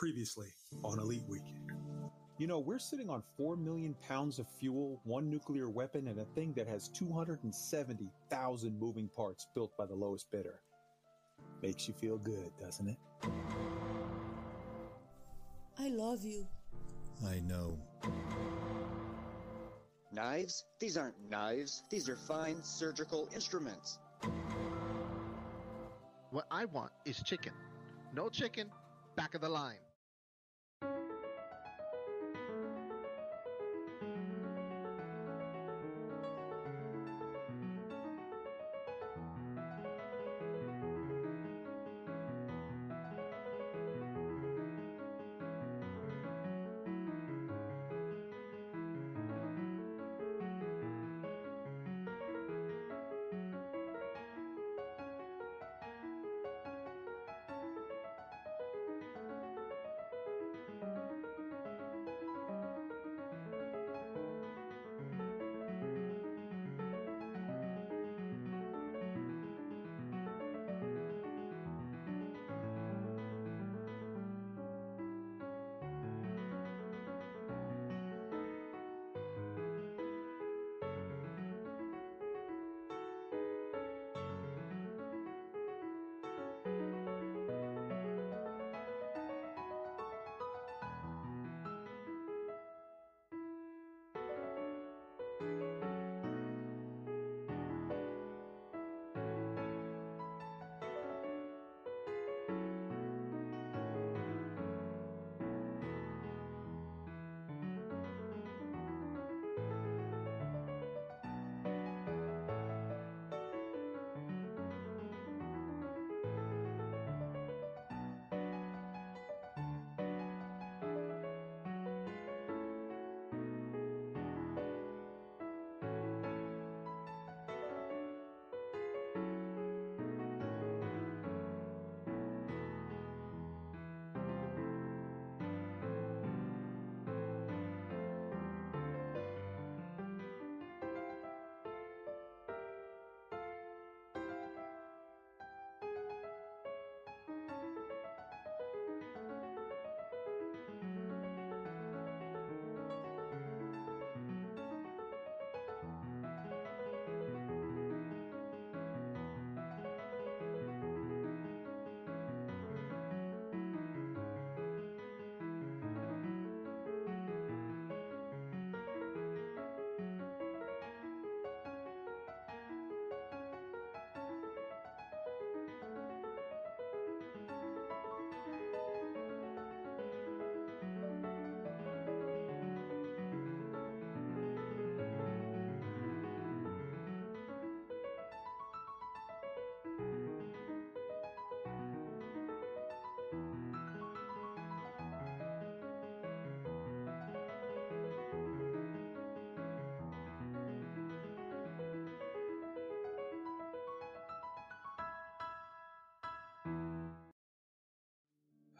Previously on Elite Week. You know, we're sitting on 4 million pounds of fuel, one nuclear weapon, and a thing that has 270,000 moving parts built by the lowest bidder. Makes you feel good, doesn't it? I love you. I know. Knives? These aren't knives. These are fine surgical instruments. What I want is chicken. No chicken, back of the line.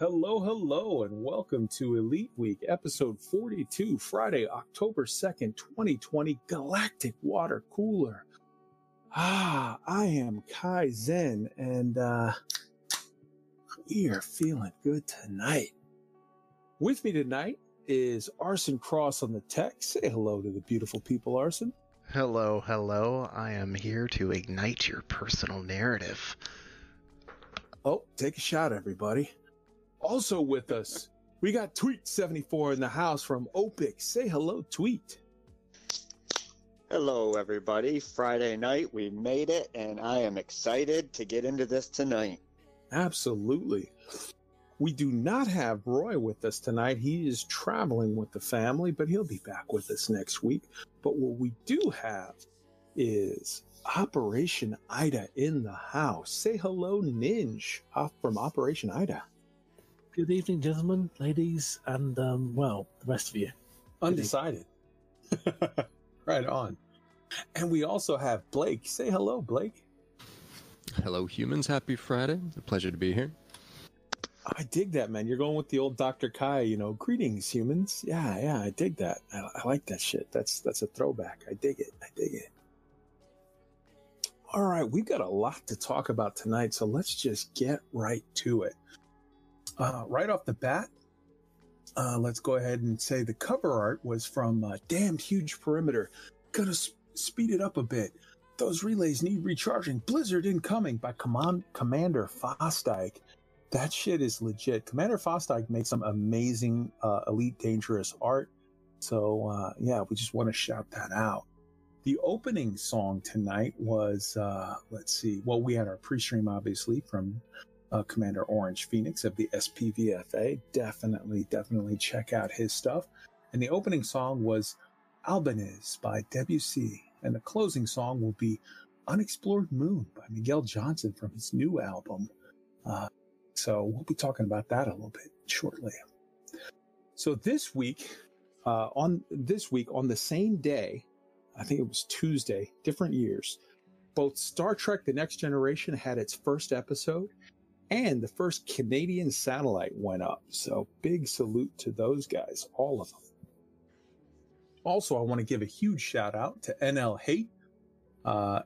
Hello, hello, and welcome to Elite Week, episode 42, Friday, October 2nd, 2020, Galactic Water Cooler. Ah, I am Kai Zen, and uh, we are feeling good tonight. With me tonight is Arson Cross on the tech. Say hello to the beautiful people, Arson. Hello, hello. I am here to ignite your personal narrative. Oh, take a shot, everybody. Also with us, we got Tweet74 in the house from Opic. Say hello, Tweet. Hello, everybody. Friday night, we made it, and I am excited to get into this tonight. Absolutely. We do not have Roy with us tonight. He is traveling with the family, but he'll be back with us next week. But what we do have is Operation Ida in the house. Say hello, Ninj, off from Operation Ida. Good evening, gentlemen, ladies, and um, well, the rest of you. Undecided. right on. And we also have Blake. Say hello, Blake. Hello, humans. Happy Friday. A pleasure to be here. I dig that, man. You're going with the old Dr. Kai, you know, greetings, humans. Yeah, yeah, I dig that. I, I like that shit. That's that's a throwback. I dig it. I dig it. All right, we've got a lot to talk about tonight, so let's just get right to it. Uh, right off the bat, uh, let's go ahead and say the cover art was from uh, Damned Huge Perimeter. Gonna s- speed it up a bit. Those relays need recharging. Blizzard incoming by Command- Commander Fostike. That shit is legit. Commander Fostike made some amazing uh, Elite Dangerous art. So, uh, yeah, we just want to shout that out. The opening song tonight was, uh, let's see, well, we had our pre stream, obviously, from uh, Commander Orange Phoenix of the SPVFA. Definitely, definitely check out his stuff. And the opening song was Albanese by Debussy. And the closing song will be Unexplored Moon by Miguel Johnson from his new album. Uh, so we'll be talking about that a little bit shortly. So this week, uh, on this week, on the same day, I think it was Tuesday, different years, both Star Trek The Next Generation had its first episode and the first Canadian satellite went up. So big salute to those guys, all of them. Also, I want to give a huge shout out to NL Hate. Uh,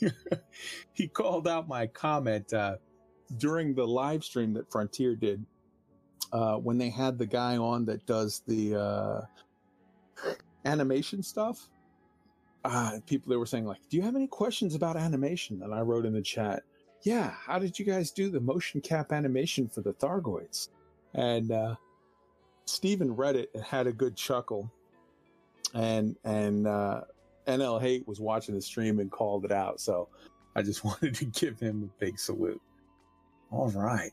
he called out my comment uh, during the live stream that Frontier did uh, when they had the guy on that does the uh, animation stuff. Uh, people they were saying like, "Do you have any questions about animation?" And I wrote in the chat, "Yeah, how did you guys do the motion cap animation for the Thargoids?" And uh, Steven read it and had a good chuckle, and and uh, NL Hate was watching the stream and called it out. So I just wanted to give him a big salute. All right.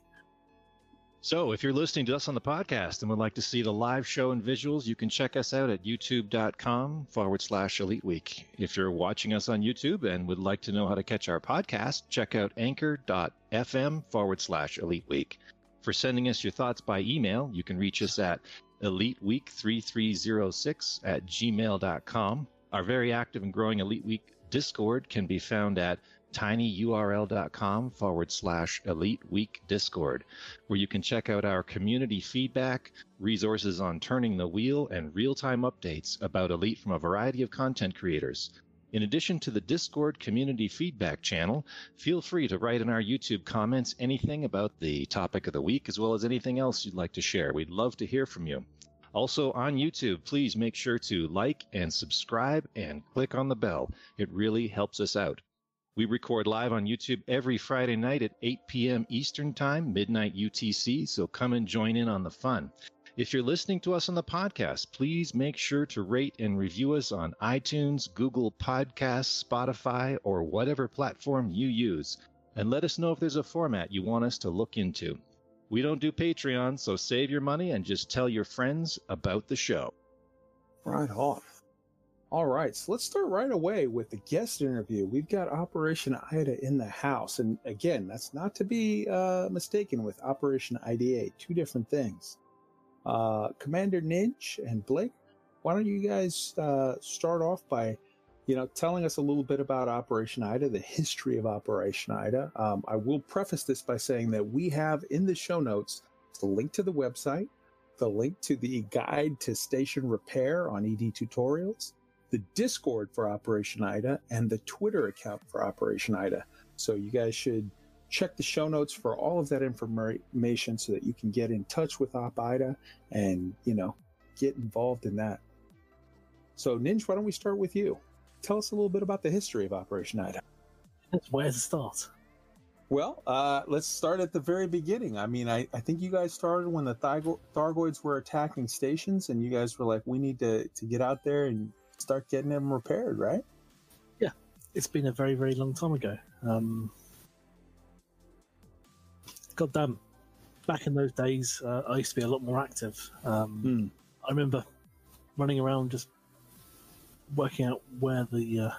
So, if you're listening to us on the podcast and would like to see the live show and visuals, you can check us out at youtube.com forward slash elite week. If you're watching us on YouTube and would like to know how to catch our podcast, check out anchor.fm forward slash elite week. For sending us your thoughts by email, you can reach us at eliteweek3306 at gmail.com. Our very active and growing Elite Week Discord can be found at tinyurl.com forward slash elite week discord where you can check out our community feedback resources on turning the wheel and real-time updates about elite from a variety of content creators in addition to the discord community feedback channel feel free to write in our youtube comments anything about the topic of the week as well as anything else you'd like to share we'd love to hear from you also on YouTube, please make sure to like and subscribe and click on the bell. It really helps us out. We record live on YouTube every Friday night at 8 p.m. Eastern Time, midnight UTC, so come and join in on the fun. If you're listening to us on the podcast, please make sure to rate and review us on iTunes, Google Podcasts, Spotify, or whatever platform you use. And let us know if there's a format you want us to look into. We don't do Patreon, so save your money and just tell your friends about the show. Right on. All right, so let's start right away with the guest interview. We've got Operation Ida in the house. And again, that's not to be uh, mistaken with Operation IDA, two different things. Uh, Commander Ninja and Blake, why don't you guys uh, start off by, you know, telling us a little bit about Operation Ida, the history of Operation Ida. Um, I will preface this by saying that we have in the show notes the link to the website, the link to the guide to station repair on ED tutorials, the Discord for Operation Ida, and the Twitter account for Operation Ida. So you guys should check the show notes for all of that information so that you can get in touch with Op Ida and, you know, get involved in that. So, Ninja, why don't we start with you? Tell us a little bit about the history of Operation Ida. Where does it start? Well, uh, let's start at the very beginning. I mean, I, I think you guys started when the Thargo- Thargoids were attacking stations, and you guys were like, we need to, to get out there and start getting them repaired, right? Yeah, it's been a very, very long time ago. Um, God damn, back in those days, uh, I used to be a lot more active. Um, Hmm. I remember running around just working out where the uh,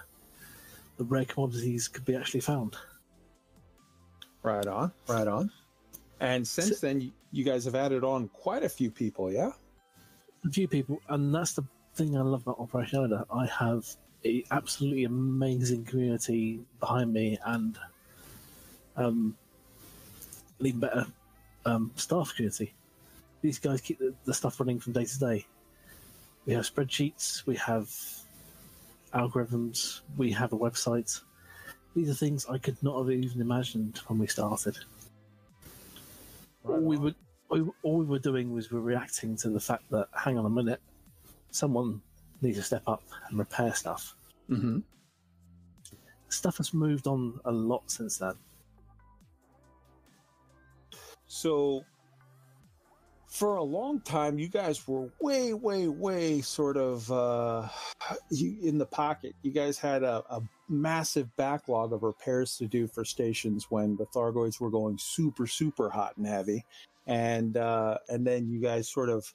the rare commodities could be actually found. Right on, right on. And since then, you, you guys have added on quite a few people, yeah? A few people, and that's the thing I love about Operation Ida. I have a absolutely amazing community behind me, and um, an even better um, staff community. These guys keep the, the stuff running from day to day. We have spreadsheets, we have algorithms, we have a website. These are things I could not have even imagined when we started. all we would, we, all we were doing was we were reacting to the fact that, hang on a minute, someone needs to step up and repair stuff. Mm-hmm. Stuff has moved on a lot since then. So, for a long time, you guys were way, way, way sort of uh, you, in the pocket. You guys had a, a massive backlog of repairs to do for stations when the Thargoids were going super, super hot and heavy, and uh, and then you guys sort of,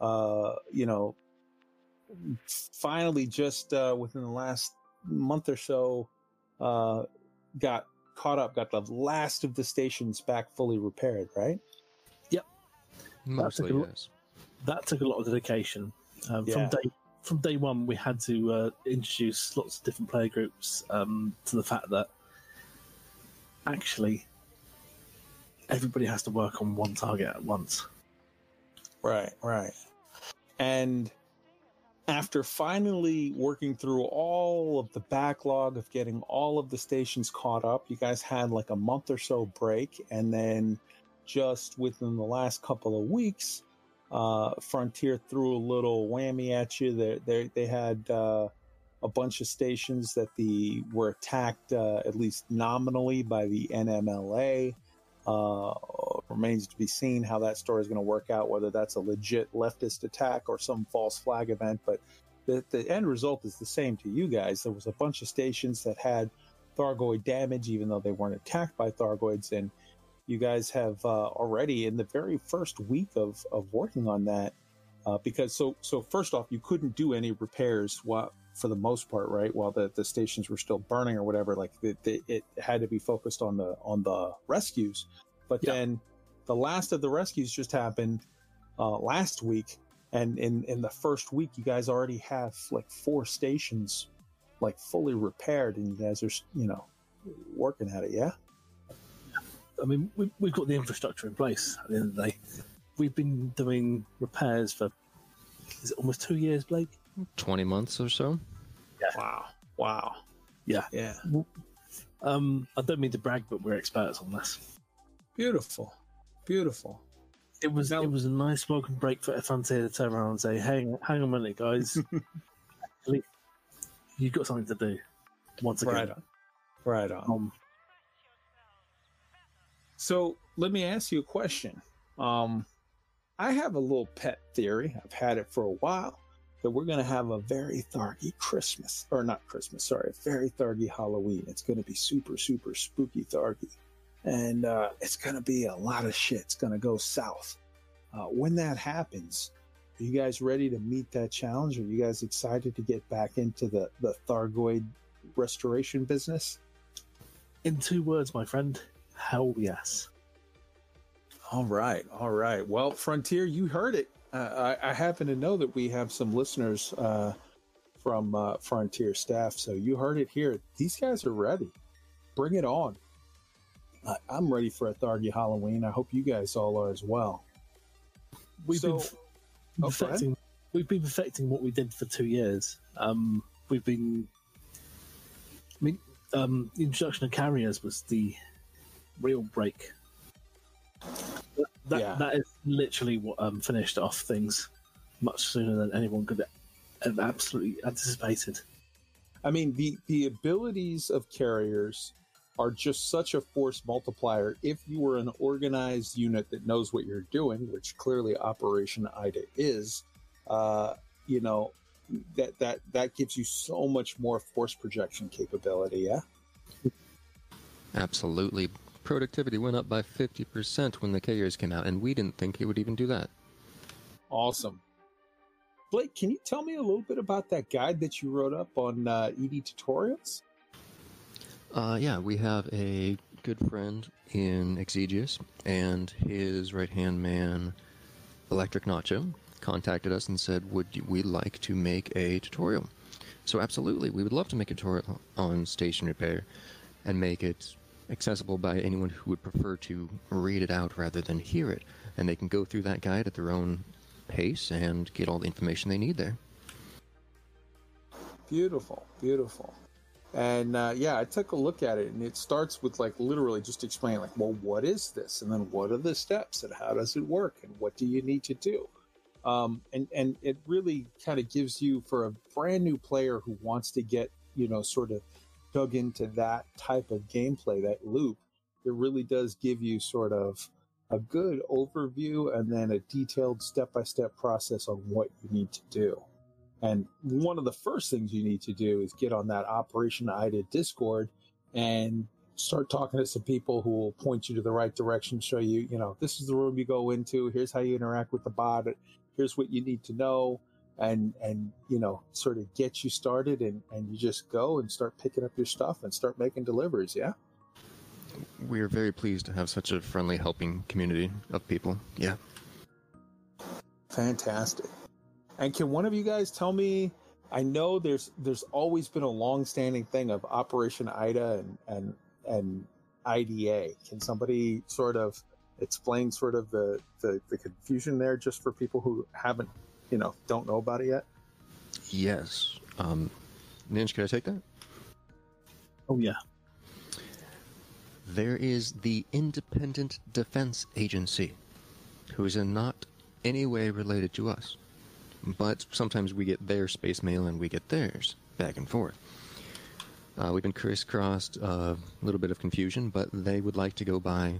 uh, you know, finally just uh, within the last month or so, uh, got caught up, got the last of the stations back fully repaired, right? Yep. Mostly, a lot- yes. That took a lot of dedication. Um, Yeah. From day from day one, we had to uh, introduce lots of different player groups um, to the fact that actually everybody has to work on one target at once. Right, right. And after finally working through all of the backlog of getting all of the stations caught up, you guys had like a month or so break. And then just within the last couple of weeks, uh, Frontier threw a little whammy at you. They, they, they had uh, a bunch of stations that the were attacked, uh, at least nominally, by the NMLA. Uh, remains to be seen how that story is going to work out, whether that's a legit leftist attack or some false flag event. But the, the end result is the same to you guys. There was a bunch of stations that had Thargoid damage, even though they weren't attacked by Thargoids. And you guys have uh, already, in the very first week of, of working on that, uh, because so so first off, you couldn't do any repairs while, for the most part, right? While the, the stations were still burning or whatever, like it, it, had to be focused on the on the rescues. But Yeah. then the last of the rescues just happened uh, last week, and in in the first week, you guys already have like four stations like fully repaired, and you guys are you know working at it. Yeah. I mean, we, we've got the infrastructure in place at the end of the day. We've been doing repairs for is it almost two years, Blake? 20 months or so. Wow. Wow. Yeah. Yeah. Um, I don't mean to brag, but we're experts on this. Beautiful. Beautiful. It was Now- it was a nice welcome break for Frontier to turn around and say, "Hang hang on a minute, guys, Actually, you've got something to do." Once again, Right on. Right on. um, So let me ask you a question. Um, I have a little pet theory. I've had it for a while that we're going to have a very thargy Christmas, or not Christmas, sorry, a very thargy Halloween. It's going to be super, super spooky thargy. And uh, it's going to be a lot of shit. It's going to go south. Uh, when that happens, are you guys ready to meet that challenge? Are you guys excited to get back into the, the Thargoid restoration business? in two words, my friend, hell yes. All right, all right. Well, Frontier, you heard it. I, I happen to know that we have some listeners uh, from uh, Frontier staff, so you heard it here. These guys are ready. Bring it on. I, I'm ready for a Thargy Halloween. I hope you guys all are as well. We've So- been Oh, perfecting. We've been perfecting what we did for two years. Um, we've been. I mean, um, the introduction of carriers was the real break. That, Yeah. that is literally what um, finished off things much sooner than anyone could have absolutely anticipated. I mean, the the abilities of carriers are just such a force multiplier. If you were an organized unit that knows what you're doing, which clearly Operation Ida is, uh, you know, that that that gives you so much more force projection capability. Yeah. Absolutely. Productivity went up by 50% when the carriers came out, and we didn't think it would even do that. Awesome. Blake, can you tell me a little bit about that guide that you wrote up on uh, ED tutorials? Uh, yeah, we have a good friend in Exigeous, and his right hand man, Electric Nacho, contacted us and said, Would we like to make a tutorial? So, absolutely, we would love to make a tutorial on station repair and make it accessible by anyone who would prefer to read it out rather than hear it. And they can go through that guide at their own pace and get all the information they need there. Beautiful, beautiful. And uh, yeah, I took a look at it, and it starts with like literally just explaining, like, well, what is this, and then what are the steps, and how does it work, and what do you need to do. Um, and and it really kind of gives you for a brand new player who wants to get you know sort of dug into that type of gameplay, that loop. It really does give you sort of a good overview and then a detailed step by step process on what you need to do. And one of the first things you need to do is get on that Operation IDA Discord and start talking to some people who will point you to the right direction, show you, you know, this is the room you go into, here's how you interact with the bot, here's what you need to know, and and you know, sort of get you started and, and you just go and start picking up your stuff and start making deliveries, yeah? We are very pleased to have such a friendly, helping community of people. Yeah. Fantastic. And can one of you guys tell me? I know there's there's always been a long-standing thing of Operation IDA and and and IDA. Can somebody sort of explain sort of the, the the confusion there, just for people who haven't, you know, don't know about it yet? Yes. Um, Ninja, can I take that? Oh yeah. There is the Independent Defense Agency, who is in not any way related to us. But sometimes we get their space mail and we get theirs, back and forth. Uh, we've been crisscrossed, a uh, little bit of confusion, but they would like to go by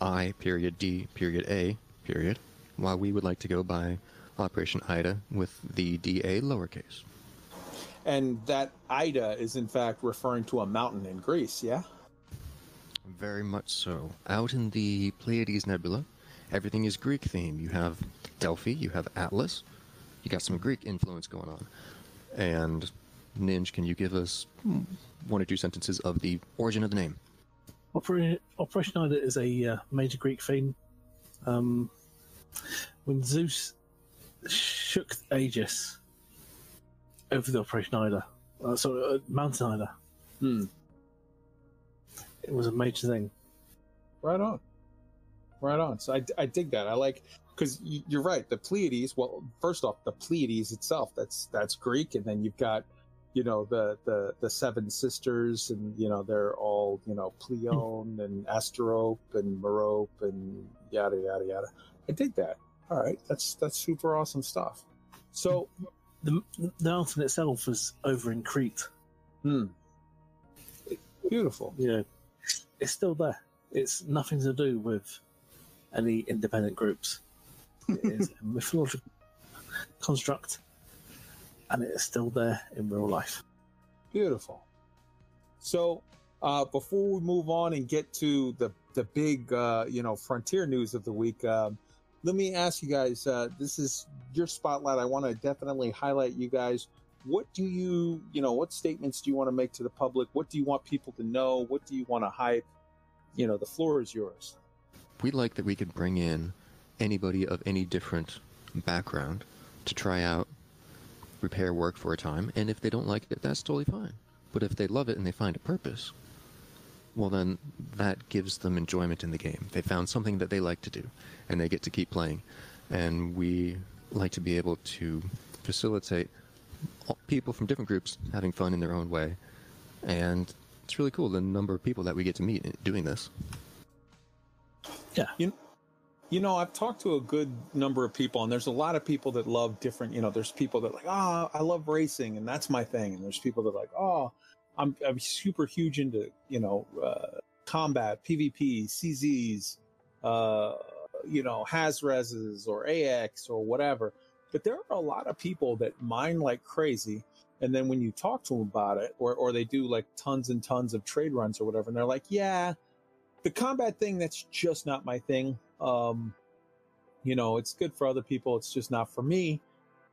I period D period A period, while we would like to go by Operation IDA with the DA lowercase. And that Ida is in fact referring to a mountain in Greece, yeah? Very much so. Out in the Pleiades Nebula, everything is Greek themed. You have Delphi, you have Atlas, you got some Greek influence going on. And Ninj, can you give us one or two sentences of the origin of the name? Operation, Operation Ida is a uh, major Greek theme. Um, when Zeus shook Aegis over the Operation Ida, uh, sorry, uh, Mountain Ida, Hmm. it was a major thing. Right on. Right on. So I, I dig that. I like because you're right. The Pleiades. Well, first off, the Pleiades itself. That's that's Greek, and then you've got, you know, the the the seven sisters, and you know they're all you know Pleione and Asterope and Merope and yada yada yada. I dig that. All right, that's that's super awesome stuff. So, The, the mountain itself is over in Crete. hmm, beautiful. You know, it's still there. It's nothing to do with any independent groups. It is a mythological construct, and it is still there in real life. Beautiful. So, uh, before we move on and get to the the big, uh, you know, frontier news of the week, um, let me ask you guys. Uh, this is your spotlight. I want to definitely highlight you guys. What do you, you know, what statements do you want to make to the public? What do you want people to know? What do you want to hype? You know, the floor is yours. We like that we could bring in anybody of any different background to try out repair work for a time, and if they don't like it, that's totally fine. But if they love it and they find a purpose, well, then that gives them enjoyment in the game. They found something that they like to do, and they get to keep playing. And we like to be able to facilitate people from different groups having fun in their own way. And it's really cool the number of people that we get to meet doing this. Yeah. You know, I've talked to a good number of people, and there's a lot of people that love different. You know, there's people that like, oh, I love racing, and that's my thing. And there's people that like, oh, I'm I'm super huge into you know uh, combat, PvP, CZs, uh, you know, Hazreses or AX or whatever. But there are a lot of people that mine like crazy, and then when you talk to them about it, or or they do like tons and tons of trade runs or whatever, and they're like, yeah, the combat thing that's just not my thing. Um you know it's good for other people it's just not for me.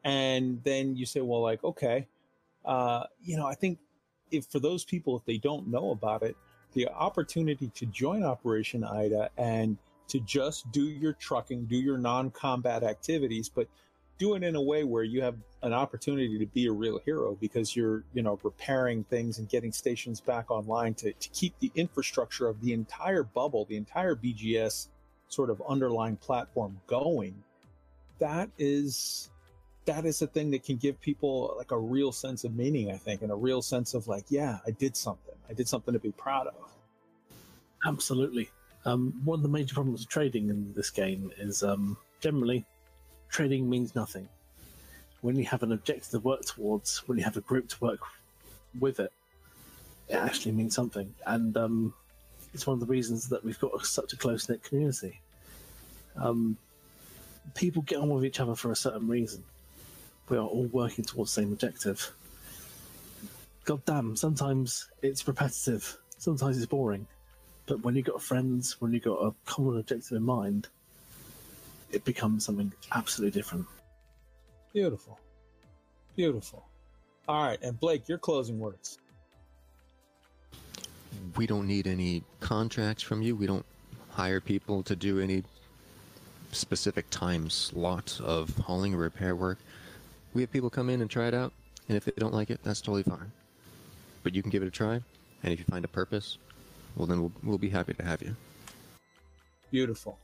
And then you say well like okay uh you know i think if for those people if they don't know about it the opportunity to join operation ida and to just do your trucking do your non-combat activities but do it in a way where you have an opportunity to be a real hero because you're you know repairing things and getting stations back online to, to keep the infrastructure of the entire bubble the entire bgs sort of underlying platform going. That is that is a thing that can give people like a real sense of meaning, I think, and a real sense of like, yeah, I did something. I did something to be proud of. Absolutely. Um, one of the major problems of trading in this game is um, generally trading means nothing. When you have an objective to work towards, when you have a group to work with it, it actually means something. And um, it's one of the reasons that we've got such a close knit community. Um, people get on with each other for a certain reason. We are all working towards the same objective. God damn, sometimes it's repetitive, sometimes it's boring. But when you've got friends, when you've got a common objective in mind, it becomes something absolutely different. Beautiful. Beautiful. All right. And Blake, your closing words. We don't need any contracts from you. We don't hire people to do any specific time slot of hauling or repair work. We have people come in and try it out, and if they don't like it, that's totally fine. But you can give it a try, and if you find a purpose, well, then we'll, we'll be happy to have you. Beautiful.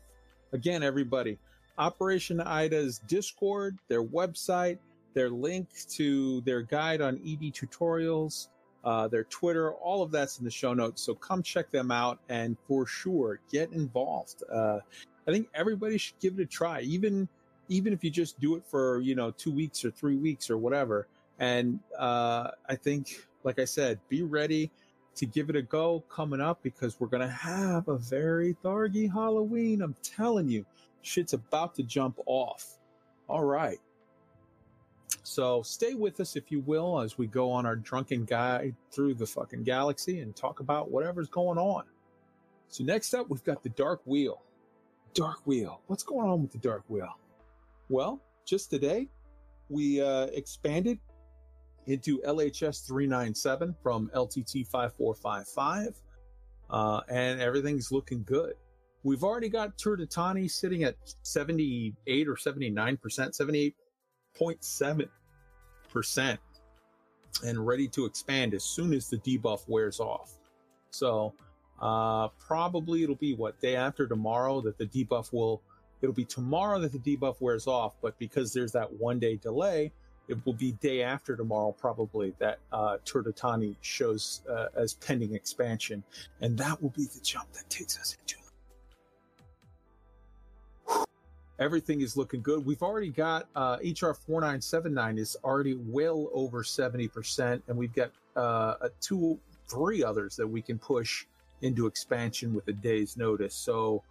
Again, everybody, Operation Ida's Discord, their website, their link to their guide on ED tutorials, uh, their Twitter, all of that's in the show notes. So come check them out and for sure get involved. Uh, I think everybody should give it a try, even even if you just do it for you know two weeks or three weeks or whatever. And uh, I think, like I said, be ready to give it a go coming up because we're gonna have a very thargy Halloween. I'm telling you, shit's about to jump off. All right. So stay with us, if you will, as we go on our drunken guide through the fucking galaxy and talk about whatever's going on. So next up, we've got the Dark Wheel. Dark Wheel. What's going on with the Dark Wheel? Well, just today, we uh, expanded into LHS 397 from LTT 5455, uh, and everything's looking good. We've already got Tur-Tatani sitting at 78 or 79%, 78.7%, and ready to expand as soon as the debuff wears off. So, uh, probably it'll be what day after tomorrow that the debuff will. It'll be tomorrow that the debuff wears off, but because there's that one day delay, it will be day after tomorrow probably that uh, shows uh, as pending expansion, and that will be the jump that takes us into. Everything is looking good. We've already got uh, HR 4979 is already well over 70%, and we've got uh, two, three others that we can push into expansion with a day's notice. So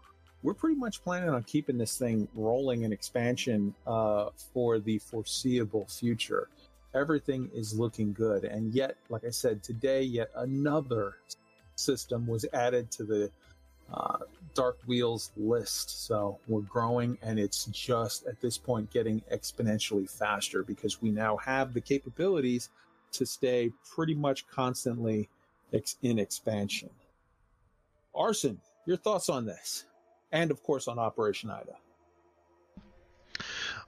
we're pretty much planning on keeping this thing rolling in expansion uh, for the foreseeable future. Everything is looking good. And yet, like I said, today, yet another system was added to the uh, Dark Wheels list. So we're growing, and it's just at this point getting exponentially faster because we now have the capabilities to stay pretty much constantly ex- in expansion. Arson, your thoughts on this? And of course on Operation Ida.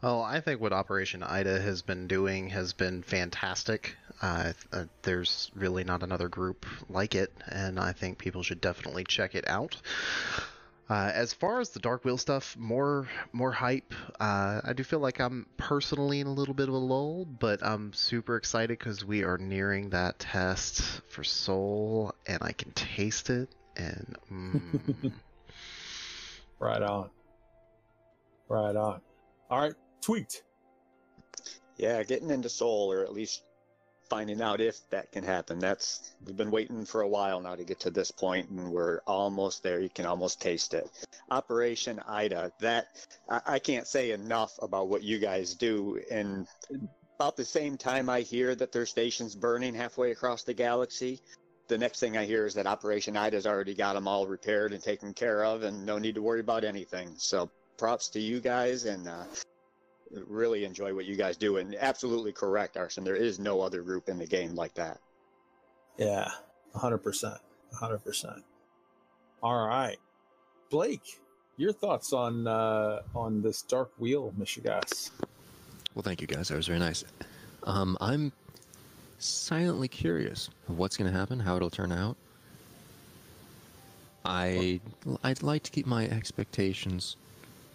Well, I think what Operation Ida has been doing has been fantastic. Uh, uh, there's really not another group like it, and I think people should definitely check it out. Uh, as far as the Dark Wheel stuff, more more hype. Uh, I do feel like I'm personally in a little bit of a lull, but I'm super excited because we are nearing that test for Sol, and I can taste it. And mm, Right on. Right on. All right, tweaked. Yeah, getting into Sol, or at least finding out if that can happen. That's we've been waiting for a while now to get to this point, and we're almost there. You can almost taste it. Operation Ida. That I, I can't say enough about what you guys do. And about the same time I hear that their station's burning halfway across the galaxy, the next thing I hear is that Operation Ida's already got them all repaired and taken care of, and no need to worry about anything. So props to you guys, and uh, really enjoy what you guys do. And absolutely correct, Arson. There is no other group in the game like that. Yeah, 100%. 100%. All right. Blake, your thoughts on uh, on this Dark Wheel, Michigas? Well, thank you guys. That was very nice. Um, I'm silently curious of what's going to happen, how it'll turn out. I I'd like to keep my expectations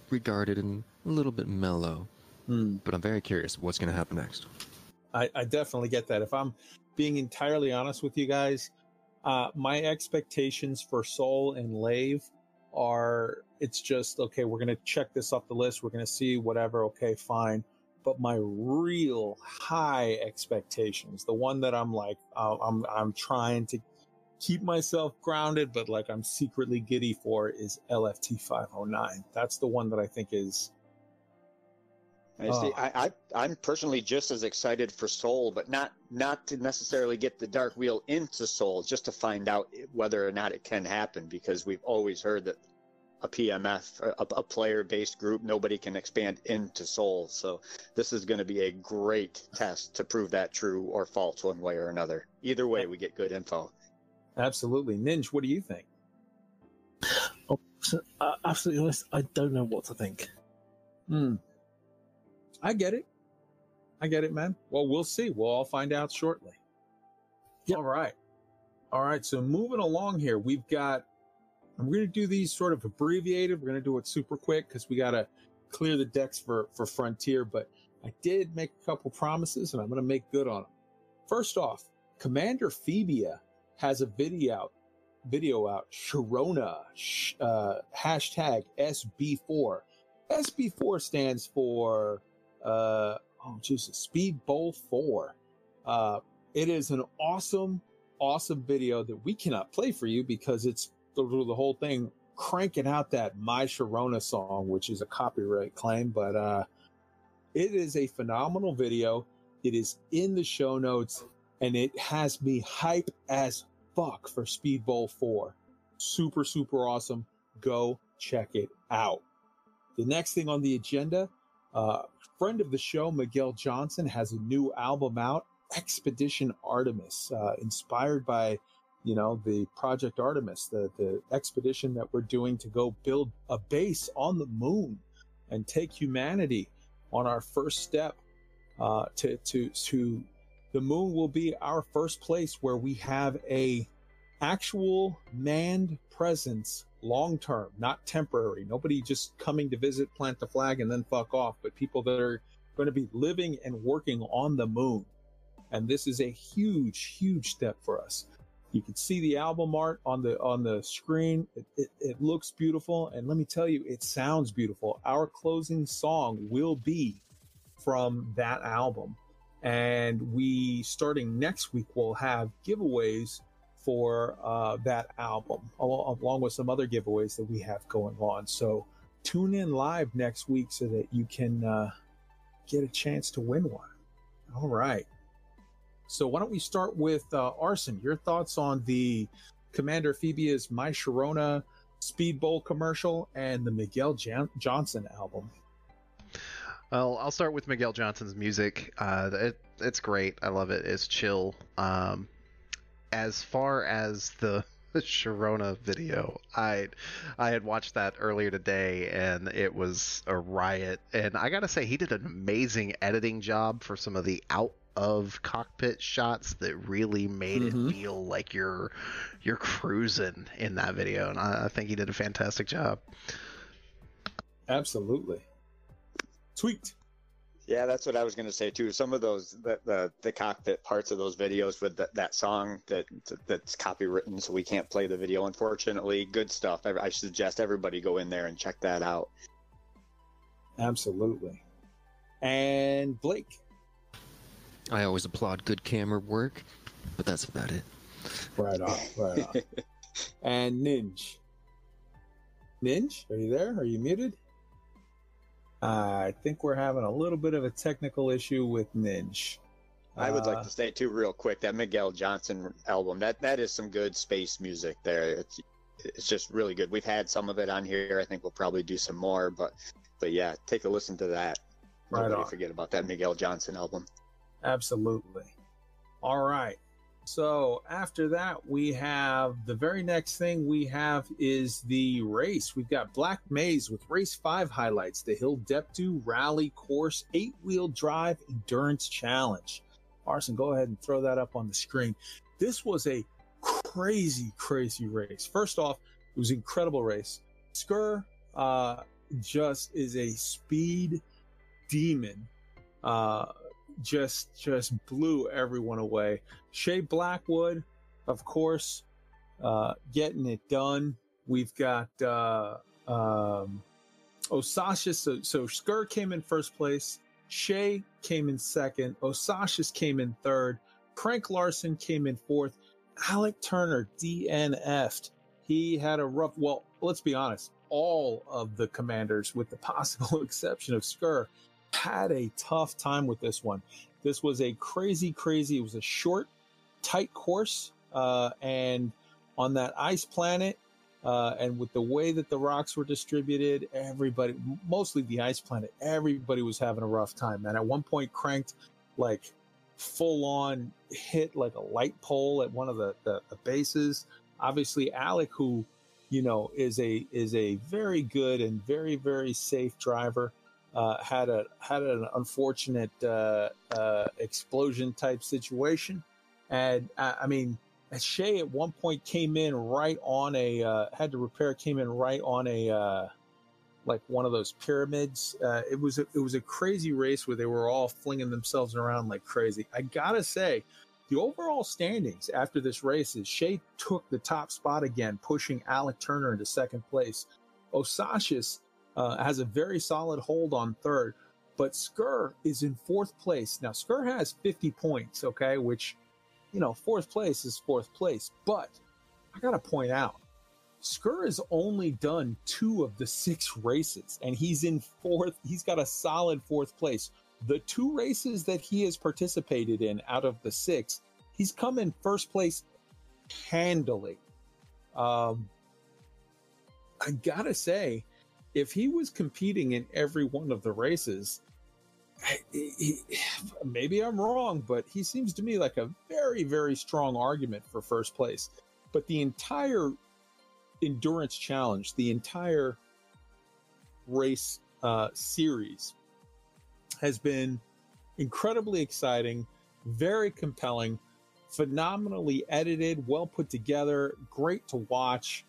regarded and a little bit mellow Hmm. But I'm very curious what's going to happen next. I, I definitely get that. If I'm being entirely honest with you guys, uh, my expectations for Sol and Lave are it's just okay. We're gonna check this off the list. We're gonna see whatever. Okay, fine. But my real high expectations, the one that I'm like, uh, I'm I'm trying to keep myself grounded, but like I'm secretly giddy for, is LFT 509. That's the one that I think is I see. Oh. I, I I'm personally just as excited for Sol, but not not to necessarily get the Dark Wheel into Sol, just to find out whether or not it can happen. Because we've always heard that a PMF, a, a player-based group, nobody can expand into Sol. So this is going to be a great test to prove that true or false one way or another. Either way, we get good info. absolutely Ninja. What do you think? Oh, uh, absolutely honest, I don't know what to think. Hmm. I get it. I get it, man. Well, we'll see. We'll all find out shortly. Yep. All right. All right. So moving along here, we've got, I'm going to do these sort of abbreviated. We're going to do it super quick because we got to clear the decks for, for Frontier, but I did make a couple promises and I'm going to make good on them. First off, Commander Phoebia has a video out, video out, Sharona, sh- uh, hashtag SB4. SB4 stands for uh oh Jesus, Speed Bowl 4. Uh it is an awesome, awesome video that we cannot play for you because it's the, the whole thing cranking out that My Sharona song, which is a copyright claim, but uh it is a phenomenal video. It is in the show notes and it has me hype as fuck for Speed Bowl 4. Super, super awesome. Go check it out. The next thing on the agenda, uh, friend of the show, Miguel Johnson, has a new album out, Expedition Artemis, uh, inspired by, you know, the Project Artemis, the, the expedition that we're doing to go build a base on the moon and take humanity on our first step uh, to, to, to the moon will be our first place where we have a actual manned presence long term, not temporary. Nobody just coming to visit, plant the flag, and then fuck off, but people that are going to be living and working on the moon. And this is a huge, huge step for us. You can see the album art on the on the screen. It, it, it looks beautiful, and let me tell you, it sounds beautiful. Our closing song will be from that album, and we starting next week we'll have giveaways for uh, that album, al- along with some other giveaways that we have going on. So tune in live next week so that you can uh, get a chance to win one. All right. So why don't we start with uh, Arson? Your thoughts on the Commander Phoebe's My Sharona Speed Bowl commercial and the Miguel Jan- Johnson album? Well, I'll start with Miguel Johnson's music. Uh, it, it's great. I love it. It's chill. Um, as far as the Sharona video, I I had watched that earlier today, and it was a riot. And I gotta say, he did an amazing editing job for some of the out of cockpit shots that really made Mhm. it feel like you're you're cruising in that video. And I, I think he did a fantastic job. Absolutely. Tweaked. Yeah, that's what I was going to say too. Some of those the the, the cockpit parts of those videos with that that song that that's copywritten, so we can't play the video. Unfortunately, good stuff. I, I suggest everybody go in there and check that out. Absolutely. And Blake. I always applaud good camera work, but that's about it. Right on, right on. and Ninj. Ninj, are you there? Are you muted? I think we're having a little bit of a technical issue with Ninj. I would like Uh, to say too, real quick, that Miguel Johnson album that that is some good space music there. It's it's just really good. We've had some of it on here. I think we'll probably do some more, but but yeah, take a listen to that. Right Nobody on. forget about that Miguel Johnson album. Absolutely. All right. So after that, we have the very next thing we have is the race. We've got Black Maze with race five highlights, the Hill Deptu Rally Course eight wheel drive endurance challenge. Arson, go ahead and throw that up on the screen. This was a crazy, crazy race. First off, it was an incredible race. Skur uh, just is a speed demon. Uh, just just blew everyone away. Shea Blackwood, of course, uh, getting it done. We've got uh, um, Osashis. So, so Skur came in first place. Shea came in second. Osashis came in third. Crank Larson came in fourth. Alec Turner DNF'd. He had a rough. Well, let's be honest. All of the commanders, with the possible exception of Skur, had a tough time with this one. This was a crazy, crazy. It was a short, tight course, uh, and on that ice planet, uh, and with the way that the rocks were distributed, everybody, mostly the ice planet, everybody was having a rough time. And at one point, cranked like full on hit like a light pole at one of the, the, the bases. Obviously, Alec, who you know is a is a very good and very very safe driver, uh, had a had an unfortunate uh, uh, explosion type situation, and uh, I mean, Shea at one point came in right on a uh, had to repair came in right on a uh, like one of those pyramids. it was a, it was a crazy race where they were all flinging themselves around like crazy. I gotta say. The overall standings after this race is Shea took the top spot again, pushing Alec Turner into second place. Osashis uh, has a very solid hold on third, but Skur is in fourth place. Now, Skur has 50 points, okay, which, you know, fourth place is fourth place. But I got to point out, Skur has only done two of the six races, and he's in fourth. He's got a solid fourth place. The two races that he has participated in out of the six, he's come in first place handily. Um, I gotta say, if he was competing in every one of the races, he, maybe I'm wrong, but he seems to me like a very, very strong argument for first place. But the entire endurance challenge, the entire race uh, series has been incredibly exciting, very compelling, phenomenally edited, well put together, great to watch.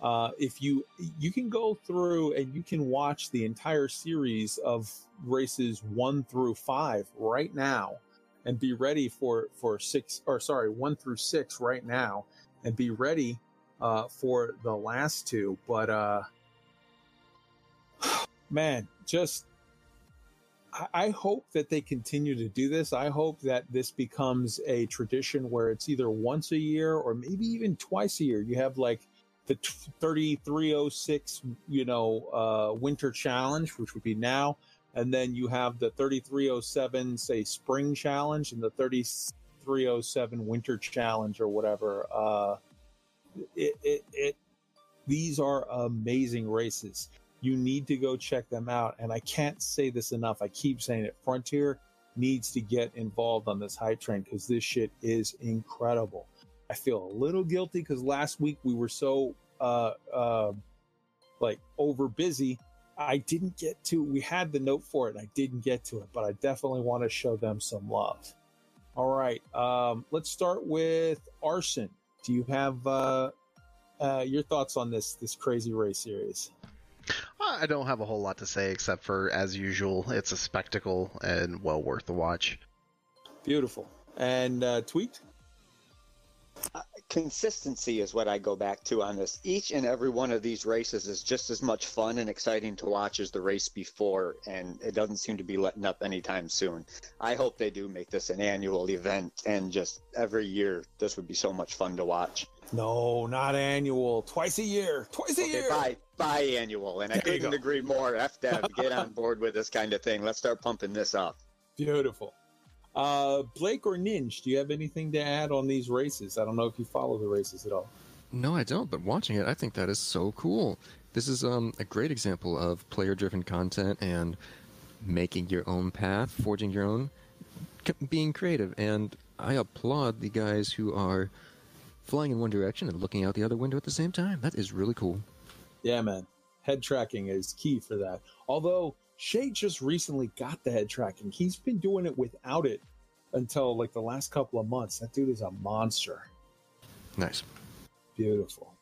Uh, if you you can go through and you can watch the entire series of races one through five right now and be ready for for six or sorry one through six right now and be ready uh, for the last two but uh man just I, I hope that they continue to do this. I hope that this becomes a tradition where it's either once a year or maybe even twice a year. You have like the 3306, you know, uh, winter challenge, which would be now. And then you have the 3307, say, spring challenge and the 3307 winter challenge or whatever. Uh, it, it, it, these are amazing races. You need to go check them out. And I can't say this enough. I keep saying it. Frontier needs to get involved on this hype train because this shit is incredible. I feel a little guilty because last week we were so uh, uh, like over busy. I didn't get to. We had the note for it. and I didn't get to it, but I definitely want to show them some love. All right, um, let's start with Arson. Do you have uh, uh, your thoughts on this this crazy race series? I don't have a whole lot to say except for, as usual, it's a spectacle and well worth the watch. Beautiful. And uh, consistency is what I go back to on this. Each and every one of these races is just as much fun and exciting to watch as the race before, and it doesn't seem to be letting up anytime soon. I hope they do make this an annual event, and just every year, this would be so much fun to watch. No, not annual. Twice a year. Twice a okay, year. Bi- biannual, and I couldn't agree more. FDev, get on board with this kind of thing. Let's start pumping this up. Beautiful. Uh, Blake or Ninja, do you have anything to add on these races? I don't know if you follow the races at all. No, I don't. But watching it, I think that is so cool. This is um, a great example of player-driven content and making your own path, forging your own, being creative. And I applaud the guys who are flying in one direction and looking out the other window at the same time. That is really cool. Yeah, man. Head tracking is key for that. Although Shea just recently got the head tracking. He's been doing it without it until like the last couple of months. That dude is a monster. Nice. Beautiful.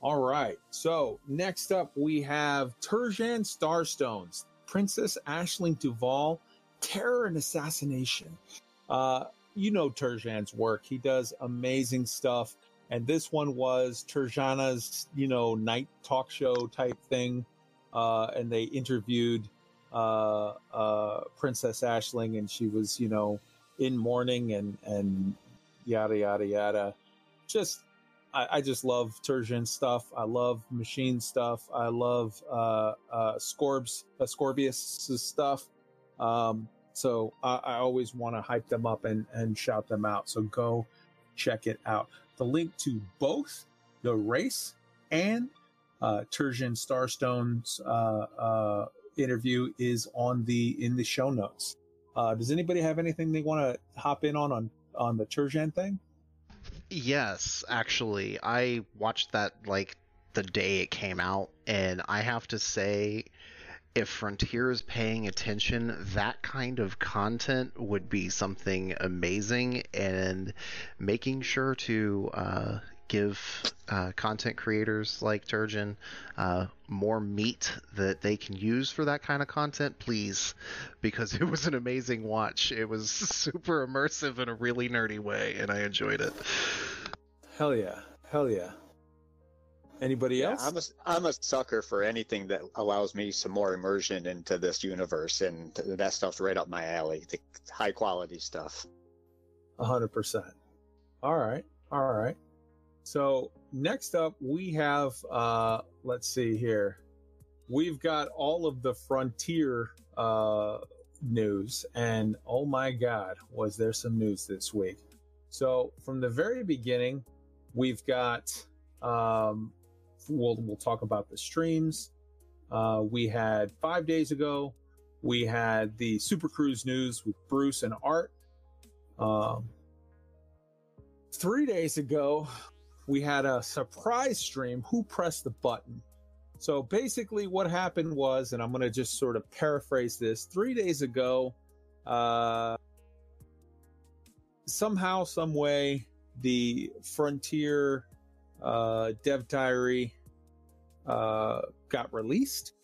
All right. So next up we have Turjan Starstones. Princess Aisling Duval, Terror and Assassination. Uh, you know Turjan's work. He does amazing stuff. And this one was Turjana's, you know, night talk show type thing. Uh, and they interviewed uh, uh, Princess Aisling, and she was, you know, in mourning and and yada yada yada. Just, I, I just love Turjan stuff. I love machine stuff. I love uh, uh, Scorbs, uh, Scorbius stuff. Um, so I, I always want to hype them up and and shout them out. So go check it out. The link to both the race and uh, Turjan Starstone's uh, uh, interview is on the in the show notes. Uh, does anybody have anything they want to hop in on on on the Turjan thing? Yes, actually, I watched that like the day it came out, and I have to say, if Frontier is paying attention, that kind of content would be something amazing, and making sure to uh, give uh, content creators like Turjan uh, more meat that they can use for that kind of content, please, because it was an amazing watch. It was super immersive in a really nerdy way, and I enjoyed it. Hell yeah, hell yeah. Anybody Yeah, else? I'm a, I'm a sucker for anything that allows me some more immersion into this universe, and that stuff's right up my alley. The high quality stuff. A hundred percent. All right, all right. So next up, we have. uh Let's see here. We've got all of the frontier uh news, and oh my God, was there some news this week? So from the very beginning, we've got. um We'll we'll talk about the streams. Uh, we had five days ago. We had the Super Cruise news with Bruce and Art. Um, three days ago, we had a surprise stream. Who pressed the button? So basically, what happened was, and I'm going to just sort of paraphrase this. Three days ago, uh, somehow, some way, the Frontier uh, Dev Diary uh, got released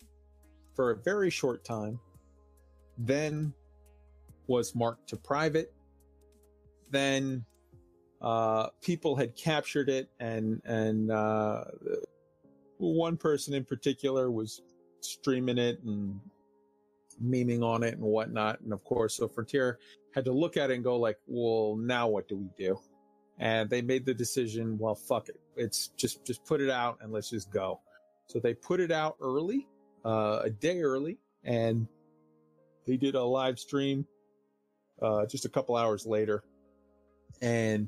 for a very short time, then was marked to private. Then uh, people had captured it, and and uh, one person in particular was streaming it and memeing on it and whatnot. And of course, so Frontier had to look at it and go like, "Well, now what do we do?" And they made the decision, "Well, fuck it. It's just just put it out and let's just go." So they put it out early, uh, a day early, and they did a live stream uh, just a couple hours later, and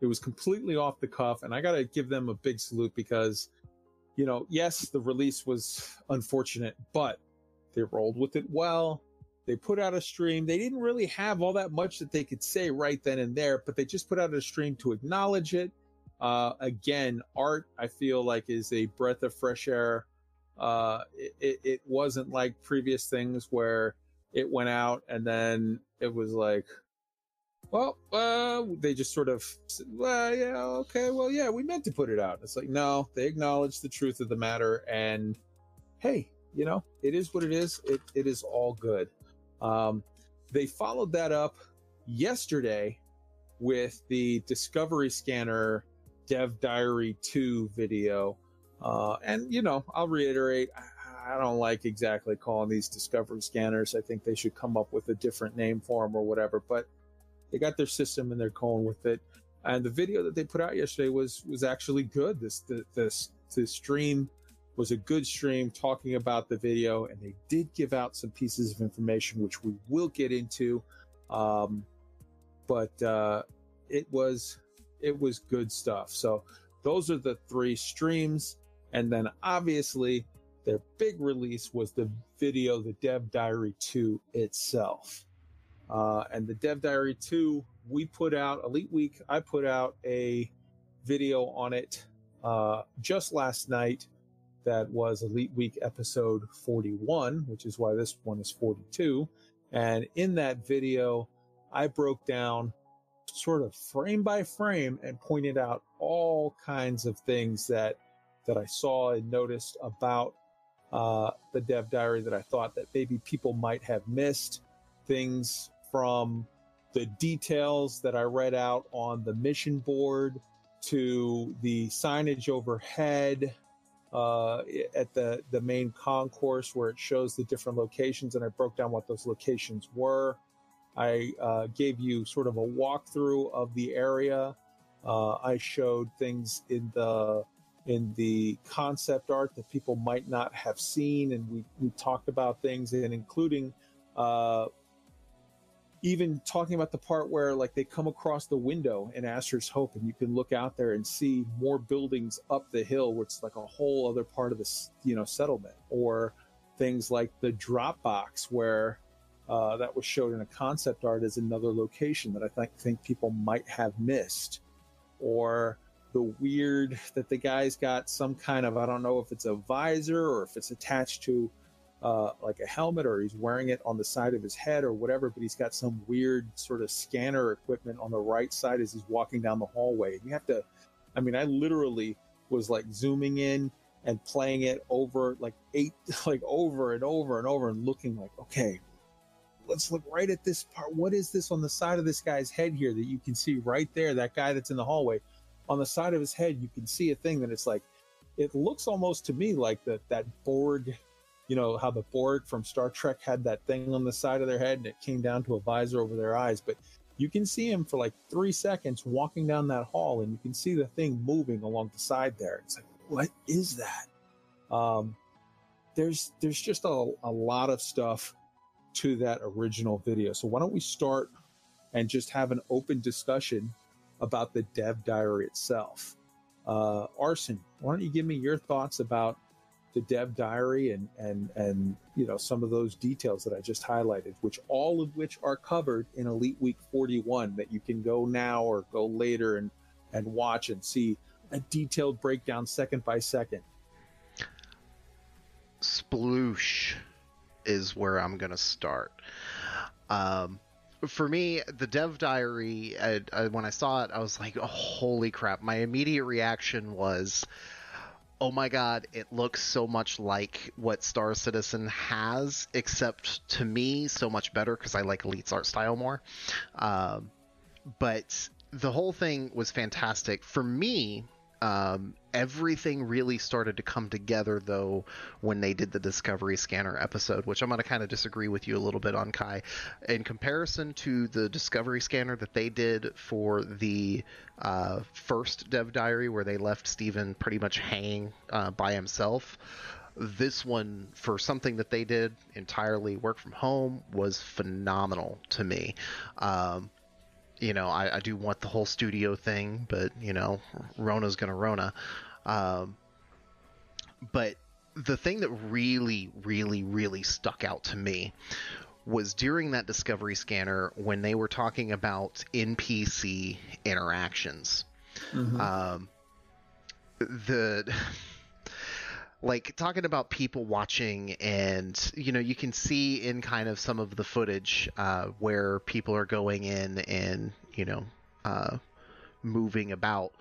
it was completely off the cuff. And I got to give them a big salute because, you know, yes, the release was unfortunate, but they rolled with it well. They put out a stream. They didn't really have all that much that they could say right then and there, but they just put out a stream to acknowledge it. Uh, again, art, I feel like is a breath of fresh air. Uh, it, it, it wasn't like previous things where it went out and then it was like, well, uh, they just sort of said, well, yeah, okay, well, yeah, we meant to put it out. It's like, no, they acknowledge the truth of the matter and hey, you know, it is what it is. It, it is all good. Um, they followed that up yesterday with the Discovery Scanner Dev Diary 2 video. Uh, and, you know, I'll reiterate, I don't like exactly calling these Discovery Scanners. I think they should come up with a different name for them or whatever, but they got their system and they're going with it. And the video that they put out yesterday was was actually good. This the, this stream was a good stream talking about the video, and they did give out some pieces of information which we will get into. Um, but uh, it was it was good stuff. So those are the three streams, and then obviously their big release was the video, the Dev Diary 2 itself. Uh, and the Dev Diary 2, we put out Elite Week. I put out a video on it uh, just last night. That was Elite Week episode 41, which is why this one is 42. And in that video, I broke down sort of frame by frame and pointed out all kinds of things that that I saw and noticed about uh, the dev diary that I thought that maybe people might have missed. Things from the details that I read out on the mission board to the signage overhead uh, at the, the main concourse where it shows the different locations, and I broke down what those locations were. I uh, gave you sort of a walkthrough of the area. Uh, I showed things in the in the concept art that people might not have seen, and we we talked about things, and including uh, even talking about the part where like they come across the window in Asher's Hope, and you can look out there and see more buildings up the hill, which is like a whole other part of this you know settlement, or things like the Dropbox where uh, that was showed in a concept art as another location that I think think people might have missed, or the weird that the guy's got some kind of I don't know if it's a visor or if it's attached to uh, like a helmet or he's wearing it on the side of his head or whatever, but he's got some weird sort of scanner equipment on the right side as he's walking down the hallway. You have to, I mean, I literally was like zooming in and playing it over like eight, like over and over and over and looking like, okay, let's look right at this part. What is this on the side of this guy's head here that you can see right there? That guy that's in the hallway on the side of his head, you can see a thing that it's like, it looks almost to me like that, that Borg you know how the Borg from Star Trek had that thing on the side of their head and it came down to a visor over their eyes, but you can see him for like three seconds walking down that hall and you can see the thing moving along the side there. It's like, what is that? Um, there's there's just a, a lot of stuff to that original video. So why don't we start and just have an open discussion about the dev diary itself? Uh, Arson, why don't you give me your thoughts about the dev diary and and and you know some of those details that I just highlighted, which all of which are covered in Elite Week 41 that you can go now or go later and and watch and see a detailed breakdown second by second. Sploosh is where I'm gonna start. Um, for me, the dev diary, I, I, when I saw it, I was like, oh, "Holy crap!" My immediate reaction was, oh my god, it looks so much like what Star Citizen has, except to me, so much better because I like Elite's art style more. Um, but the whole thing was fantastic. For me, um, everything really started to come together though when they did the Discovery Scanner episode, which I'm going to kind of disagree with you a little bit on Kai. In comparison to the Discovery Scanner that they did for the uh, first Dev Diary, where they left Steven pretty much hanging uh, by himself, this one for something that they did entirely work from home was phenomenal to me. Um, you know, I, I do want the whole studio thing, but you know, Rona's gonna Rona. Um, but the thing that really, really, really stuck out to me was during that discovery scanner when they were talking about NPC interactions. Mm-hmm. Um, the like talking about people watching and you know you can see in kind of some of the footage uh, where people are going in and you know uh, moving about.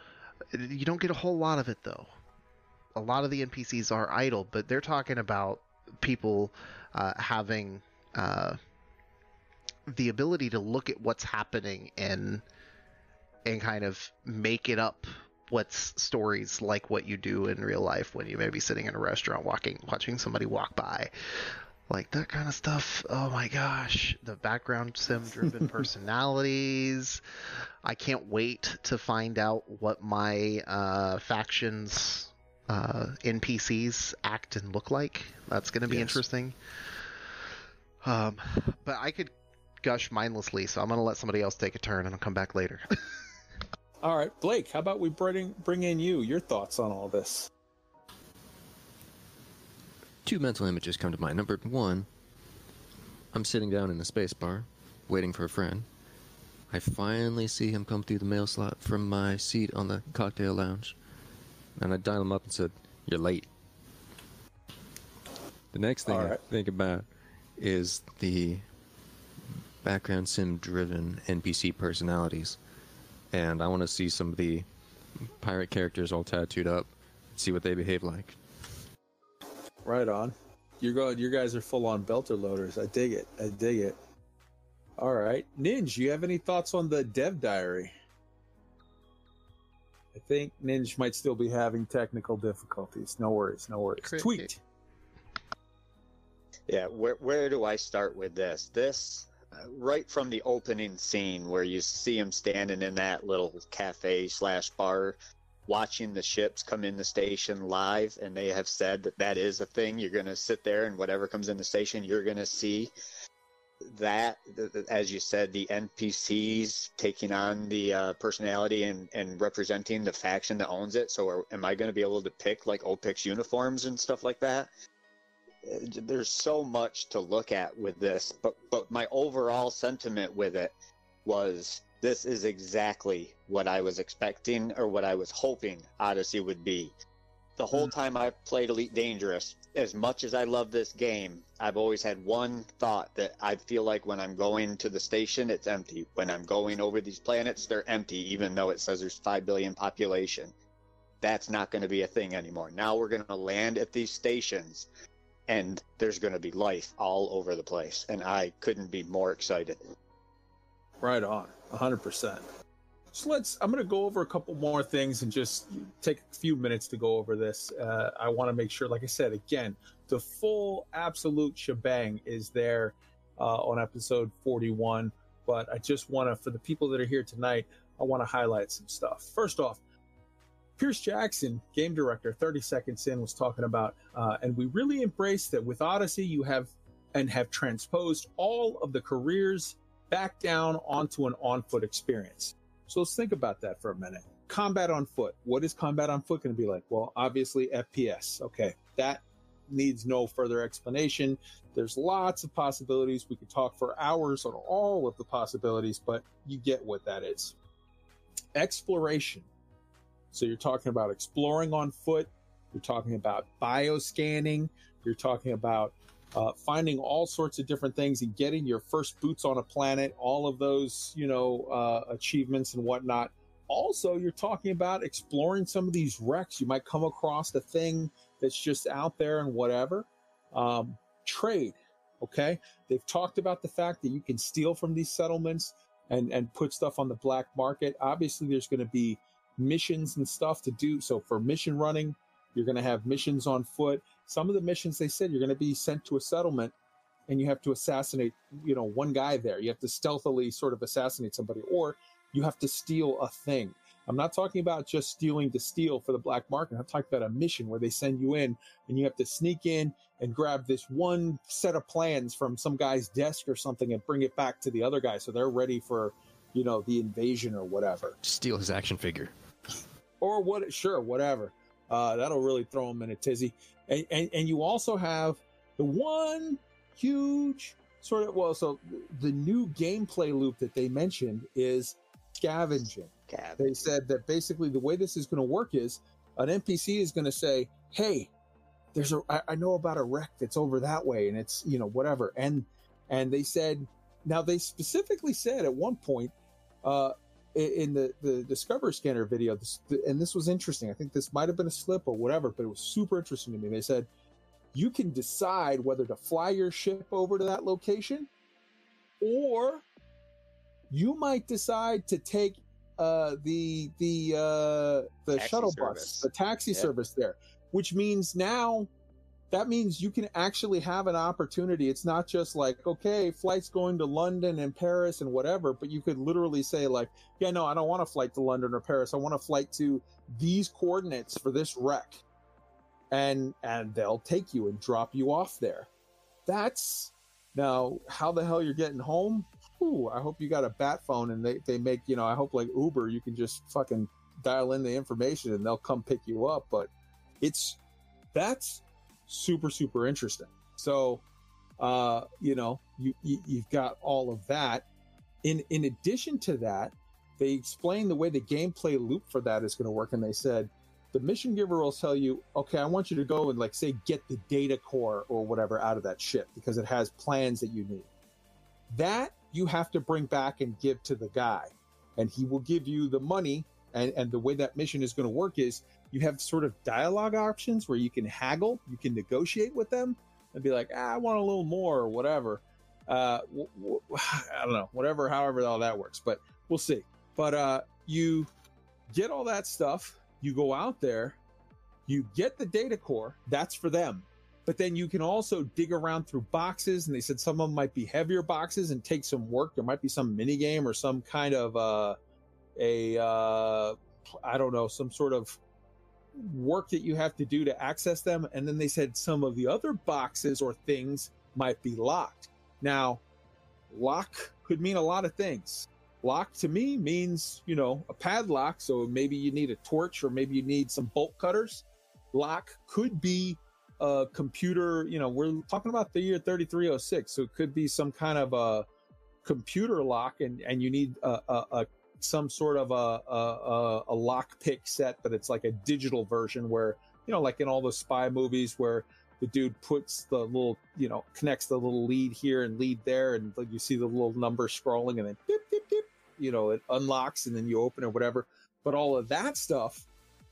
You don't get a whole lot of it though. A lot of the npcs are idle but they're talking about people uh, having uh, the ability to look at what's happening and and kind of make it up what's stories like what you do in real life when you may be sitting in a restaurant walking watching somebody walk by. Like that kind of stuff oh my gosh. The background sim driven personalities. I can't wait to find out what my uh, factions uh, npcs act and look like. That's going to be yes. interesting. Um, but i could gush mindlessly so i'm going to let somebody else take a turn and i'll come back later All right, Blake, how about we bring bring in you? Your thoughts on all this? Two mental images come to mind. Number one, I'm sitting down in a space bar, waiting for a friend. I finally see him come through the mail slot from my seat on the cocktail lounge, and I dial him up and said, "You're late." The next thing right. I think about is the background sim driven NPC personalities and I want to see some of the pirate characters all tattooed up, see what they behave like. Right on. You're going. You guys are full on belter loaders. I dig it. I dig it. All right, Ninja. You have any thoughts on the Dev Diary? I think Ninja might still be having technical difficulties. No worries. No worries. Cricket. Tweet. Yeah, where where do I start with this? This right from the opening scene where you see him standing in that little cafe slash bar, watching the ships come in the station live, and they have said that that is a thing. You're gonna sit there, and whatever comes in the station, you're gonna see that. th- th- As you said, the NPCs taking on the uh, personality and and representing the faction that owns it. So, are, am I gonna be able to pick like OPIX uniforms and stuff like that? There's so much to look at with this but but my overall sentiment with it was this is exactly what i was expecting or what i was hoping odyssey would be. The whole hmm. time i've played elite dangerous as much as i love this game i've always had one thought that i feel like when i'm going to the station it's empty. When i'm going over these planets they're empty even though it says there's 5 billion population. That's not going to be a thing anymore. Now we're going to land at these stations and there's going to be life all over the place and i couldn't be more excited Right on, 100%. So let's, I'm going to go over a couple more things and just take a few minutes to go over this. Uh, I want to make sure, like I said, again, the full absolute shebang is there uh, on episode 41. But I just want to, for the people that are here tonight, I want to highlight some stuff. First off, Pierce Jackson, game director, 30 seconds in, was talking about, uh, and we really embrace that with Odyssey, you have and have transposed all of the careers back down onto an on foot experience. So let's think about that for a minute. Combat on foot. What is combat on foot going to be like? Well, obviously FPS. Okay. That needs no further explanation. There's lots of possibilities. We could talk for hours on all of the possibilities, but you get what that is. Exploration. So you're talking about exploring on foot. You're talking about bioscanning. You're talking about uh, finding all sorts of different things and getting your first boots on a planet, all of those, you know, uh, achievements and whatnot. Also, you're talking about exploring some of these wrecks. You might come across a thing that's just out there and whatever. Um, trade, okay? They've talked about the fact that you can steal from these settlements and and put stuff on the black market. Obviously, there's going to be missions and stuff to do. So for mission running, you're going to have missions on foot. Some of the missions they said you're going to be sent to a settlement and you have to assassinate, you know, one guy there. You have to stealthily sort of assassinate somebody or you have to steal a thing. I'm not talking about just stealing to steal for the black market. I'm talking about a mission where they send you in and you have to sneak in and grab this one set of plans from some guy's desk or something and bring it back to the other guy so they're ready for, you know, the invasion or whatever. Steal his action figure. Or what sure whatever. Uh, that'll really throw them in a tizzy. And, and and you also have the one huge sort of well so the new gameplay loop that they mentioned is scavenging. They said that basically the way this is going to work is an npc is going to say hey there's a I, I know about a wreck that's over that way and it's you know whatever. And and they said now they specifically said at one point uh in the the discover scanner video this, and this was interesting. I think this might have been a slip or whatever but it was super interesting to me. They said you can decide whether to fly your ship over to that location or you might decide to take uh the the uh the Taxi shuttle service. bus the taxi service there which means now that means you can actually have an opportunity. It's not just like okay flights going to london and paris and whatever but you could literally say like yeah no i don't want a flight to london or paris. I want a flight to these coordinates for this wreck. And and they'll take you and drop you off there. That's now how the hell you're getting home? Ooh, i hope you got a bat phone and they, they make you know i hope like uber you can just fucking dial in the information and they'll come pick you up but it's that's super super interesting. So uh you know you, you you've got all of that. In in addition to that they explain the way the gameplay loop for that is going to work and they said the mission giver will tell you okay i want you to go and like say get the data core or whatever out of that ship because it has plans that you need that you have to bring back and give to the guy and he will give you the money and and the way that mission is going to work is you have sort of dialogue options where you can haggle, you can negotiate with them and be like, ah, I want a little more or whatever. Uh, w- w- I don't know, whatever, however all that works, but we'll see. But uh, you get all that stuff, you go out there, you get the data core, that's for them. But then you can also dig around through boxes, and they said some of them might be heavier boxes and take some work. There might be some mini game or some kind of uh, a uh, I don't know, some sort of work that you have to do to access them. And then they said some of the other boxes or things might be locked. Now, lock could mean a lot of things. Lock to me means, you know, a padlock. So maybe you need a torch or maybe you need some bolt cutters. Lock could be a computer, you know, we're talking about the year 3306. So it could be some kind of a computer lock and, and you need a, a, a some sort of a, a, a lock pick set, but it's like a digital version where, you know, like in all the spy movies where the dude puts the little, you know, connects the little lead here and lead there, and like you see the little number scrolling, and then beep, beep, beep, you know, it unlocks and then you open or whatever. But all of that stuff,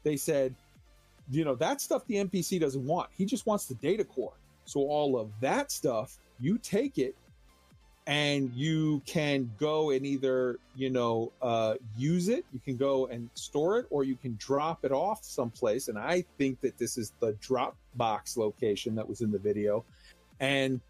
they said, you know, that stuff the NPC doesn't want. He just wants the data core. So all of that stuff, you take it and you can go and either you know uh, use it you can go and store it or you can drop it off someplace. And i think that this is the dropbox location that was in the video. And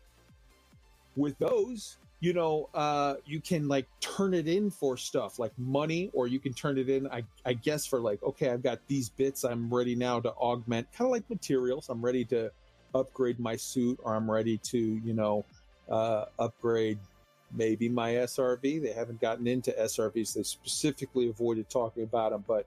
with those you know uh, you can like turn it in for stuff like money or you can turn it in I, I guess for like okay i've got these bits i'm ready now to augment kind of like materials. I'm ready to upgrade my suit or i'm ready to you know uh, upgrade maybe my SRV. They haven't gotten into SRVs. They specifically avoided talking about them, but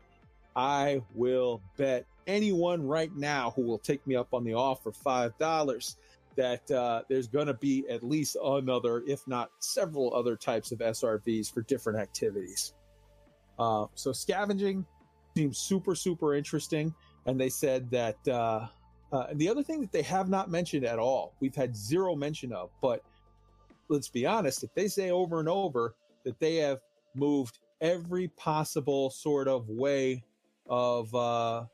I will bet anyone right now who will take me up on the offer five dollars that uh, there's going to be at least another, if not several other types of SRVs for different activities. Uh, so scavenging seems super super interesting, and they said that uh, uh the other thing that they have not mentioned at all, we've had zero mention of, but let's be honest, if they say over and over that they have moved every possible sort of way of uh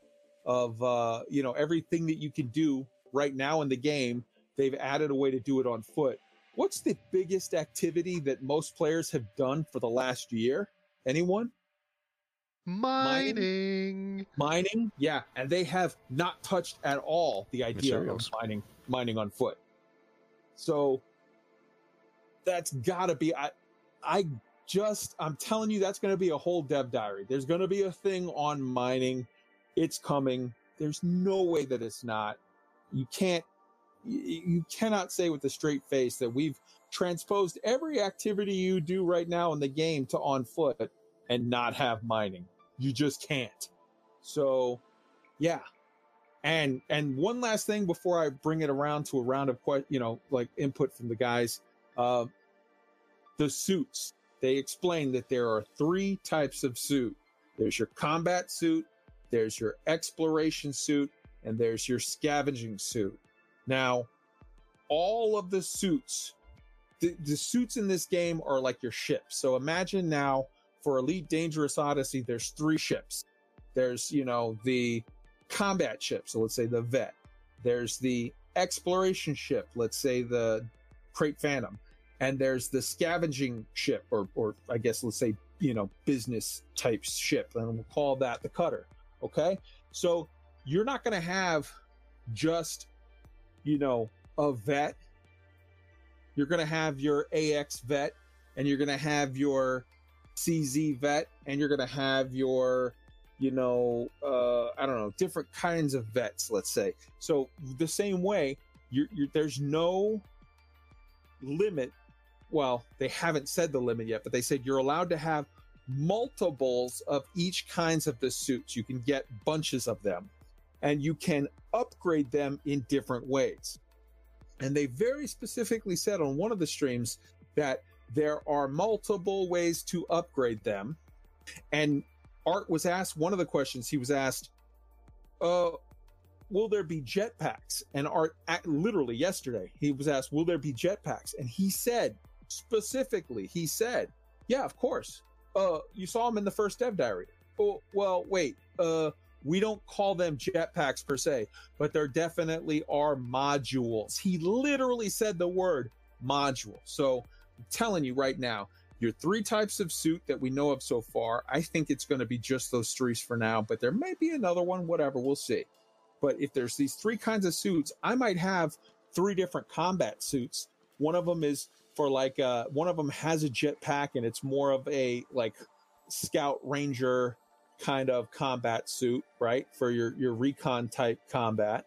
of uh you know everything that you can do right now in the game, they've added a way to do it on foot. What's the biggest activity that most players have done for the last year? Anyone? Mining. Mining, yeah, and they have not touched at all the idea Materials. of mining mining on foot. So that's got to be I I just I'm telling you that's going to be a whole dev diary. There's going to be a thing on mining. It's coming. There's no way that it's not. You can't you, you cannot say with a straight face that we've transposed every activity you do right now in the game to on foot and not have mining. You just can't. So, yeah. And and one last thing before I bring it around to a round of que- you know like input from the guys. Uh, the suits. They explain that there are three types of suit. There's your combat suit, there's your exploration suit, and there's your scavenging suit. Now, all of the suits, the, the suits in this game are like your ships. So imagine now for Elite Dangerous Odyssey, there's three ships. There's, you know, the combat ship. So let's say the Vet. There's the exploration ship. Let's say the Krait Phantom and there's the scavenging ship or or i guess let's say you know business type ship and we'll call that the cutter okay so you're not going to have just you know a vet you're going to have your ax vet and you're going to have your cz vet and you're going to have your you know uh i don't know different kinds of vets let's say so the same way you're, you're there's no limit well, they haven't said the limit yet, but they said you're allowed to have multiples of each kinds of the suits. You can get bunches of them and you can upgrade them in different ways. And they very specifically said on one of the streams that there are multiple ways to upgrade them. And Art was asked one of the questions he was asked, uh, will there be jetpacks? And Art, literally yesterday, he was asked, will there be jetpacks? And he said, specifically, he said, "Yeah, of course. Uh, you saw him in the first Dev Diary. Oh, well, wait. Uh, We don't call them jetpacks per se, but there definitely are modules. He literally said the word module. So I'm telling you right now, your three types of suit that we know of so far, I think it's going to be just those three for now, but there may be another one, whatever, we'll see. But if there's these three kinds of suits, I might have three different combat suits. One of them is for like uh one of them has a jetpack and it's more of a like scout ranger kind of combat suit, right? For your your recon type combat.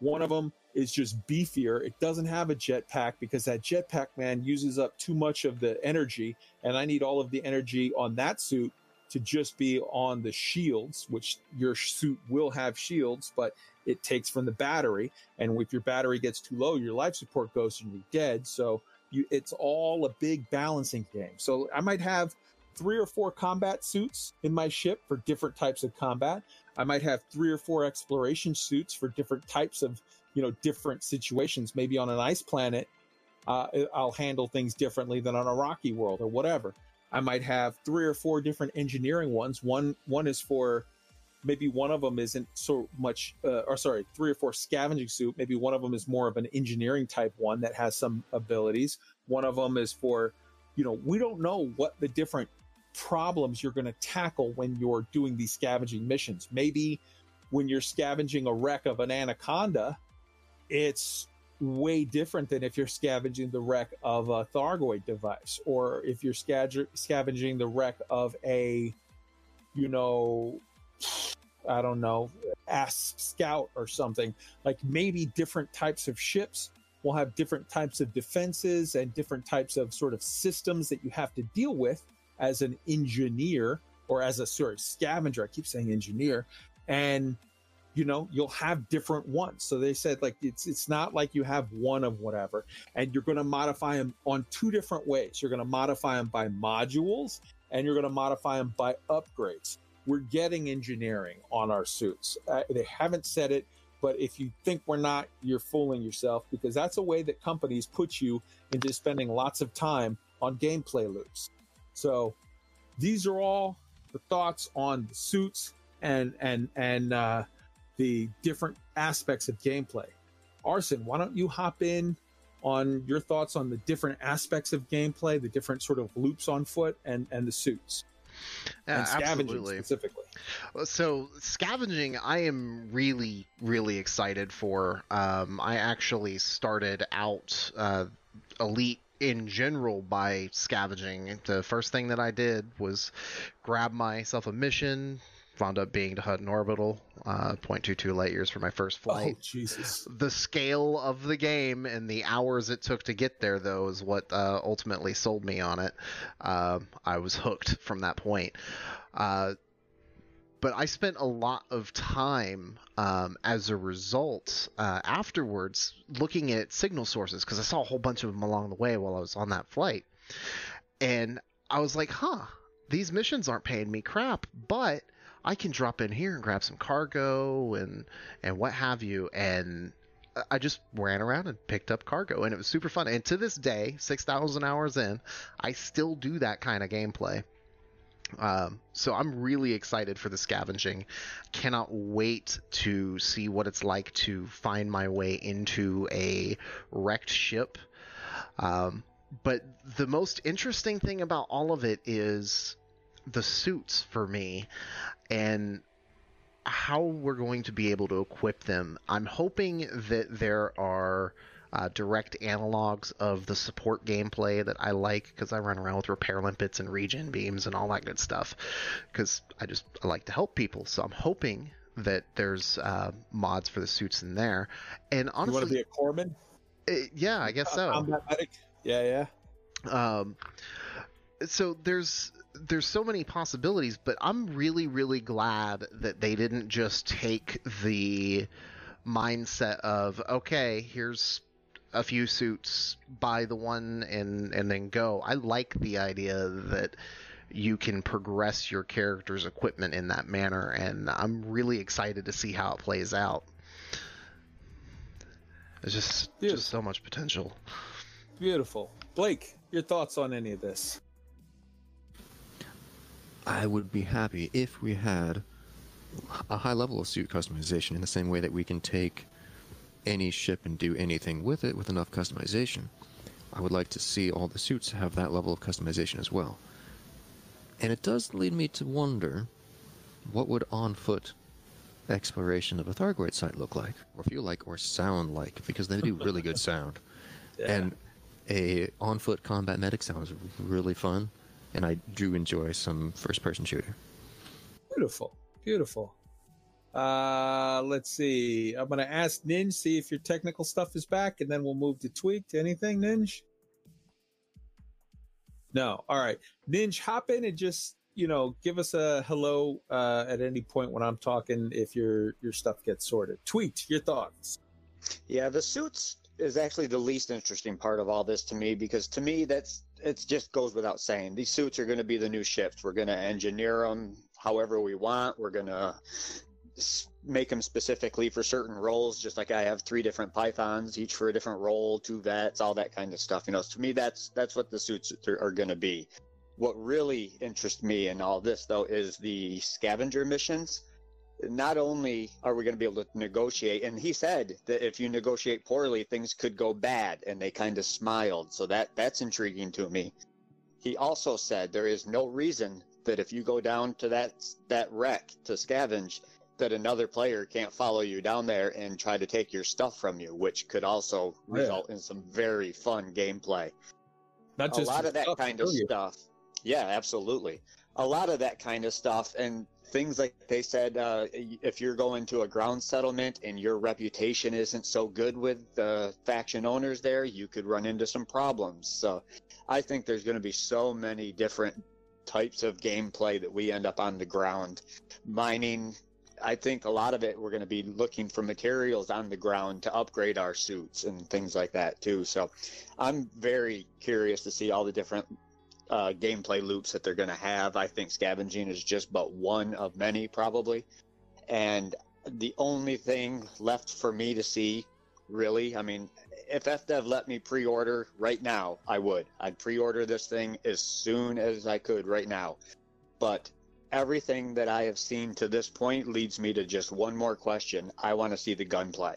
One of them is just beefier. It doesn't have a jetpack because that jetpack man uses up too much of the energy and I need all of the energy on that suit to just be on the shields, which your suit will have shields, but it takes from the battery. And if your battery gets too low, your life support goes and you're dead. So you, it's all a big balancing game. So I might have three or four combat suits in my ship for different types of combat. I might have three or four exploration suits for different types of, you know, different situations. Maybe on an ice planet, uh, I'll handle things differently than on a rocky world or whatever. I might have three or four different engineering ones. One one is for maybe one of them isn't so much, uh, or sorry, three or four scavenging suit. Maybe one of them is more of an engineering type one that has some abilities. One of them is for, you know, we don't know what the different problems you're going to tackle when you're doing these scavenging missions. Maybe when you're scavenging a wreck of an anaconda, it's way different than if you're scavenging the wreck of a Thargoid device, or if you're scavenging the wreck of a, you know, I don't know, ass scout or something. Like maybe different types of ships will have different types of defenses and different types of sort of systems that you have to deal with as an engineer or as a sort of scavenger. I keep saying engineer, and you know you'll have different ones. So they said like it's it's not like you have one of whatever, and you're going to modify them on two different ways. You're going to modify them by modules, and you're going to modify them by upgrades we're getting engineering on our suits. Uh, they haven't said it, but if you think we're not, you're fooling yourself because that's a way that companies put you into spending lots of time on gameplay loops. So these are all the thoughts on the suits and and and uh, the different aspects of gameplay. Arson, why don't you hop in on your thoughts on the different aspects of gameplay, the different sort of loops on foot, and and the suits? Yeah, and scavenging absolutely. specifically. So scavenging, I am really, really excited for. Um, I actually started out uh, elite in general by scavenging. The first thing that I did was grab myself a mission, wound up being to Hutton Orbital, uh, 0.22 light years for my first flight. Oh, Jesus. The scale of the game and the hours it took to get there, though, is what uh, ultimately sold me on it. Uh, I was hooked from that point. Uh, but I spent a lot of time um, as a result uh, afterwards looking at signal sources because I saw a whole bunch of them along the way while I was on that flight. And I was like, huh, these missions aren't paying me crap, but I can drop in here and grab some cargo and and what have you and I just ran around and picked up cargo and it was super fun and to this day 6000 hours in I still do that kind of gameplay um, so I'm really excited for the scavenging. Cannot wait to see what it's like to find my way into a wrecked ship. Um, but the most interesting thing about all of it is the suits for me and how we're going to be able to equip them. I'm hoping that there are uh, direct analogs of the support gameplay that I like because I run around with repair limpets and regen beams and all that good stuff because I just I like to help people. So I'm hoping that there's uh, mods for the suits in there. And honestly, you want to be a corpsman? Uh, yeah, I guess so. Medic. Yeah, yeah. Um, so there's there's so many possibilities, but I'm really, really glad that they didn't just take the mindset of okay, here's a few suits, buy the one and and then go. I like the idea that you can progress your character's equipment in that manner, and I'm really excited to see how it plays out. There's just Beautiful. just so much potential. Beautiful, Blake. Your thoughts on any of this? I would be happy if we had a high level of suit customization in the same way that we can take any ship and do anything with it with enough customization. I would like to see all the suits have that level of customization as well. And it does lead me to wonder what would on foot exploration of a Thargoid site look like, or feel like, or sound like, because they do really good sound. Yeah. And a on foot combat medic sounds really fun, and I do enjoy some first person shooter. Beautiful, beautiful. Uh, let's see. I'm gonna ask Ninj see if your technical stuff is back, and then we'll move to Tweaked. Anything, Ninj? No. All right, Ninj, hop in and just you know give us a hello uh, at any point when I'm talking. If your your stuff gets sorted. Tweet Your thoughts. Yeah, the suits is actually the least interesting part of all this to me because to me that's it just goes without saying. These suits are going to be the new shift. We're going to engineer them however we want. We're going to make them specifically for certain roles, just like I have three different pythons, each for a different role, two vets, all that kind of stuff. You know, to me, that's that's what the suits are going to be. What really interests me in all this, though, is the scavenger missions. Not only are we going to be able to negotiate, and he said that if you negotiate poorly, things could go bad, and they kind of smiled. So that that's intriguing to me. He also said there is no reason that if you go down to that that wreck to scavenge, that another player can't follow you down there and try to take your stuff from you, which could also Yeah. result in some very fun gameplay. Not just a lot of that stuff, kind of you. stuff. Yeah, absolutely. A lot of that kind of stuff and things like they said uh, if you're going to a ground settlement and your reputation isn't so good with the faction owners there, you could run into some problems. So I think there's going to be so many different types of gameplay that we end up on the ground. Mining, I think a lot of it we're going to be looking for materials on the ground to upgrade our suits and things like that too. So I'm very curious to see all the different uh, gameplay loops that they're going to have. I think scavenging is just but one of many, probably. And the only thing left for me to see, really, I mean, if FDev let me pre order right now, I would. I'd pre order this thing as soon as I could right now. But everything that I have seen to this point leads me to just one more question. I want to see the gunplay.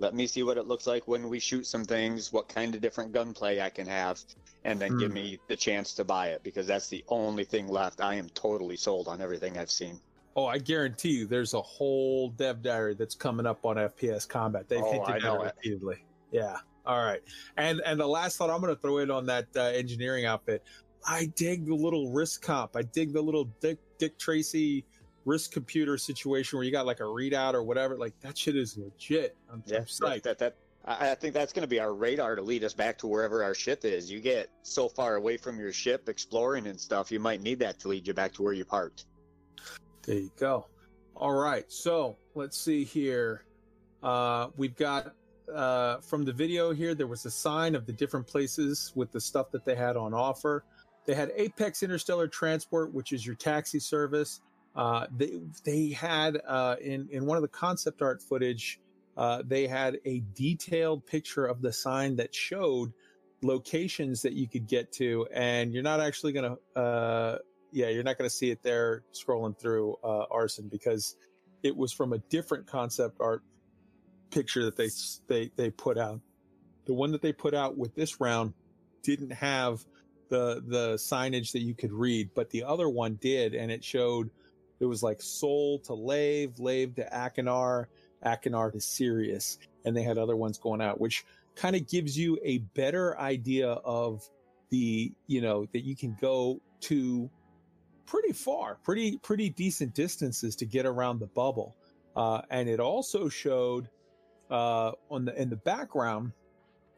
Let me see what it looks like when we shoot some things, what kind of different gunplay I can have, and then give Hmm. me the chance to buy it because that's the only thing left. I am totally sold on everything I've seen. Oh, I guarantee you, there's a whole dev diary that's coming up on FPS Combat. They've Oh, hinted I at know it it. repeatedly. Yeah. All right. And and the last thought I'm going to throw in on that uh, engineering outfit. I dig the little wrist comp. I dig the little Dick Dick Tracy risk computer situation where you got like a readout or whatever. Like that shit is legit. I'm, Yeah, psyched. that, that, that I think that's going to be our radar to lead us back to wherever our ship is. You get so far away from your ship exploring and stuff, you might need that to lead you back to where you parked. There you go. All right. So let's see here. Uh, we've got uh, from the video here, there was a sign of the different places with the stuff that they had on offer. They had Apex Interstellar Transport, which is your taxi service. Uh, they they had uh, in in one of the concept art footage, uh, they had a detailed picture of the sign that showed locations that you could get to, and you're not actually gonna uh, yeah, you're not to see it there scrolling through uh, Arson because it was from a different concept art picture that they they they put out. The one that they put out with this round didn't have the the signage that you could read, but the other one did, and it showed it was like Sol to Lave, Lave to Achenar, Achenar to Sirius, and they had other ones going out, which kind of gives you a better idea of the you know that you can go to pretty far, pretty pretty decent distances to get around the bubble. Uh, and it also showed uh, on the in the background,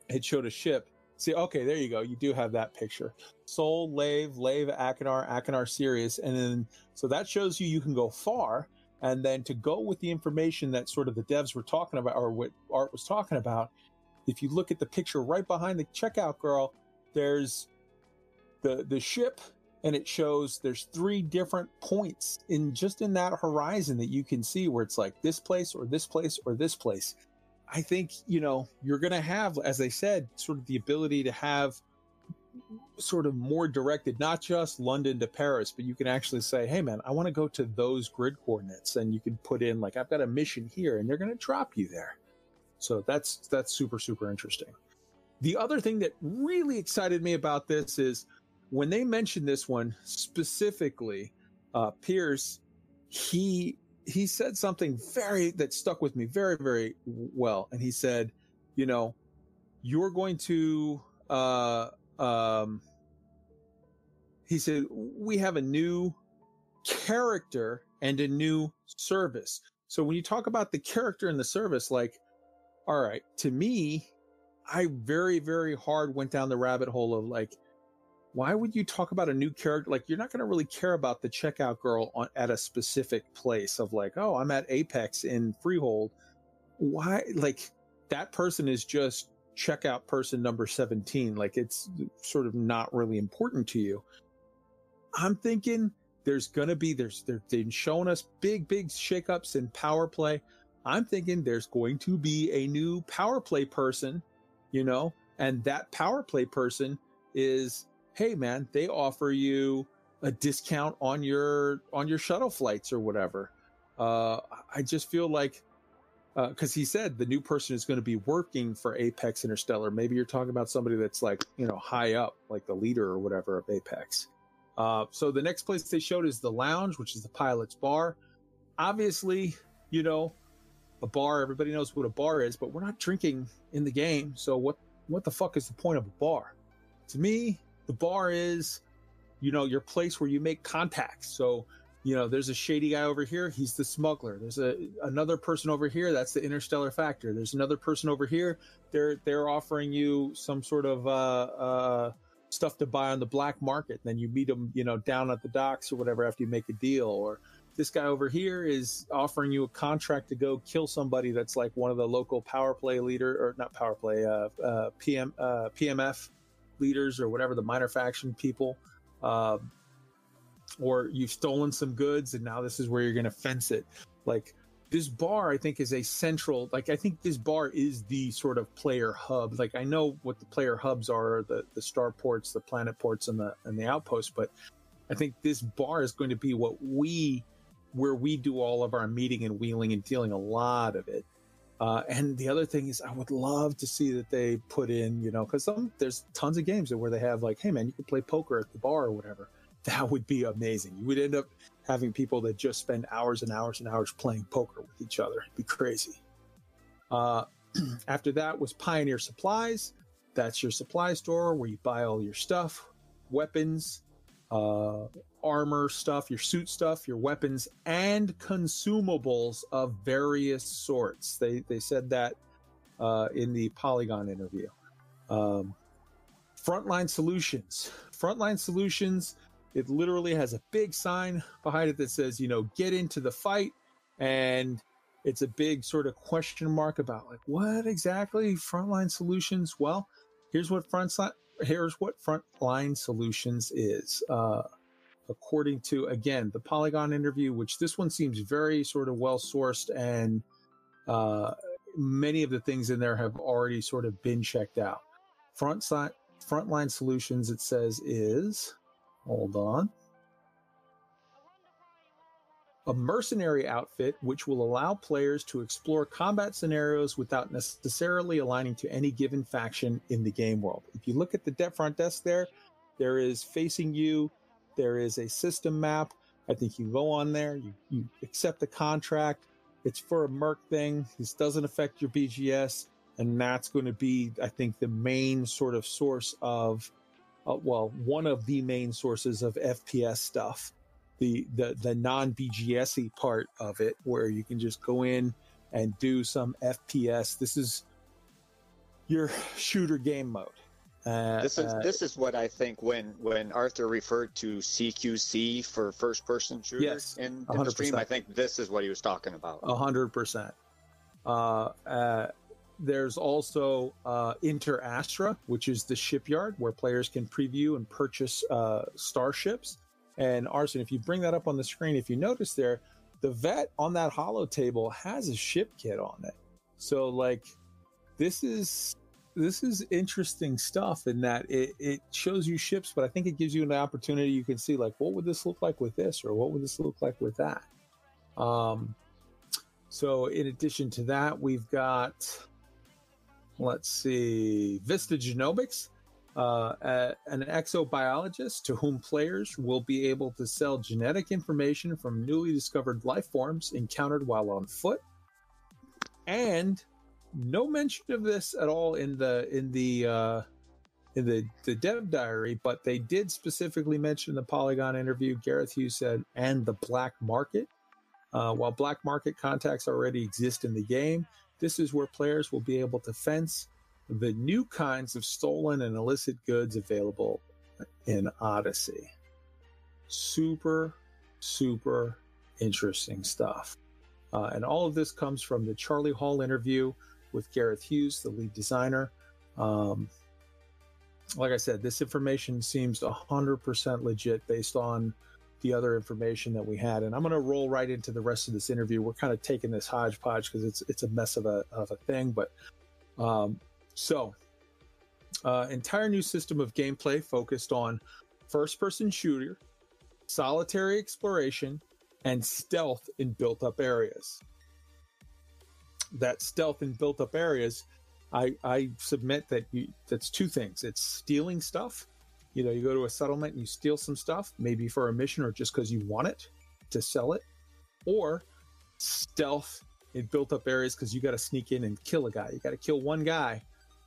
it showed a ship. See, okay, there you go. You do have that picture. Sol, Lave, Lave, Achenar, Achenar, Sirius, and then so that shows you you can go far. And then to go with the information that sort of the devs were talking about, or what Art was talking about, if you look at the picture right behind the checkout girl, there's the the ship and it shows there's three different points in just in that horizon that you can see where it's like this place or this place or this place. I think, you know, you're going to have, as I said, sort of the ability to have sort of more directed, not just London to Paris, but you can actually say, hey, man, I want to go to those grid coordinates. And you can put in, like, I've got a mission here, and they're going to drop you there. So that's that's super super interesting. The other thing that really excited me about this is when they mentioned this one specifically, uh, Pierce, he he said something very that stuck with me very very well, and he said, you know, you're going to uh um he said we have a new character and a new service. So when you talk about the character and the service, like, all right, to me, I very, very hard went down the rabbit hole of like, why would you talk about a new character? Like, you're not going to really care about the checkout girl on, at a specific place of like, oh, I'm at Apex in Freehold. Why? Like, that person is just checkout person number 17. Like, it's sort of not really important to you. I'm thinking there's going to be, there's, they've been showing us big, big shakeups in power play. I'm thinking there's going to be a new power play person, you know, and that power play person is hey man, they offer you a discount on your on your shuttle flights or whatever. Uh, I just feel like because uh, he said the new person is going to be working for Apex Interstellar. Maybe you're talking about somebody that's like you know high up, like the leader or whatever of Apex. Uh, so the next place they showed is the lounge, which is the pilot's bar. Obviously, you know, a bar. Everybody knows what a bar is, but we're not drinking in the game. So what what the fuck is the point of a bar? To me, the bar is, you know, your place where you make contacts. So, you know, there's a shady guy over here. He's the smuggler. There's a another person over here. That's the interstellar factor. There's another person over here. They're they're offering you some sort of uh, uh, stuff to buy on the black market. Then you meet them, you know, down at the docks or whatever after you make a deal. Or this guy over here is offering you a contract to go kill somebody that's like one of the local power play leader or not power play uh, uh, PM uh, PMF leaders or whatever the minor faction people uh, or you've stolen some goods and now this is where you're going to fence it. Like this bar i think is a central like i think this bar is the sort of player hub. Like i know what the player hubs are the the star ports the planet ports and the and the outposts but i think this bar is going to be what we where we do all of our meeting and wheeling and dealing a lot of it uh, and the other thing is, I would love to see that they put in, you know, because there's tons of games where they have like, hey man, you can play poker at the bar or whatever. That would be amazing. You would end up having people that just spend hours and hours and hours playing poker with each other. It'd be crazy. Uh, after that was Pioneer Supplies. That's your supply store where you buy all your stuff, weapons, uh, armor stuff, your suit stuff, your weapons, and consumables of various sorts. They they said that uh, in the Polygon interview. Um, Frontline Solutions. Frontline Solutions. It literally has a big sign behind it that says, you know, get into the fight, and it's a big sort of question mark about like what exactly Frontline Solutions. Well, here's what Frontline here's what Frontline Solutions is. Uh, according to again the Polygon interview, which this one seems very sort of well sourced, and uh, many of the things in there have already sort of been checked out. Front side, Frontline Solutions, it says is hold on. A mercenary outfit which will allow players to explore combat scenarios without necessarily aligning to any given faction in the game world. If you look at the front desk there, there is facing you there is a system map. I think you go on there, you, you accept the contract. It's for a Merc thing. This doesn't affect your BGS. And that's going to be, I think, the main sort of source of, uh, well, one of the main sources of FPS stuff. The, the, the non BGSy part of it, where you can just go in and do some FPS. This is your shooter game mode. Uh, this is uh, this is what I think when when Arthur referred to CQC for first person shooter yes, in, in the stream. I think this is what he was talking about. A hundred percent. Uh, uh, there's also uh, Inter Astra, which is the shipyard where players can preview and purchase uh, starships. And Arson, if you bring that up on the screen, if you notice there, the vet on that hollow table has a ship kit on it. So like, this is this is interesting stuff in that it, it shows you ships, but I think it gives you an opportunity. You can see like, what would this look like with this, or what would this look like with that. Um, so in addition to that, we've got, let's see, Vista Genomics, uh, a- an exobiologist to whom players will be able to sell genetic information from newly discovered life forms encountered while on foot. And no mention of this at all in the in the uh, in the the dev diary, but they did specifically mention the Polygon interview. Gareth Hughes said, "and the black market." Uh, while black market contacts already exist in the game, this is where players will be able to fence the new kinds of stolen and illicit goods available in Odyssey. Super, super interesting stuff. Uh, and all of this comes from the Charlie Hall interview with Gareth Hughes, the lead designer. Um, like I said, this information seems 100% legit based on the other information that we had. And I'm going to roll right into the rest of this interview. We're kind of taking this hodgepodge because it's it's a mess of a, of a thing. But um, so, uh, entire new system of gameplay focused on first person shooter, solitary exploration, and stealth in built up areas. That stealth in built up areas, I, I submit that you, that's two things. It's stealing stuff. You know, you go to a settlement and you steal some stuff, maybe for a mission or just because you want it to sell it, or stealth in built up areas because you got to sneak in and kill a guy. You got to kill one guy,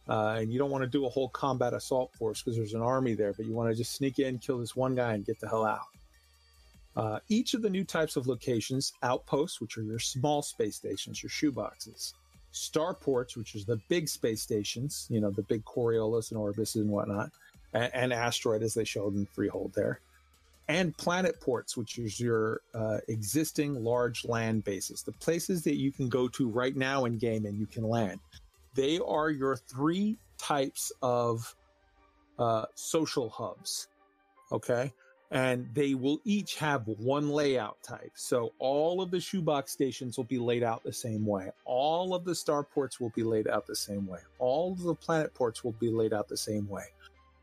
uh, and you don't want to do a whole combat assault force because there's an army there, but you want to just sneak in, kill this one guy, and get the hell out. Uh, each of the new types of locations outposts, which are your small space stations, your shoeboxes, starports, which is the big space stations, you know, the big Coriolis and Orbis and whatnot, and, and asteroid as they showed in Freehold there, and planet ports, which is your uh, existing large land bases, the places that you can go to right now in game and you can land. They are your three types of uh, social hubs. Okay and they will each have one layout type. So all of the shoebox stations will be laid out the same way. All of the starports will be laid out the same way. All of the planet ports will be laid out the same way,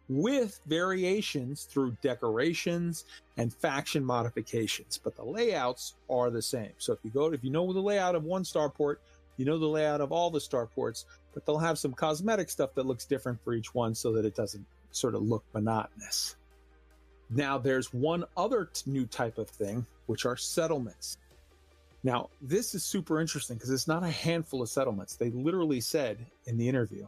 with variations through decorations and faction modifications. But the layouts are the same. So if you go, if you know the layout of one starport, you know the layout of all the starports, but they'll have some cosmetic stuff that looks different for each one so that it doesn't sort of look monotonous. Now, there's one other t- new type of thing, which are settlements. Now, this is super interesting because it's not a handful of settlements. They literally said in the interview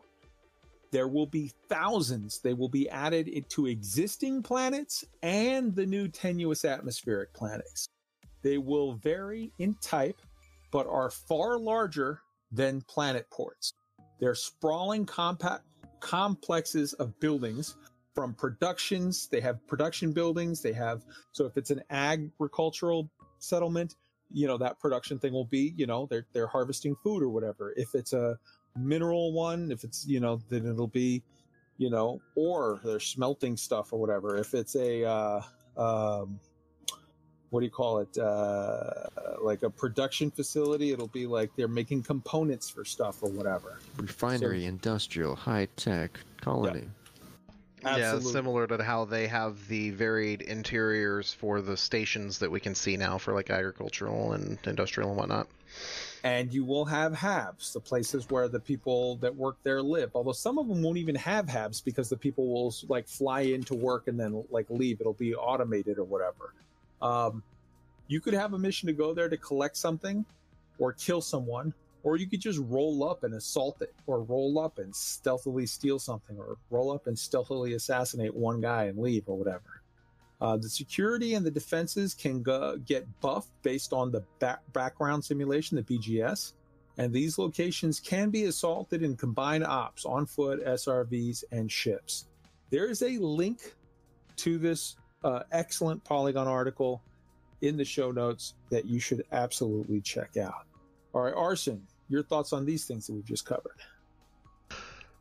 there will be thousands. They will be added to existing planets and the new tenuous atmospheric planets. They will vary in type, but are far larger than planet ports. They're sprawling compact complexes of buildings from productions. They have production buildings. They have, so if it's an agricultural settlement, you know, that production thing will be, you know, they're, they're harvesting food or whatever. If it's a mineral one, if it's, you know, then it'll be, you know, or they're smelting stuff or whatever. If it's a, uh, um, what do you call it? Uh, like a production facility, it'll be like they're making components for stuff or whatever. Refinery, industrial, high tech, colony. Absolutely. similar to how they have the varied interiors for the stations that we can see now for like agricultural and industrial and whatnot. and you will have habs, the places where the people that work there live. Although some of them won't even have habs because the people will like fly into work and then like leave. It'll be automated or whatever. Um, you could have a mission to go there to collect something or kill someone, or you could just roll up and assault it, or roll up and stealthily steal something, or roll up and stealthily assassinate one guy and leave, or whatever. Uh, the security and the defenses can go, get buffed based on the back, background simulation, the BGS, and these locations can be assaulted in combined ops on foot, SRVs, and ships. There is a link to this uh, excellent Polygon article in the show notes that you should absolutely check out. All right, Arson, your thoughts on these things that we've just covered?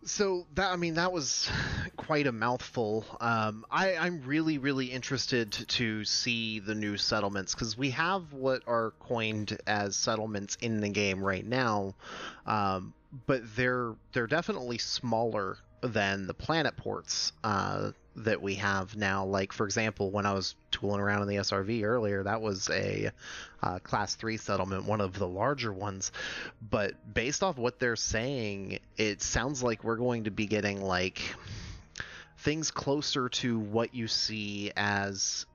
So that I mean that was quite a mouthful. Um, I, I'm really really interested to see the new settlements because we have what are coined as settlements in the game right now, um, but they're they're definitely smaller than the planet ports uh, that we have now. Like for example, when I was tooling around in the SRV earlier, that was a uh, class three settlement, one of the larger ones. But based off what they're saying, it sounds like we're going to be getting like things closer to what you see as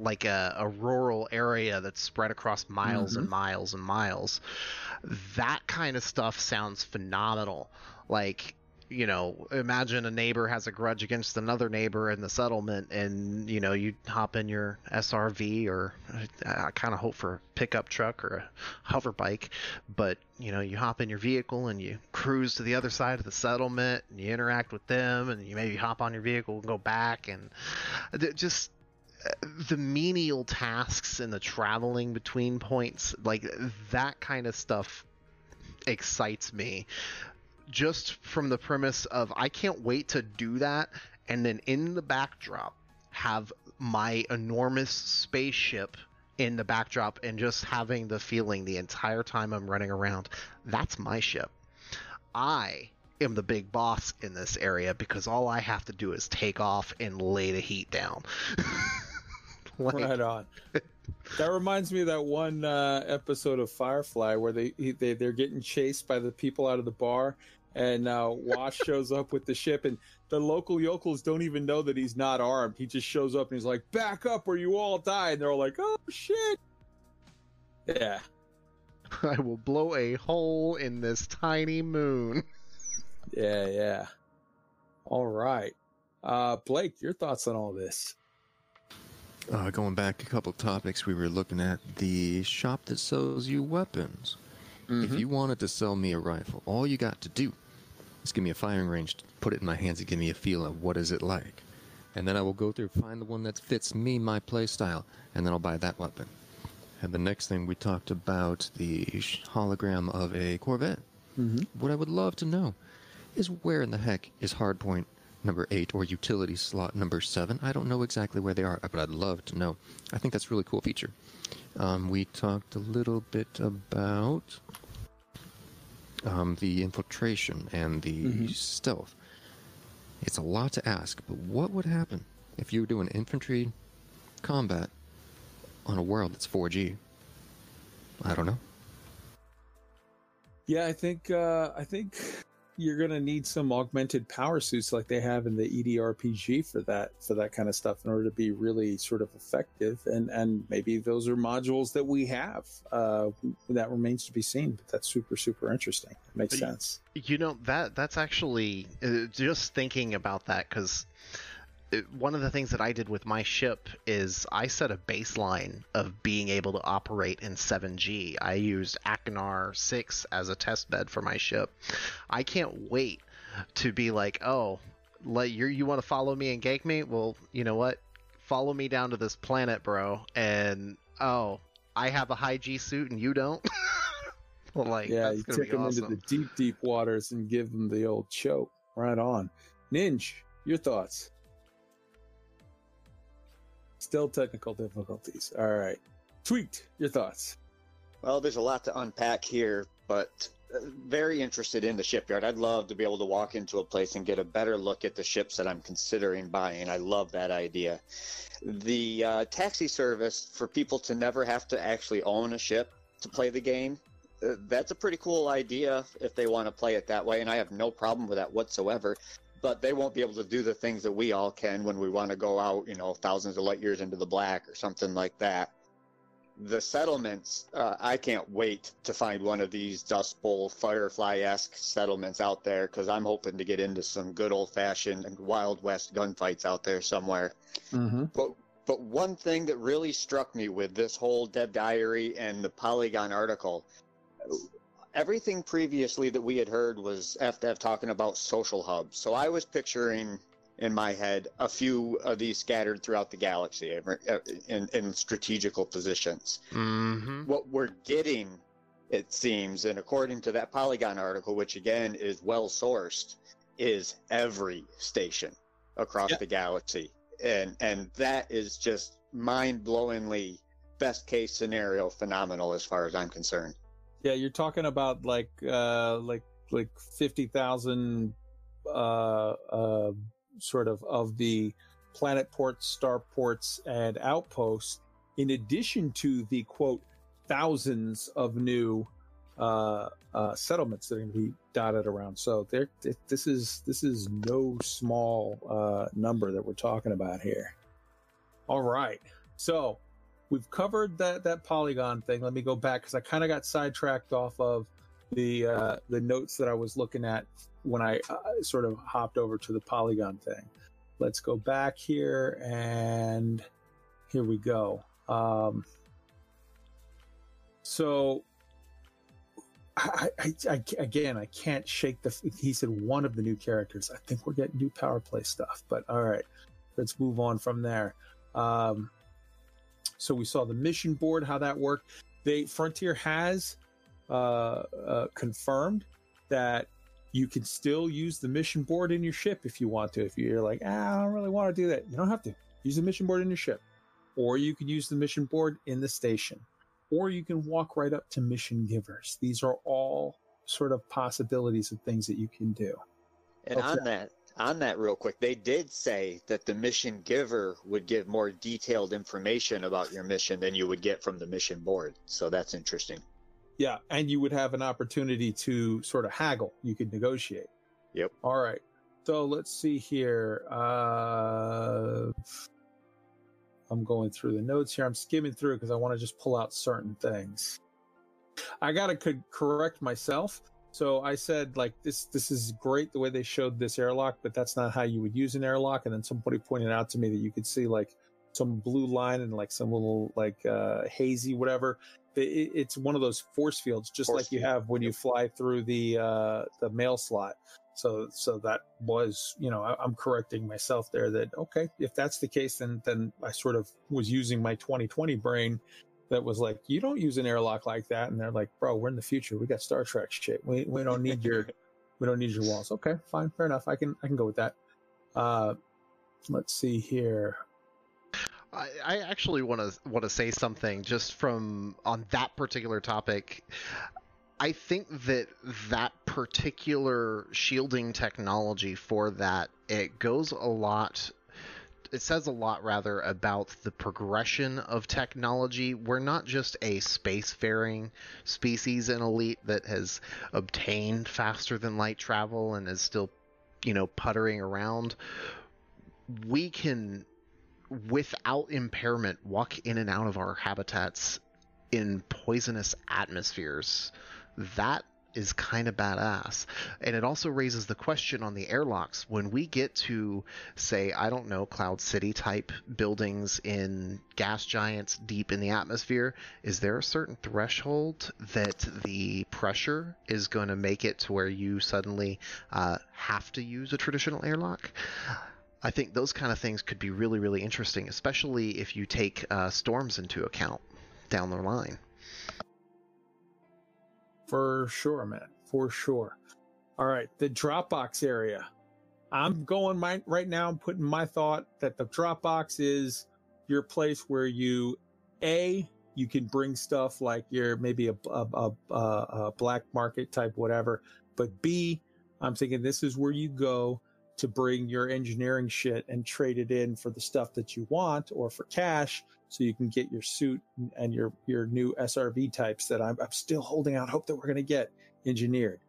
like a, a rural area that's spread across miles and miles and miles. That kind of stuff sounds phenomenal. Like, you know, imagine a neighbor has a grudge against another neighbor in the settlement, and, you know, you hop in your SRV or uh, I kind of hope for a pickup truck or a hover bike, but, you know, you hop in your vehicle and you cruise to the other side of the settlement and you interact with them, and you maybe hop on your vehicle and go back, and uh, th- just uh, the menial tasks and the traveling between points, like that kind of stuff excites me. Just from the premise of I can't wait to do that and then in the backdrop have my enormous spaceship in the backdrop and just having the feeling the entire time I'm running around that's my ship. I am the big boss in this area because all I have to do is take off and lay the heat down. Like- right on. That reminds me of that one uh, episode of Firefly where they, they they're getting chased by the people out of the bar, and uh, Wash shows up with the ship, and the local yokels don't even know that he's not armed. He just shows up and he's like, "Back up, or you all die!" And they're all like, "Oh shit!" Yeah, I will blow a hole in this tiny moon. yeah, yeah. All right, uh, Blake, your thoughts on all this? Uh, going back a couple topics, we were looking at the shop that sells you weapons. If you wanted to sell me a rifle, all you got to do is give me a firing range, put it in my hands, and give me a feel of what is it like. And then I will go through, find the one that fits me, my play style, and then I'll buy that weapon. And the next thing we talked about the hologram of a Corvette. Mhm. What I would love to know is where in the heck is hardpoint number eight or utility slot number seven? I don't know exactly where they are, but I'd love to know. I think that's a really cool feature. Um, we talked a little bit about um, the infiltration and the Mhm. stealth. It's a lot to ask, but what would happen if you were doing infantry combat on a world that's 4G? I don't know. Yeah, I think uh, I think you're gonna need some augmented power suits like they have in the EDRPG for that for that kind of stuff in order to be really sort of effective. And and maybe those are modules that we have. Uh, that remains to be seen. But that's super super interesting. makes But sense. You know that that's actually uh, just thinking about that because one of the things that I did with my ship is I set a baseline of being able to operate in 7G. I used Achenar 6 as a test bed for my ship. I can't wait to be like, oh, let you you want to follow me and gank me? Well, you know what? Follow me down to this planet, bro. And oh, I have a high G suit and you don't. like, yeah, you take them awesome. into the deep deep waters and give them the old choke. Right on. Ninja, your thoughts? Still technical difficulties. All right. Tweet your thoughts? Well, there's a lot to unpack here, but uh, very interested in the shipyard. I'd love to be able to walk into a place and get a better look at the ships that I'm considering buying. I love that idea. The uh, taxi service for people to never have to actually own a ship to play the game. Uh, that's a pretty cool idea if they want to play it that way, and I have no problem with that whatsoever. But they won't be able to do the things that we all can when we want to go out, you know, thousands of light years into the black or something like that the settlements uh, i can't wait to find one of these dust bowl firefly-esque settlements out there because i'm hoping to get into some good old-fashioned and wild west gunfights out there somewhere Mm-hmm. but but one thing that really struck me with this whole dev diary and the polygon article everything previously that we had heard was FDev talking about social hubs so i was picturing in my head a few of these scattered throughout the galaxy uh, in, in strategical positions Mm-hmm. what we're getting, it seems, and according to that Polygon article, which again is well sourced, is every station across Yeah. the galaxy, and and that is just mind blowingly best case scenario phenomenal as far as I'm concerned. Yeah, you're talking about like uh like like fifty thousand uh uh sort of of the planet ports, star ports, and outposts, in addition to the quote thousands of new uh, uh, settlements that are going to be dotted around. So there, this is this is no small uh, number that we're talking about here. All right, so we've covered that that polygon thing. Let me go back because I kind of got sidetracked off of the uh, the notes that I was looking at when I uh, sort of hopped over to the polygon thing. Let's go back here and here we go. Um, so I, I, I, again, I can't shake the. He said one of the new characters. I think we're getting new power play stuff, but all right, let's move on from there. Um, so we saw the mission board, how that worked. They Frontier has uh, uh, confirmed that you can still use the mission board in your ship if you want to. If you're like, ah, I don't really want to do that, you don't have to use the mission board in your ship, or you can use the mission board in the station, or you can walk right up to mission givers. These are all sort of possibilities of things that you can do. And okay. on that, on that real quick, they did say that the mission giver would give more detailed information about your mission than you would get from the mission board. So that's interesting. Yeah, and you would have an opportunity to sort of haggle. You could negotiate. Yep. All right. So let's see here. Uh, I'm going through the notes here. I'm skimming through because I want to just pull out certain things. I got to co- correct myself. So I said like this this is great the way they showed this airlock, but that's not how you would use an airlock. And then somebody pointed out to me that you could see like some blue line and like some little like uh, hazy whatever. It, it's one of those force fields, just force like you have when you fly through the uh, the mail slot. So so that was you know I, am correcting myself there that okay if that's the case then then I sort of was using my 2020 brain that was like you don't use an airlock like that and they're like bro we're in the future we got Star Trek shit we we don't need your we don't need your walls okay fine fair enough I can I can go with that. Uh, let's see here. I, I actually want to want to say something just from on that particular topic. I think that that particular shielding technology for that it goes a lot it says a lot rather about the progression of technology. We're not just a spacefaring species in Elite that has obtained faster than light travel and is still, you know, puttering around. We can without impairment walk in and out of our habitats in poisonous atmospheres. That is kind of badass. And it also raises the question on the airlocks when we get to, say, I don't know, Cloud City type buildings in gas giants deep in the atmosphere, is there a certain threshold that the pressure is going to make it to where you suddenly uh, have to use a traditional airlock? I think those kind of things could be really, really interesting, especially if you take uh, storms into account down the line. For sure, man. For sure. All right, the Dropbox area. I'm going my right now. I'm putting my thought that the Dropbox is your place where you, a, you can bring stuff like your maybe a a, a, a black market type whatever, but b, I'm thinking this is where you go to bring your engineering shit and trade it in for the stuff that you want or for cash so you can get your suit and your your new SRV types that I'm, I'm still holding out hope that we're going to get engineered.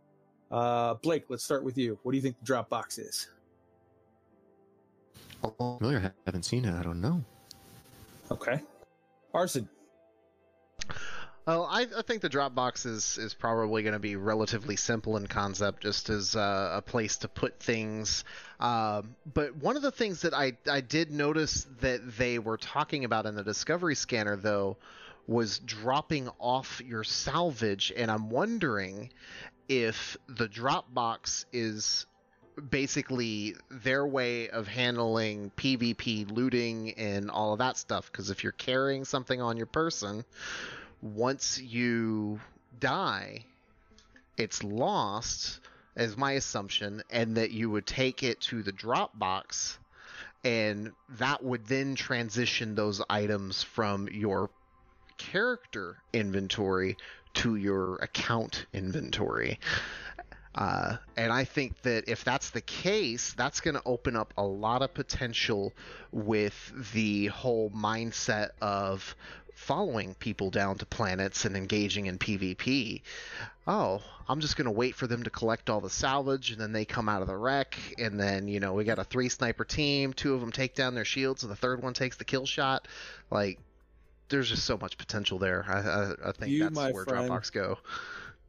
Uh, Blake, let's start with you. What do you think the Dropbox is? Familiar, haven't seen it. I don't know. Okay, Arson. Well, I, I, think the Dropbox is is probably going to be relatively simple in concept, just as uh, a place to put things. Um, but one of the things that I I did notice that they were talking about in the Discovery Scanner, though, was dropping off your salvage, and I'm wondering if the Dropbox is basically their way of handling PvP looting and all of that stuff. Because if you're carrying something on your person once you die, it's lost, as my assumption, and that you would take it to the Dropbox, and that would then transition those items from your character inventory to your account inventory. Uh, and I think that if that's the case, that's going to open up a lot of potential with the whole mindset of following people down to planets and engaging in PvP. Oh, I'm just going to wait for them to collect all the salvage and then they come out of the wreck. And then, you know, we got a three sniper team. Two of them take down their shields and the third one takes the kill shot. Like, there's just so much potential there. I, I, I think You, that's where friend, Dropbox go.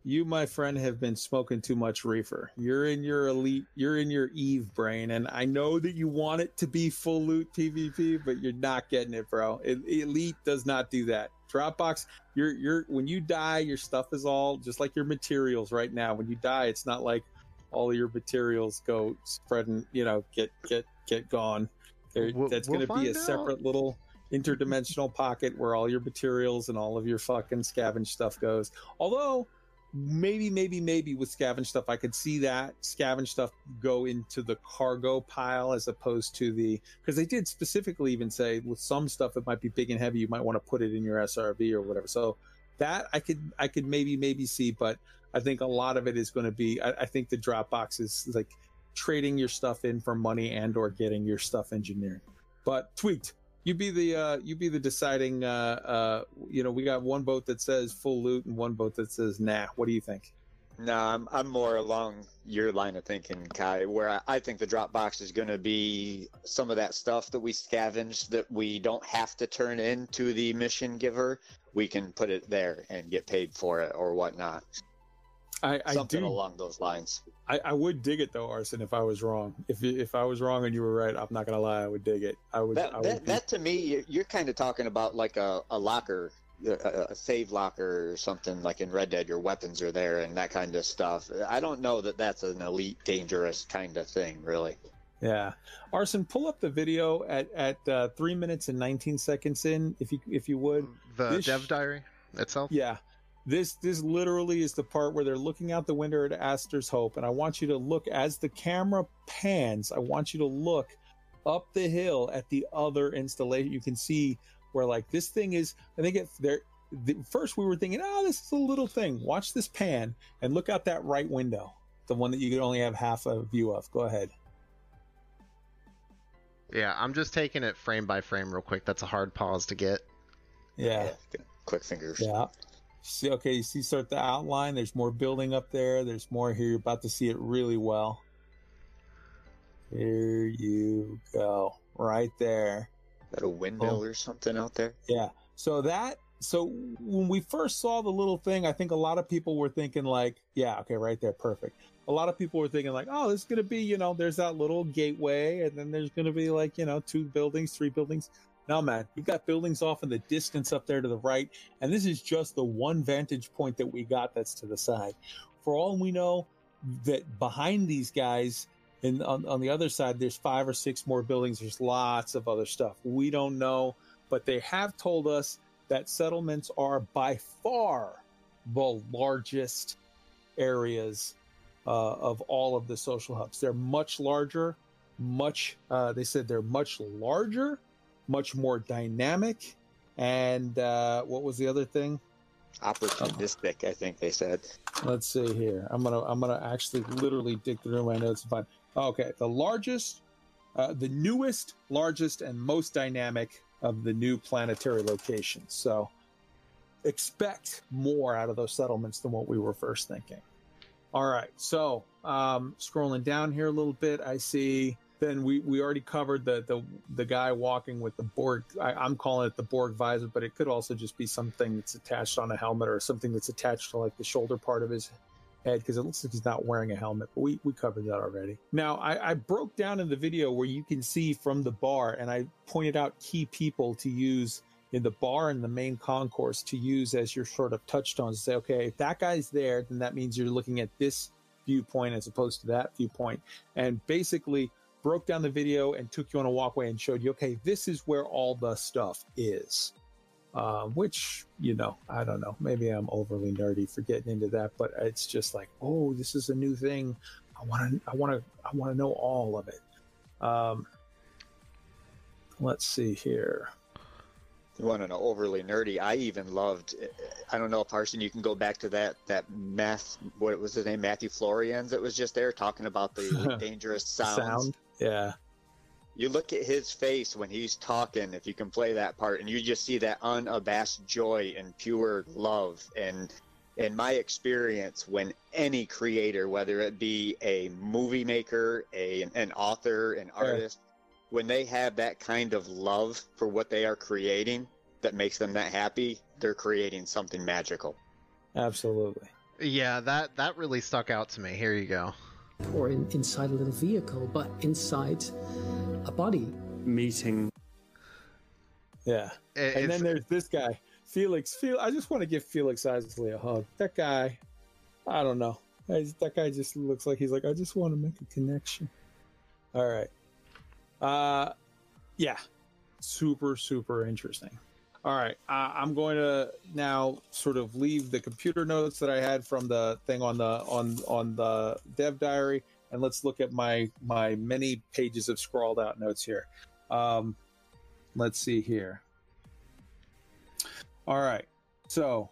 You, my friend, have been smoking too much reefer. You're in your elite, you're in your Eve brain, and I know that you want it to be full loot PvP, but you're not getting it, bro. Elite does not do that. Dropbox, you're you're when you die, your stuff is all just like your materials right now. When you die, it's not like all your materials go spreading, you know, get get get gone. There, We'll- that's we'll going to be a out. separate little interdimensional pocket where all your materials and all of your fucking scavenge stuff goes. Although maybe maybe maybe with scavenge stuff i could see that scavenge stuff go into the cargo pile as opposed to the because they did specifically even say with some stuff it might be big and heavy you might want to put it in your srv or whatever. So that i could i could maybe maybe see but i think a lot of it is going to be I, I think the dropbox is like trading your stuff in for money and or getting your stuff engineered. But tweaked you be the uh you be the deciding uh uh you know we got one boat that says full loot and one boat that says nah what do you think No, I'm I'm more along your line of thinking, Kai, where I, I think the Dropbox is going to be some of that stuff that we scavenge that we don't have to turn into the mission giver. We can put it there and get paid for it or whatnot. I i Something do along those lines. I, I would dig it though arson if i was wrong if if i was wrong and you were right i'm not gonna lie i would dig it i would, I That would that, that to me, you- you're kind of talking about like a, a locker, a, a save locker or something like in Red Dead. Your weapons are there and that kind of stuff. I don't know that that's an elite, dangerous kind of thing, really. Yeah, Arson, pull up the video at at uh, three minutes and nineteen seconds in, if you if you would. The This- dev diary itself. Yeah, this this literally is the part where they're looking out the window at Astor's Hope, and I want you to look as the camera pans. I want you to look up the hill at the other installation. You can see where like this thing is. I think it there. The, first, we were thinking, oh, this is a little thing. Watch this pan and look out that right window, the one that you could only have half a view of. Go ahead. Yeah, I'm just taking it frame by frame real quick. That's a hard pause to get. Yeah. good. quick fingers. Yeah. See, okay, you see, start the outline. There's more building up there. There's more here. You're about to see it really well. Here you go. Right there. that a windmill or something out there. Yeah. So that, so when we first saw the little thing, I think a lot of people were thinking, like, yeah, okay, right there, perfect. A lot of people were thinking, like, oh, this is going to be, you know, there's that little gateway, and then there's going to be, like, you know, two buildings, three buildings. No, man, you got buildings off in the distance up there to the right, and this is just the one vantage point that we got that's to the side. For all we know, that behind these guys and on, on the other side, there's five or six more buildings. There's lots of other stuff. We don't know, but they have told us that settlements are by far the largest areas uh, of all of the social hubs. They're much larger, much, uh, they said they're much larger, much more dynamic. And uh, what was the other thing? Opportunistic, I think they said. Let's see here. I'm gonna I'm gonna actually literally dig through my notes and find. Okay, the largest, uh, the newest, largest, and most dynamic of the new planetary locations. So expect more out of those settlements than what we were first thinking. All right, so um, scrolling down here a little bit, I see. Then we, we already covered the, the the guy walking with the Borg. I, I'm calling it the Borg visor, but it could also just be something that's attached on a helmet or something that's attached to like the shoulder part of his head because it looks like he's not wearing a helmet. But we, we covered that already. Now I, I broke down in the video where you can see from the bar, and I pointed out key people to use in the bar and the main concourse to use as your sort of touchstones to say, okay, if that guy's there, then that means you're looking at this viewpoint as opposed to that viewpoint. And basically broke down the video and took you on a walkway and showed you, okay, this is where all the stuff is. Um, which, you know, I don't know. Maybe I'm overly nerdy for getting into that, but it's just like, oh, this is a new thing. I want to, I want to, I want to know all of it. Um, let's see here. you want to know overly nerdy i even loved i don't know parson you can go back to that that math what was his name matthew Florianz that was just there talking about the dangerous sounds Sound. Yeah. you look at his face when he's talking if you can play that part and you just see that unabashed joy and pure love and in my experience when any creator whether it be a movie maker a an author an Yeah. artist when they have that kind of love for what they are creating that makes them that happy they're creating something magical Absolutely. Yeah, that that really stuck out to me. Here you go. Or in, inside a little vehicle, but inside a body. meeting Yeah. It- And then there's this guy, Felix. Fel- I just want to give Felix Isley a hug. That guy, I don't know. I That guy just looks like he's like, I just want to make a connection. All right. Uh, yeah. Super, super interesting. All right. I'm going to now sort of leave the computer notes that I had from the thing on the on on the dev diary, and let's look at my my many pages of scrawled out notes here. Um, let's see here. All right. So,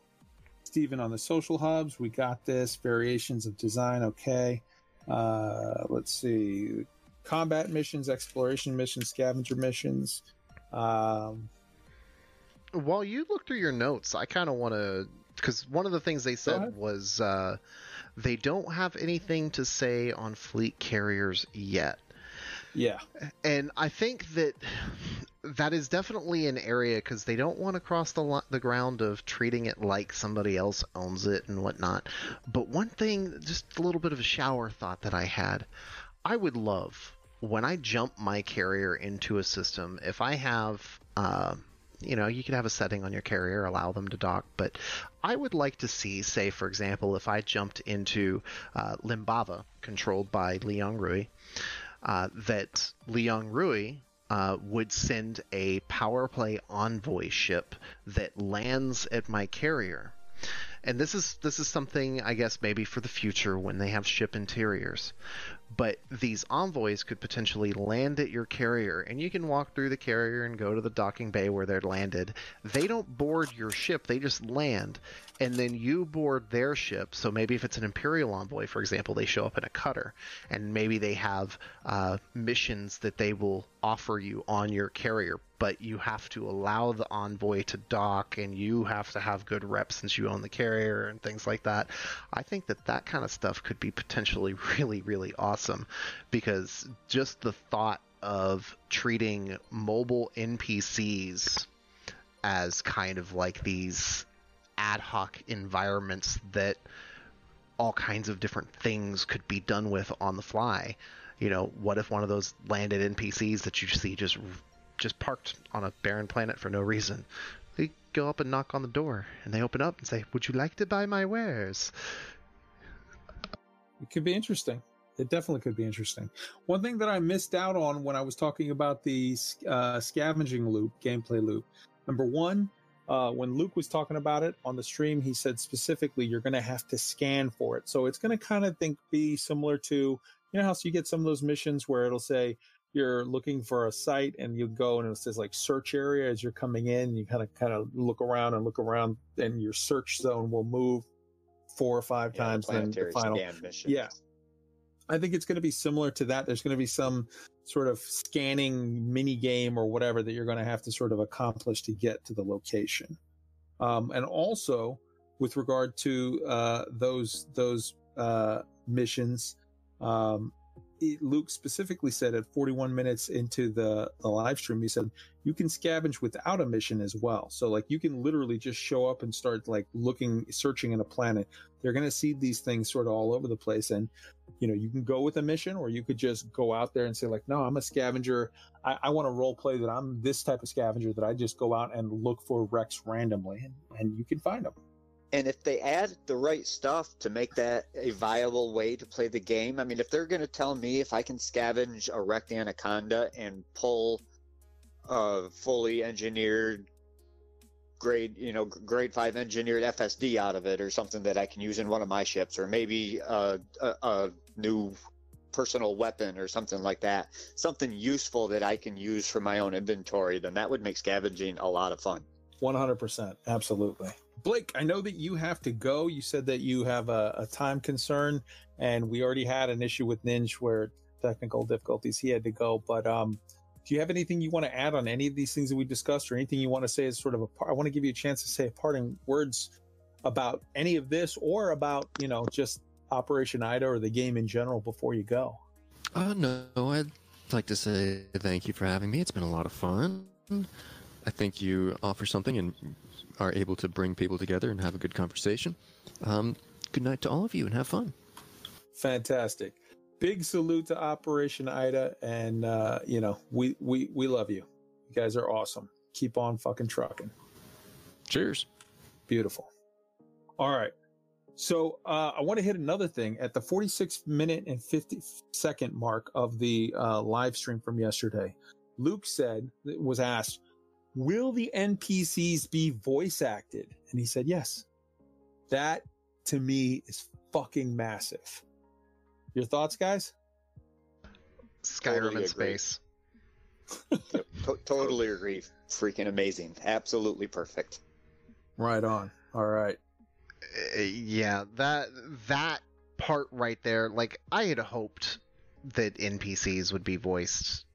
Stephen on the social hubs, we got this. Variations of design, okay. Uh, let's see. Combat missions, exploration missions, scavenger missions. Um, While you look through your notes, I kind of want to, because one of the things they said was uh, they don't have anything to say on fleet carriers yet. yeah. and I think that that is definitely an area because they don't want to cross the li- the ground of treating it like somebody else owns it and whatnot. But one thing, just a little bit of a shower thought that I had, I would love when I jump my carrier into a system if I have. Uh, you know, you could have a setting on your carrier, allow them to dock, but I would like to see, say, for example, if I jumped into uh, Lembava, controlled by Li Yong-Rui, uh, that Li Yong-Rui uh, would send a power play envoy ship that lands at my carrier. And this is this is something I guess maybe for the future when they have ship interiors. But these envoys could potentially land at your carrier, and you can walk through the carrier and go to the docking bay where they're landed. They don't board your ship; they just land, and then you board their ship. So maybe if it's an Imperial envoy, for example, they show up in a cutter, and maybe they have uh, missions that they will offer you on your carrier, but you have to allow the envoy to dock, and you have to have good reps since you own the carrier and things like that. I think that that kind of stuff could be potentially really, really awesome because just the thought of treating mobile NPCs as kind of like these ad hoc environments that all kinds of different things could be done with on the fly. You know, what if one of those landed NPCs that you see just just parked on a barren planet for no reason? They go up and knock on the door, and they open up and say, "Would you like to buy my wares?" It could be interesting. It definitely could be interesting. One thing that I missed out on when I was talking about the uh, scavenging loop, gameplay loop. Number one, uh, when Luke was talking about it on the stream, he said specifically you're going to have to scan for it. So it's going to kind of think be similar to you know how so you get some of those missions where it'll say you're looking for a site and you go and it says like search area as you're coming in. You kind of kind of look around and look around, and your search zone will move four or five Yeah, times. Then the final scan missions. Yeah. I think it's going to be similar to that. There's going to be some sort of scanning mini game or whatever that you're going to have to sort of accomplish to get to the location. Um, and also, with regard to uh, those those uh, missions, um, Luke specifically said at 41 minutes into the, the live stream, he said you can scavenge without a mission as well. So like you can literally just show up and start like looking, searching in a planet. They're going to see these things sort of all over the place, and you know you can go with a mission, or you could just go out there and say like, no, I'm a scavenger. I, I want to role play that I'm this type of scavenger that I just go out and look for wrecks randomly, and, and you can find them. And if they add the right stuff to make that a viable way to play the game, I mean, if they're going to tell me if I can scavenge a wrecked anaconda and pull a fully engineered grade, you know, grade five engineered FSD out of it or something that I can use in one of my ships, or maybe a, a, a new personal weapon or something like that, something useful that I can use for my own inventory, then that would make scavenging a lot of fun. 100%. Absolutely. Blake, I know that you have to go. You said that you have a, a time concern, and we already had an issue with Ninja where technical difficulties he had to go. But um, do you have anything you want to add on any of these things that we discussed, or anything you want to say as sort of a? I want to give you a chance to say a parting words about any of this, or about you know just Operation Ida or the game in general before you go. Uh, no, I'd like to say thank you for having me. It's been a lot of fun. I think you offer something and are able to bring people together and have a good conversation. Um, good night to all of you and have fun. Fantastic. Big salute to Operation Ida, and uh, you know we we we love you. You guys are awesome. Keep on fucking trucking. Cheers. Beautiful. All right. So uh, I want to hit another thing at the 46 minute and 50 second mark of the uh, live stream from yesterday. Luke said was asked, "Will the NPCs be voice acted?" And he said, "Yes." That to me is fucking massive. Your thoughts, guys? Skyrim Totally in agree. space. Yep, to- totally agree. Freaking amazing. Absolutely perfect. Right on. All right. Uh, yeah, that that part right there, like I had hoped that NPCs would be voiced,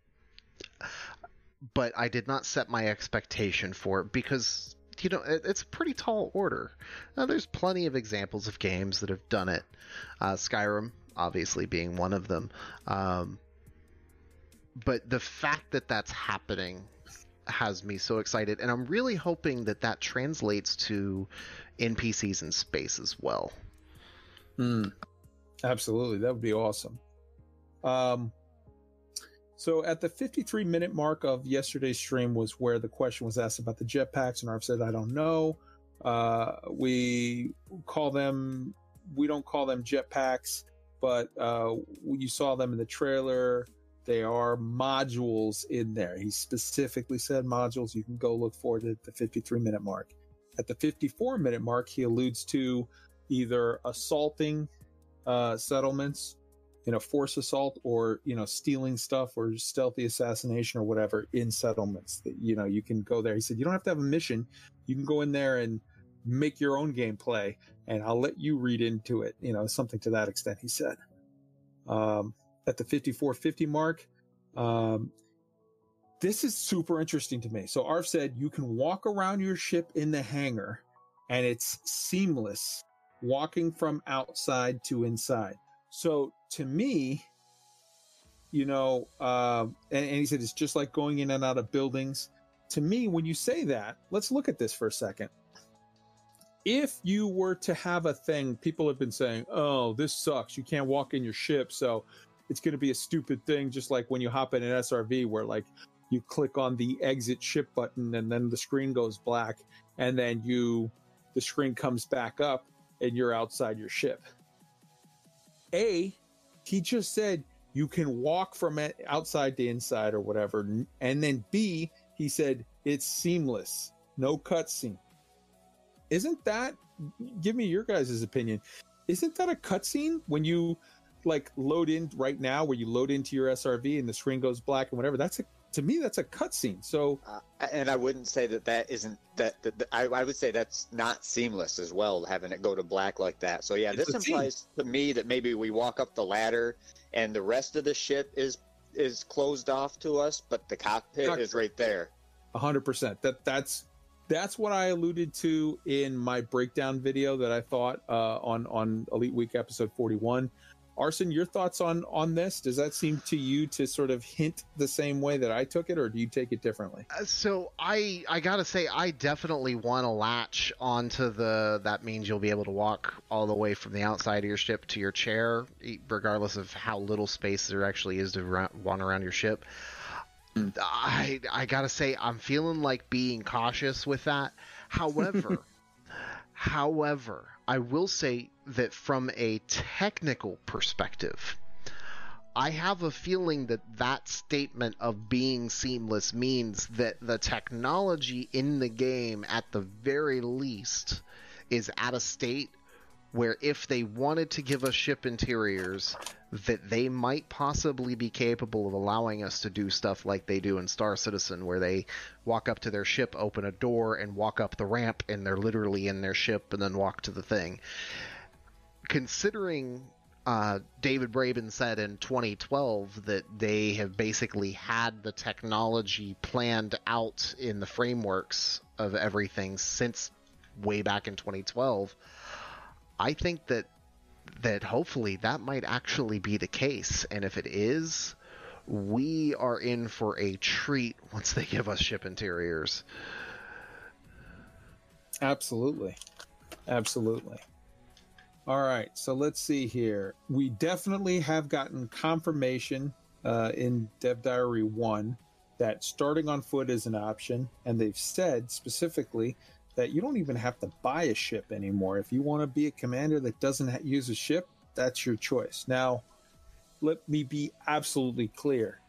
but I did not set my expectation for it because you know it, it's a pretty tall order. Now, there's plenty of examples of games that have done it. Uh, Skyrim, obviously, being one of them. Um, but the fact that that's happening has me so excited, and I'm really hoping that that translates to NPCs in space as well. Hmm. Absolutely. That would be awesome. Um, so at the 53 minute mark of yesterday's stream was where the question was asked about the jetpacks, and Arf said, I don't know. Uh, we call them, we don't call them jetpacks, but uh, you saw them in the trailer. They are modules in there. He specifically said modules. You can go look for it at the 53 minute mark. At the 54 minute mark, he alludes to either assaulting uh, settlements, you know, force assault, or you know, stealing stuff or stealthy assassination or whatever in settlements. That you know, you can go there. He said you don't have to have a mission. You can go in there and make your own gameplay, and I'll let you read into it. You know, something to that extent. He said. Um, at the 5450 mark, um, this is super interesting to me. So Arf said you can walk around your ship in the hangar, and it's seamless walking from outside to inside. So to me, you know, um, and, and he said it's just like going in and out of buildings. To me, when you say that, let's look at this for a second. If you were to have a thing, people have been saying, "Oh, this sucks. You can't walk in your ship." So it's going to be a stupid thing, just like when you hop in an SRV, where like you click on the exit ship button and then the screen goes black, and then you the screen comes back up and you're outside your ship. A, he just said you can walk from outside to inside or whatever. And then B, he said it's seamless, no cutscene. Isn't that, give me your guys' opinion, isn't that a cutscene when you like load in right now, where you load into your SRV and the screen goes black and whatever? That's a, to me, that's a cutscene. So, Uh, and I wouldn't say that that isn't that. that, that- I, I would say that's not seamless as well, having it go to black like that. So yeah, It's this a scene. implies to me that maybe we walk up the ladder and the rest of the ship is is closed off to us, but the cockpit Cockpit. is right there. A hundred percent. That that's that's what I alluded to in my breakdown video that I thought uh, on on Elite Week episode forty one. Arson, your thoughts on on this? Does that seem to you to sort of hint the same way that I took it, or do you take it differently? Uh, So I I gotta say I definitely want to latch onto the that means you'll be able to walk all the way from the outside of your ship to your chair, regardless of how little space there actually is to run, around your ship. I I gotta say I'm feeling like being cautious with that. However, however, I will say that from a technical perspective, I have a feeling that that statement of being seamless means that the technology in the game, at the very least, is at a state where if they wanted to give us ship interiors, that they might possibly be capable of allowing us to do stuff like they do in Star Citizen, where they walk up to their ship, open a door, and walk up the ramp, and they're literally in their ship, and then walk to the thing. Considering uh, David Braben said in 2012 that they have basically had the technology planned out in the frameworks of everything since way back in 2012. I think that that hopefully that might actually be the case, and if it is, we are in for a treat once they give us ship interiors. Absolutely. Absolutely. All right, so let's see here. We definitely have gotten confirmation uh, in Dev Diary 1 that starting on foot is an option, and they've said specifically that you don't even have to buy a ship anymore. If you want to be a commander that doesn't use a ship, that's your choice. Now, let me be absolutely clear.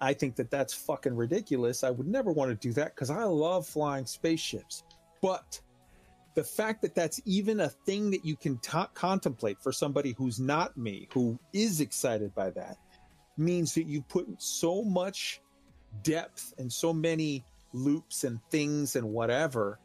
I think that that's fucking ridiculous. I would never want to do that because I love flying spaceships. But the fact that that's even a thing that you can t- contemplate for somebody who's not me, who is excited by that, means that you put so much depth and so many loops and things and whatever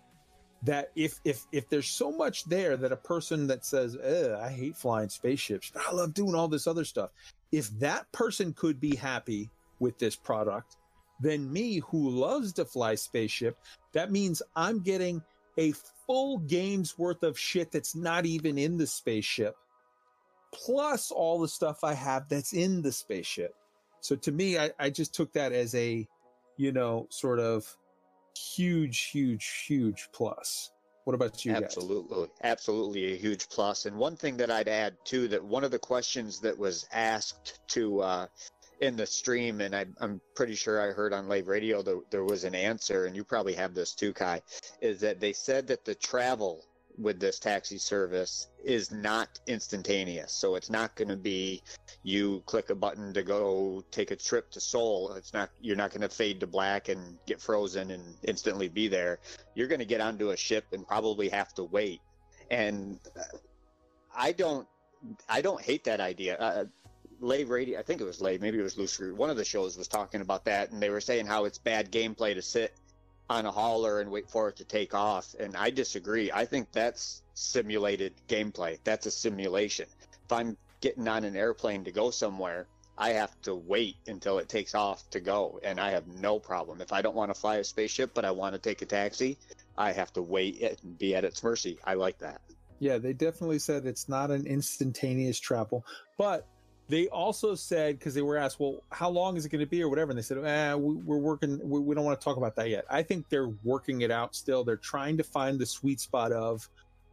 that if if if there's so much there that a person that says i hate flying spaceships i love doing all this other stuff if that person could be happy with this product then me who loves to fly spaceship that means i'm getting a full game's worth of shit that's not even in the spaceship plus all the stuff i have that's in the spaceship. So to me i, I just took that as a you know sort of huge, huge, huge plus. What about you? Absolutely, guys? absolutely a huge plus. And one thing that I'd add too, that one of the questions that was asked to uh, in the stream, and I, am pretty sure I heard on Lave Radio that there was an answer, and you probably have this too, Kai, is that they said that the travel with this taxi service is not instantaneous. So it's not going to be you click a button to go take a trip to Sol. It's not you're not going to fade to black and get frozen and instantly be there. You're going to get onto a ship and probably have to wait. And uh, I don't I don't hate that idea. Uh, Lave Radio, I think it was Lave, maybe it was Loose One of the shows was talking about that, and they were saying how it's bad gameplay to sit on a hauler and wait for it to take off. And I disagree. I think that's simulated gameplay. That's a simulation. If I'm getting on an airplane to go somewhere, I have to wait until it takes off to go. And I have no problem. If I don't want to fly a spaceship, but I want to take a taxi, I have to wait and be at its mercy. I like that. Yeah, they definitely said it's not an instantaneous travel, but they also said because they were asked, well, how long is it going to be or whatever, and they said, eh, we, are working. We, we don't want to talk about that yet. I think they're working it out still. They're trying to find the sweet spot of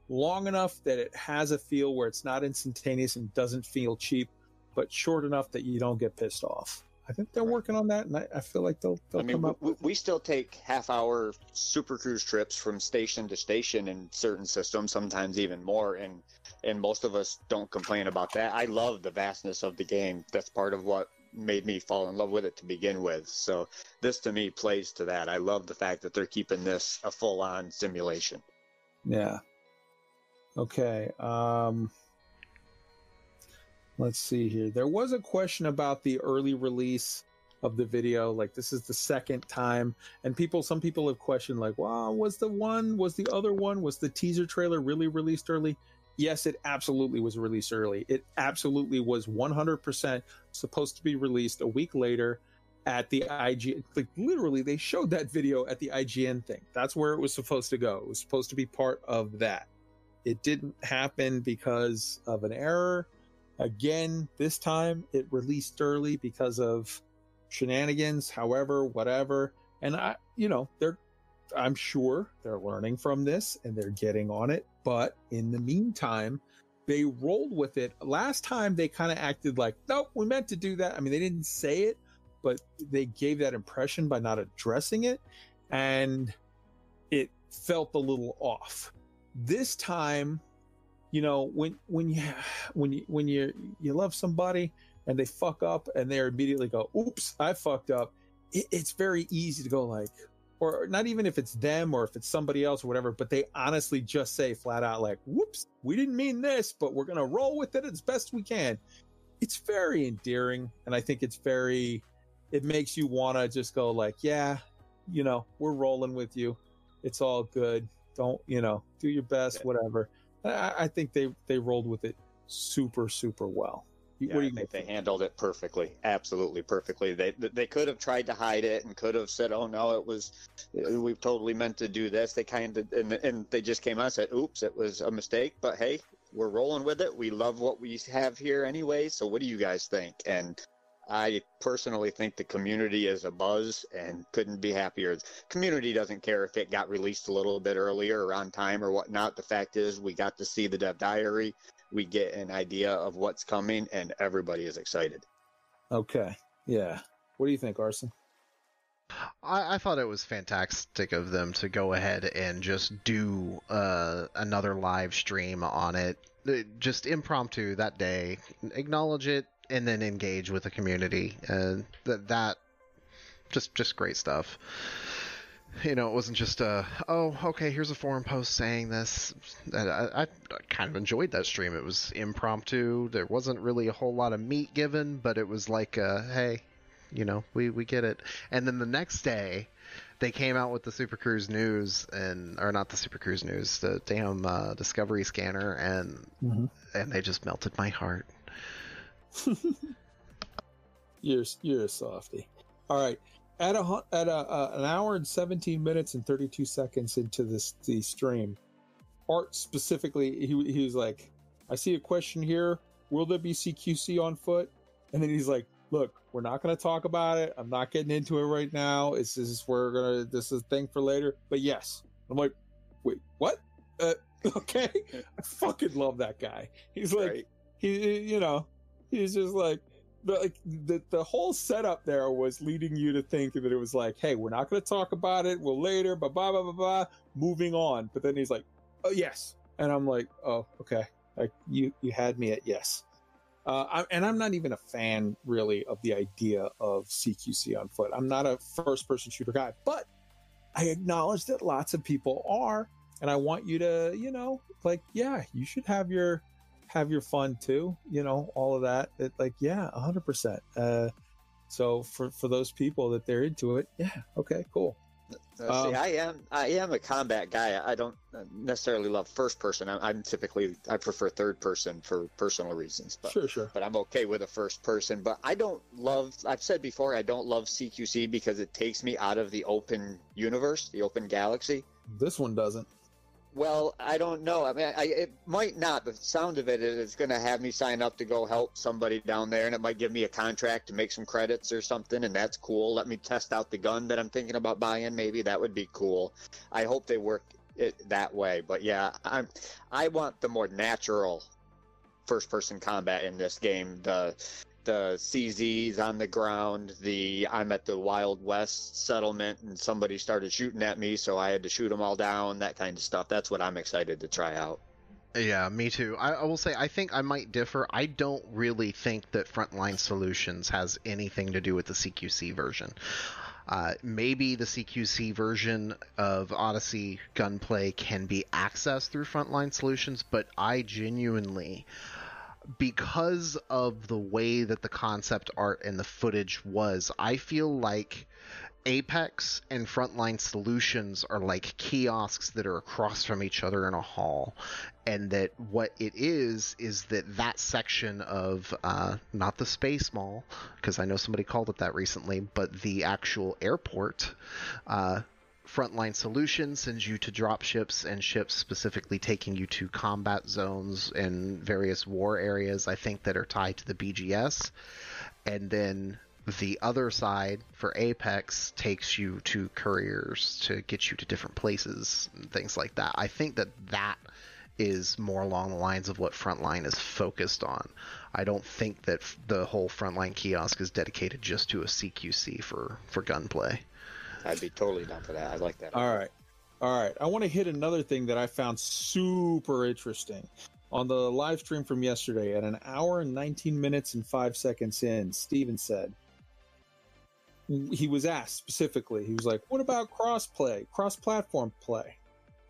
long enough that it has a feel where it's not instantaneous and doesn't feel cheap, but short enough that you don't get pissed off. I think they're working on that, and I, I feel like they'll, they'll I mean, come up. We, we still take half-hour super cruise trips from station to station in certain systems, sometimes even more, and and most of us don't complain about that. I love the vastness of the game. That's part of what made me fall in love with it to begin with. So this to me plays to that. I love the fact that they're keeping this a full-on simulation. Yeah. Okay. Um let's see here. There was a question about the early release of the video. Like this is the second time, and people, some people have questioned, like, "Wow, was the one, was the other one, was the teaser trailer really released early?" Yes, it absolutely was released early. It absolutely was 100% supposed to be released a week later at the IG. Like literally, they showed that video at the IGN thing. That's where it was supposed to go. It was supposed to be part of that. It didn't happen because of an error Again, this time it released early because of shenanigans, however, whatever. And I, you know, they're, I'm sure they're learning from this and they're getting on it. But in the meantime, they rolled with it. Last time they kind of acted like, nope, we meant to do that. I mean, they didn't say it, but they gave that impression by not addressing it. And it felt a little off. This time, you know when when you when you when you you love somebody and they fuck up and they immediately go oops i fucked up it, it's very easy to go like or not even if it's them or if it's somebody else or whatever, but they honestly just say flat out like, "Whoops, we didn't mean this, but we're gonna roll with it as best we can." It's very endearing, and I think it's very. It makes you want to just go like, "Yeah, you know, we're rolling with you. It's all good. Don't you know? Do your best, whatever." I, I think they they rolled with it super super well. Yeah, what do I you think they handled it perfectly, absolutely perfectly. They they could have tried to hide it and could have said, "Oh no, it was uh, we totally meant to do this." They kind of and and they just came out and said, "Oops, it was a mistake." But hey, we're rolling with it. We love what we have here anyway. So what do you guys think? And I personally think the community is a buzz and couldn't be happier. Community doesn't care if it got released a little bit earlier or on time or whatnot. The fact is, we got to see the Dev Diary. We get an idea of what's coming, and everybody is excited. Okay, yeah. What do you think, Arson? I, I thought it was fantastic of them to go ahead and just do uh, another live stream on it, Uh, just impromptu that day, acknowledge it, and then engage with the community. And that that just just great stuff. You know, it wasn't just a oh okay here's a forum post saying this. I, I, I kind of enjoyed that stream. It was impromptu. There wasn't really a whole lot of meat given, but it was like uh, hey, you know we we get it. And then the next day, they came out with the Super Cruise news and or not the Super Cruise news, the damn uh, Discovery scanner, and Mm-hmm. and they just melted my heart. You're you're a softy. All right. At a at a uh, an hour and 17 minutes and 32 seconds into this the stream, Art specifically he he was like, "I see a question here. Will there be CQC on foot?" And then he's like, "Look, we're not going to talk about it. I'm not getting into it right now. It's this is we're gonna this is a thing for later. But yes." I'm like, "Wait, what?" Uh, okay. I fucking love that guy. He's like, right? he you know he's just like the like the, the whole setup there was leading you to think that it was like hey we're not going to talk about it we'll later blah blah blah blah blah moving on. But then he's like oh yes. And i'm like oh okay. Like you you had me at yes. Uh, I, and I'm not even a fan really of the idea of CQC on foot. I'm not a first person shooter guy, but I acknowledge that lots of people are, and I want you to, you know, like, yeah, you should have your have your fun too, you know, all of that. It, like, yeah, hundred percent. Uh, so for for those people that they're into it, yeah, okay, cool. Uh, Um, see, I am I am a combat guy. I don't necessarily love first person. I'm, I'm typically I prefer third person for personal reasons. But Sure, sure. but I'm okay with a first person. But I don't love. I've said before I don't love CQC because it takes me out of the open universe, the open galaxy. This one doesn't. Well, I don't know. I mean, I, it might not. The sound of it is going to have me sign up to go help somebody down there, and it might give me a contract to make some credits or something, and that's cool. Let me test out the gun that I'm thinking about buying. Maybe that would be cool. I hope they work it that way. But yeah, I'm. I want the more natural first-person combat in this game. The the CZs on the ground, the I'm at the Wild West settlement and somebody started shooting at me, so I had to shoot them all down, that kind of stuff. That's what I'm excited to try out. Yeah, me too. I, I will say I think I might differ. I don't really think that Frontline Solutions has anything to do with the CQC version. Uh, maybe the CQC version of Odyssey gunplay can be accessed through Frontline Solutions, but I genuinely, because of the way that the concept art and the footage was, I feel like Apex and Frontline Solutions are like kiosks that are across from each other in a hall, and that what it is is that that section of uh, not the space mall, because I know somebody called it that recently, but the actual airport. Uh, Frontline Solutions sends you to drop ships and ships specifically taking you to combat zones and various war areas, I think, that are tied to the BGS. And then the other side for Apex takes you to couriers to get you to different places and things like that. I think that that is more along the lines of what Frontline is focused on. I don't think that the whole Frontline kiosk is dedicated just to a CQC for, for gunplay. I'd be totally down for that. I like that. All right. All right. I want to hit another thing that I found super interesting. On the live stream from yesterday, at an hour and 19 minutes and five seconds in, Steven said, he was asked specifically, he was like, what about cross play, cross platform play?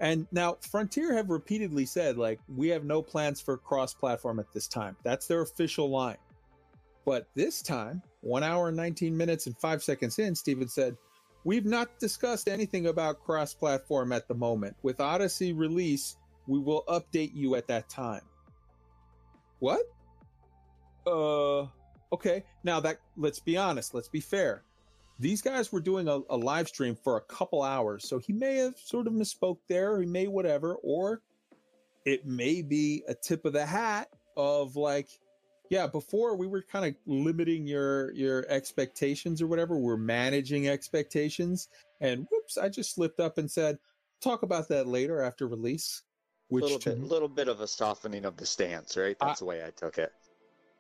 And now Frontier have repeatedly said, like, we have no plans for cross platform at this time. That's their official line. But this time, one hour and 19 minutes and five seconds in, Steven said, We've not discussed anything about cross platform at the moment. With Odyssey release, we will update you at that time. What? Uh, okay. Now that, let's be honest, let's be fair. These guys were doing a, a live stream for a couple hours, so he may have sort of misspoke there, he may whatever, or it may be a tip of the hat of like, yeah, before we were kind of limiting your your expectations or whatever. We're managing expectations, and whoops, I just slipped up and said, "Talk about that later after release." Which little bit, mhm. little bit of a softening of the stance, right? That's I, the way I took it.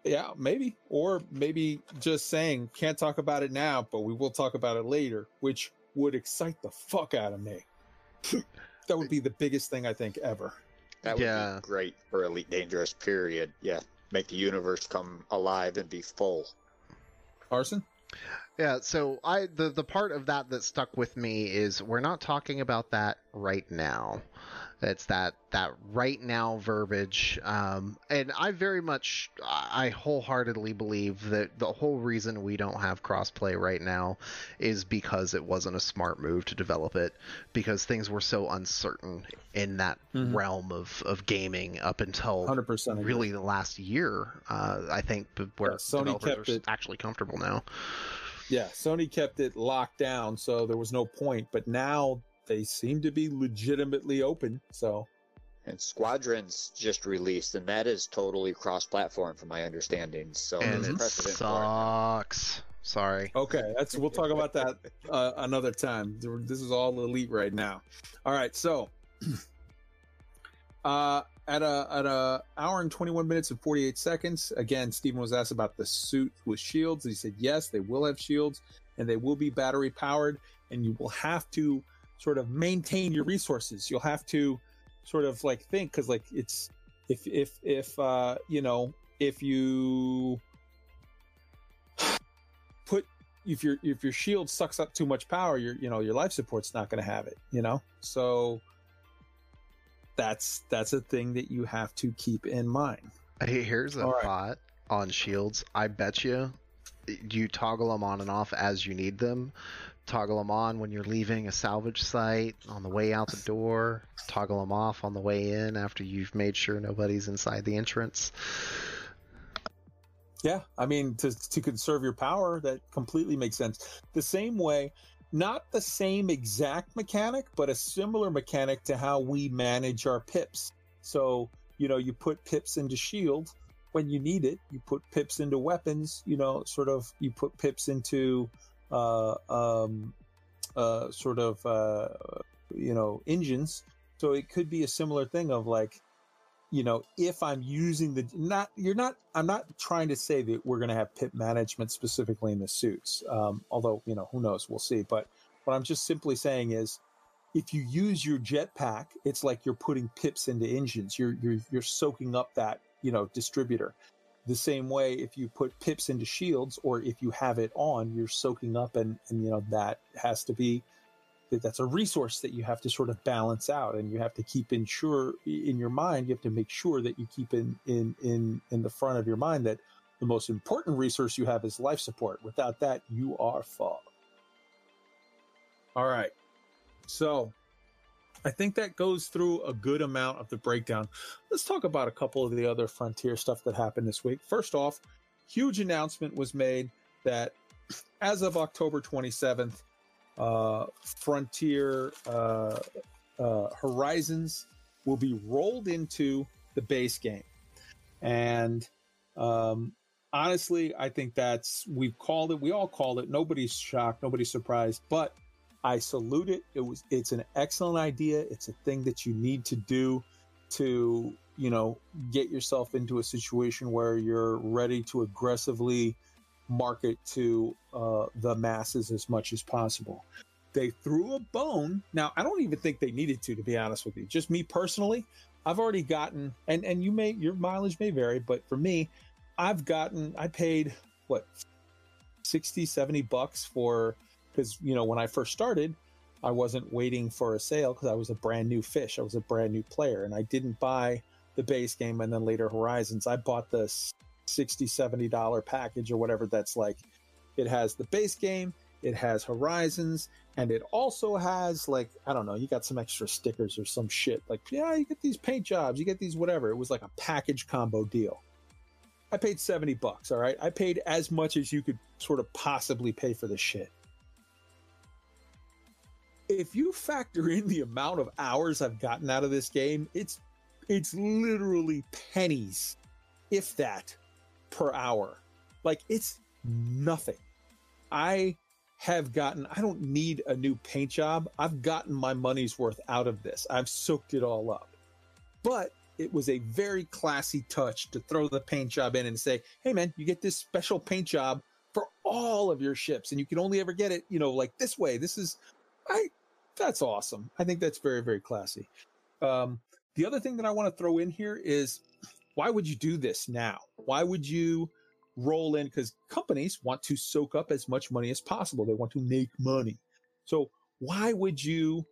Yeah, maybe, or maybe just saying can't talk about it now, but we will talk about it later, which would excite the fuck out of me. that would be the biggest thing I think ever. That would yeah. be great for Elite Dangerous. Period. Yeah, make the universe come alive and be full. Arson? Yeah, so I the the part of that that stuck with me is we're not talking about that right now. It's that that right now verbiage, um, and I very much, I wholeheartedly believe that the whole reason we don't have crossplay right now is because it wasn't a smart move to develop it, because things were so uncertain in that mm-hmm. realm of, of gaming up until 100% really the last year. Uh, I think where yeah, Sony kept it actually comfortable now. Yeah, Sony kept it locked down, so there was no point. But now they seem to be legitimately open. So, and Squadrons just released, and that is totally cross-platform, from my understanding. So and it sucks. Sorry. Okay, that's we'll talk about that uh, another time. This is all elite right now. All right, so uh, at a at a hour and 21 minutes and 48 seconds again stephen was asked about the suit with shields he said yes they will have shields and they will be battery powered and you will have to sort of maintain your resources. You'll have to sort of like think because like it's if if if uh you know if you put if your if your shield sucks up too much power your you know your life support's not going to have it you know so that's that's a thing that you have to keep in mind hey here's a All thought right. on shields i bet you you toggle them on and off as you need them. Toggle them on when you're leaving a salvage site on the way out the door. Toggle them off on the way in after you've made sure nobody's inside the entrance. Yeah i mean to, to conserve your power that completely makes sense. The same way not the same exact mechanic but a similar mechanic to how we manage our pips. So you know you put pips into shield when you need it you put pips into weapons you know sort of you put pips into uh, um, uh, sort of uh, you know engines. So it could be a similar thing of like, you know, if I'm using the not you're not I'm not trying to say that we're going to have pip management specifically in the suits. Um, although you know who knows we'll see. But what I'm just simply saying is if you use your jetpack, it's like you're putting pips into engines. You're you're you're soaking up that you know distributor. The same way, if you put pips into shields or if you have it on, you're soaking up, and, and you know that has to be that's a resource that you have to sort of balance out, and you have to keep in sure in your mind. You have to make sure that you keep in in in in the front of your mind that the most important resource you have is life support. Without that, you are fucked. All right, so I think that goes through a good amount of the breakdown. Let's talk about a couple of the other Frontier stuff that happened this week. First off, huge announcement was made that as of October 27th, uh, Frontier uh, uh, Horizons will be rolled into the base game. And um, honestly, I think that's, we've called it, we all called it. Nobody's shocked, nobody's surprised, but I salute it. It was it's an excellent idea. It's a thing that you need to do to, you know, get yourself into a situation where you're ready to aggressively market to uh, the masses as much as possible. They threw a bone. Now, I don't even think they needed to, to be honest with you. Just me personally, I've already gotten, and and you may your mileage may vary, but for me, I've gotten, I paid what 60, 70 bucks for, because, you know, when I first started, I wasn't waiting for a sale because I was a brand new fish. I was a brand new player and I didn't buy the base game and then later Horizons. I bought the 60, 70 dollar package or whatever that's like. It has the base game, it has Horizons, and it also has like I don't know, you got some extra stickers or some shit. Like yeah, you get these paint jobs, you get these whatever. It was like a package combo deal. I paid 70 bucks, all right? I paid as much as you could sort of possibly pay for this shit if you factor in the amount of hours I've gotten out of this game, it's it's literally pennies, if that, per hour. Like it's nothing. I have gotten I don't need a new paint job. I've gotten my money's worth out of this. I've soaked it all up. But it was a very classy touch to throw the paint job in and say, "Hey man, you get this special paint job for all of your ships and you can only ever get it, you know, like this way. This is I that's awesome. I think that's very very classy. Um, the other thing that I want to throw in here is why would you do this now? Why would you roll in? Because companies want to soak up as much money as possible. They want to make money. So why would you,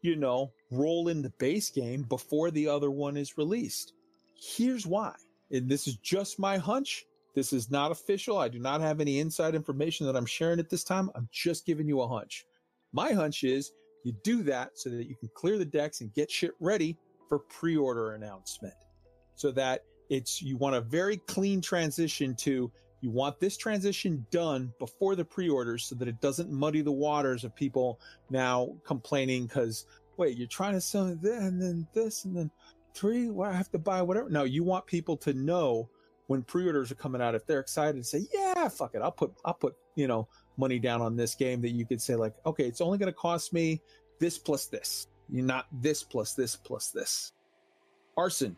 you know, roll in the base game before the other one is released? Here's why. And this is just my hunch. This is not official. I do not have any inside information that I'm sharing at this time. I'm just giving you a hunch. My hunch is you do that so that you can clear the decks and get shit ready for pre-order announcement. So that it's you want a very clean transition to you want this transition done before the pre-orders so that it doesn't muddy the waters of people now complaining because wait, you're trying to sell this and then this and then three, well, I have to buy whatever. No, you want people to know when pre-orders are coming out, if they're excited say, yeah, fuck it, I'll put, I'll put, you know, money down on this game that you could say like, okay, it's only going to cost me this plus this. Not this plus this plus this. Arson,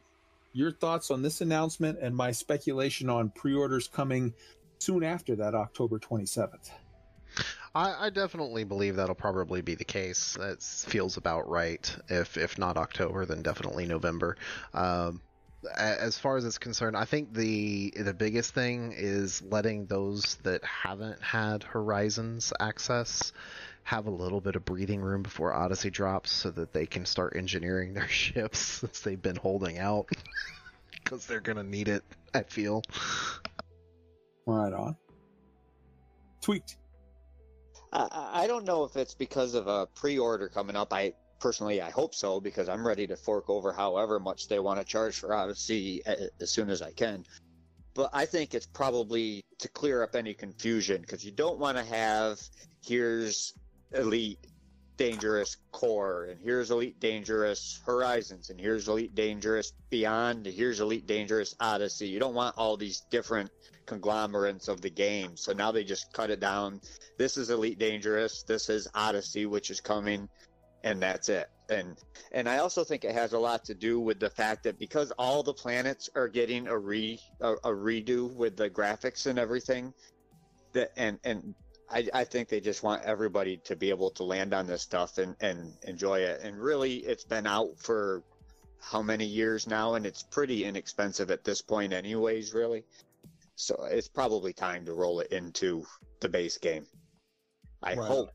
your thoughts on this announcement and my speculation on pre-orders coming soon after that October 27th. I, I, definitely believe that'll probably be the case. That feels about right. If if not October, then definitely November. Um, as far as it's concerned, I think the the biggest thing is letting those that haven't had Horizons access have a little bit of breathing room before Odyssey drops, so that they can start engineering their ships since they've been holding out because they're gonna need it. I feel. Right on. Tweaked. I, I don't know if it's because of a pre-order coming up. I personally, I hope so because I'm ready to fork over however much they want to charge for Odyssey as soon as I can. But I think it's probably to clear up any confusion because you don't want to have here's Elite Dangerous Core, and here's Elite Dangerous Horizons, and here's Elite Dangerous Beyond, and here's Elite Dangerous Odyssey. You don't want all these different conglomerates of the game. So now they just cut it down. This is Elite Dangerous, this is Odyssey, which is coming and that's it. And and I also think it has a lot to do with the fact that because all the planets are getting a re a, a redo with the graphics and everything, that and and I, I think they just want everybody to be able to land on this stuff and, and enjoy it. And really, it's been out for how many years now, and it's pretty inexpensive at this point, anyways. Really, so it's probably time to roll it into the base game. I right. hope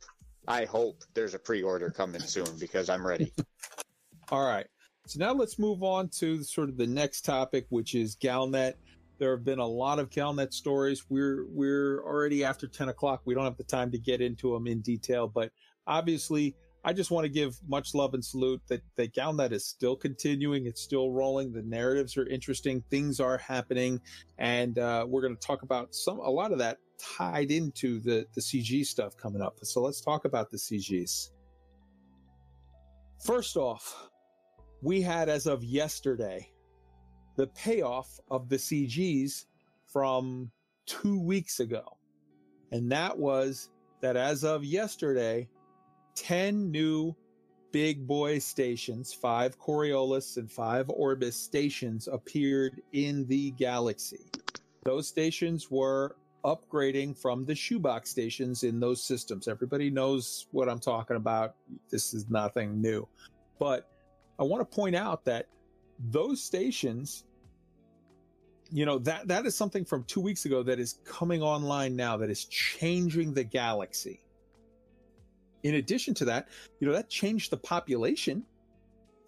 I hope there's a pre-order coming soon because I'm ready. All right. So now let's move on to sort of the next topic, which is Galnet. There have been a lot of Galnet stories. We're we're already after ten o'clock. We don't have the time to get into them in detail, but obviously, I just want to give much love and salute that that Galnet is still continuing. It's still rolling. The narratives are interesting. Things are happening, and uh, we're going to talk about some a lot of that tied into the, the CG stuff coming up. So let's talk about the CGs. First off, we had as of yesterday the payoff of the CGs from two weeks ago. And that was that as of yesterday, 10 new big boy stations, five Coriolis and five Orbis stations appeared in the galaxy. Those stations were upgrading from the shoebox stations in those systems. Everybody knows what I'm talking about. This is nothing new. But I want to point out that those stations you know that that is something from two weeks ago that is coming online now that is changing the galaxy. In addition to that, you know that changed the population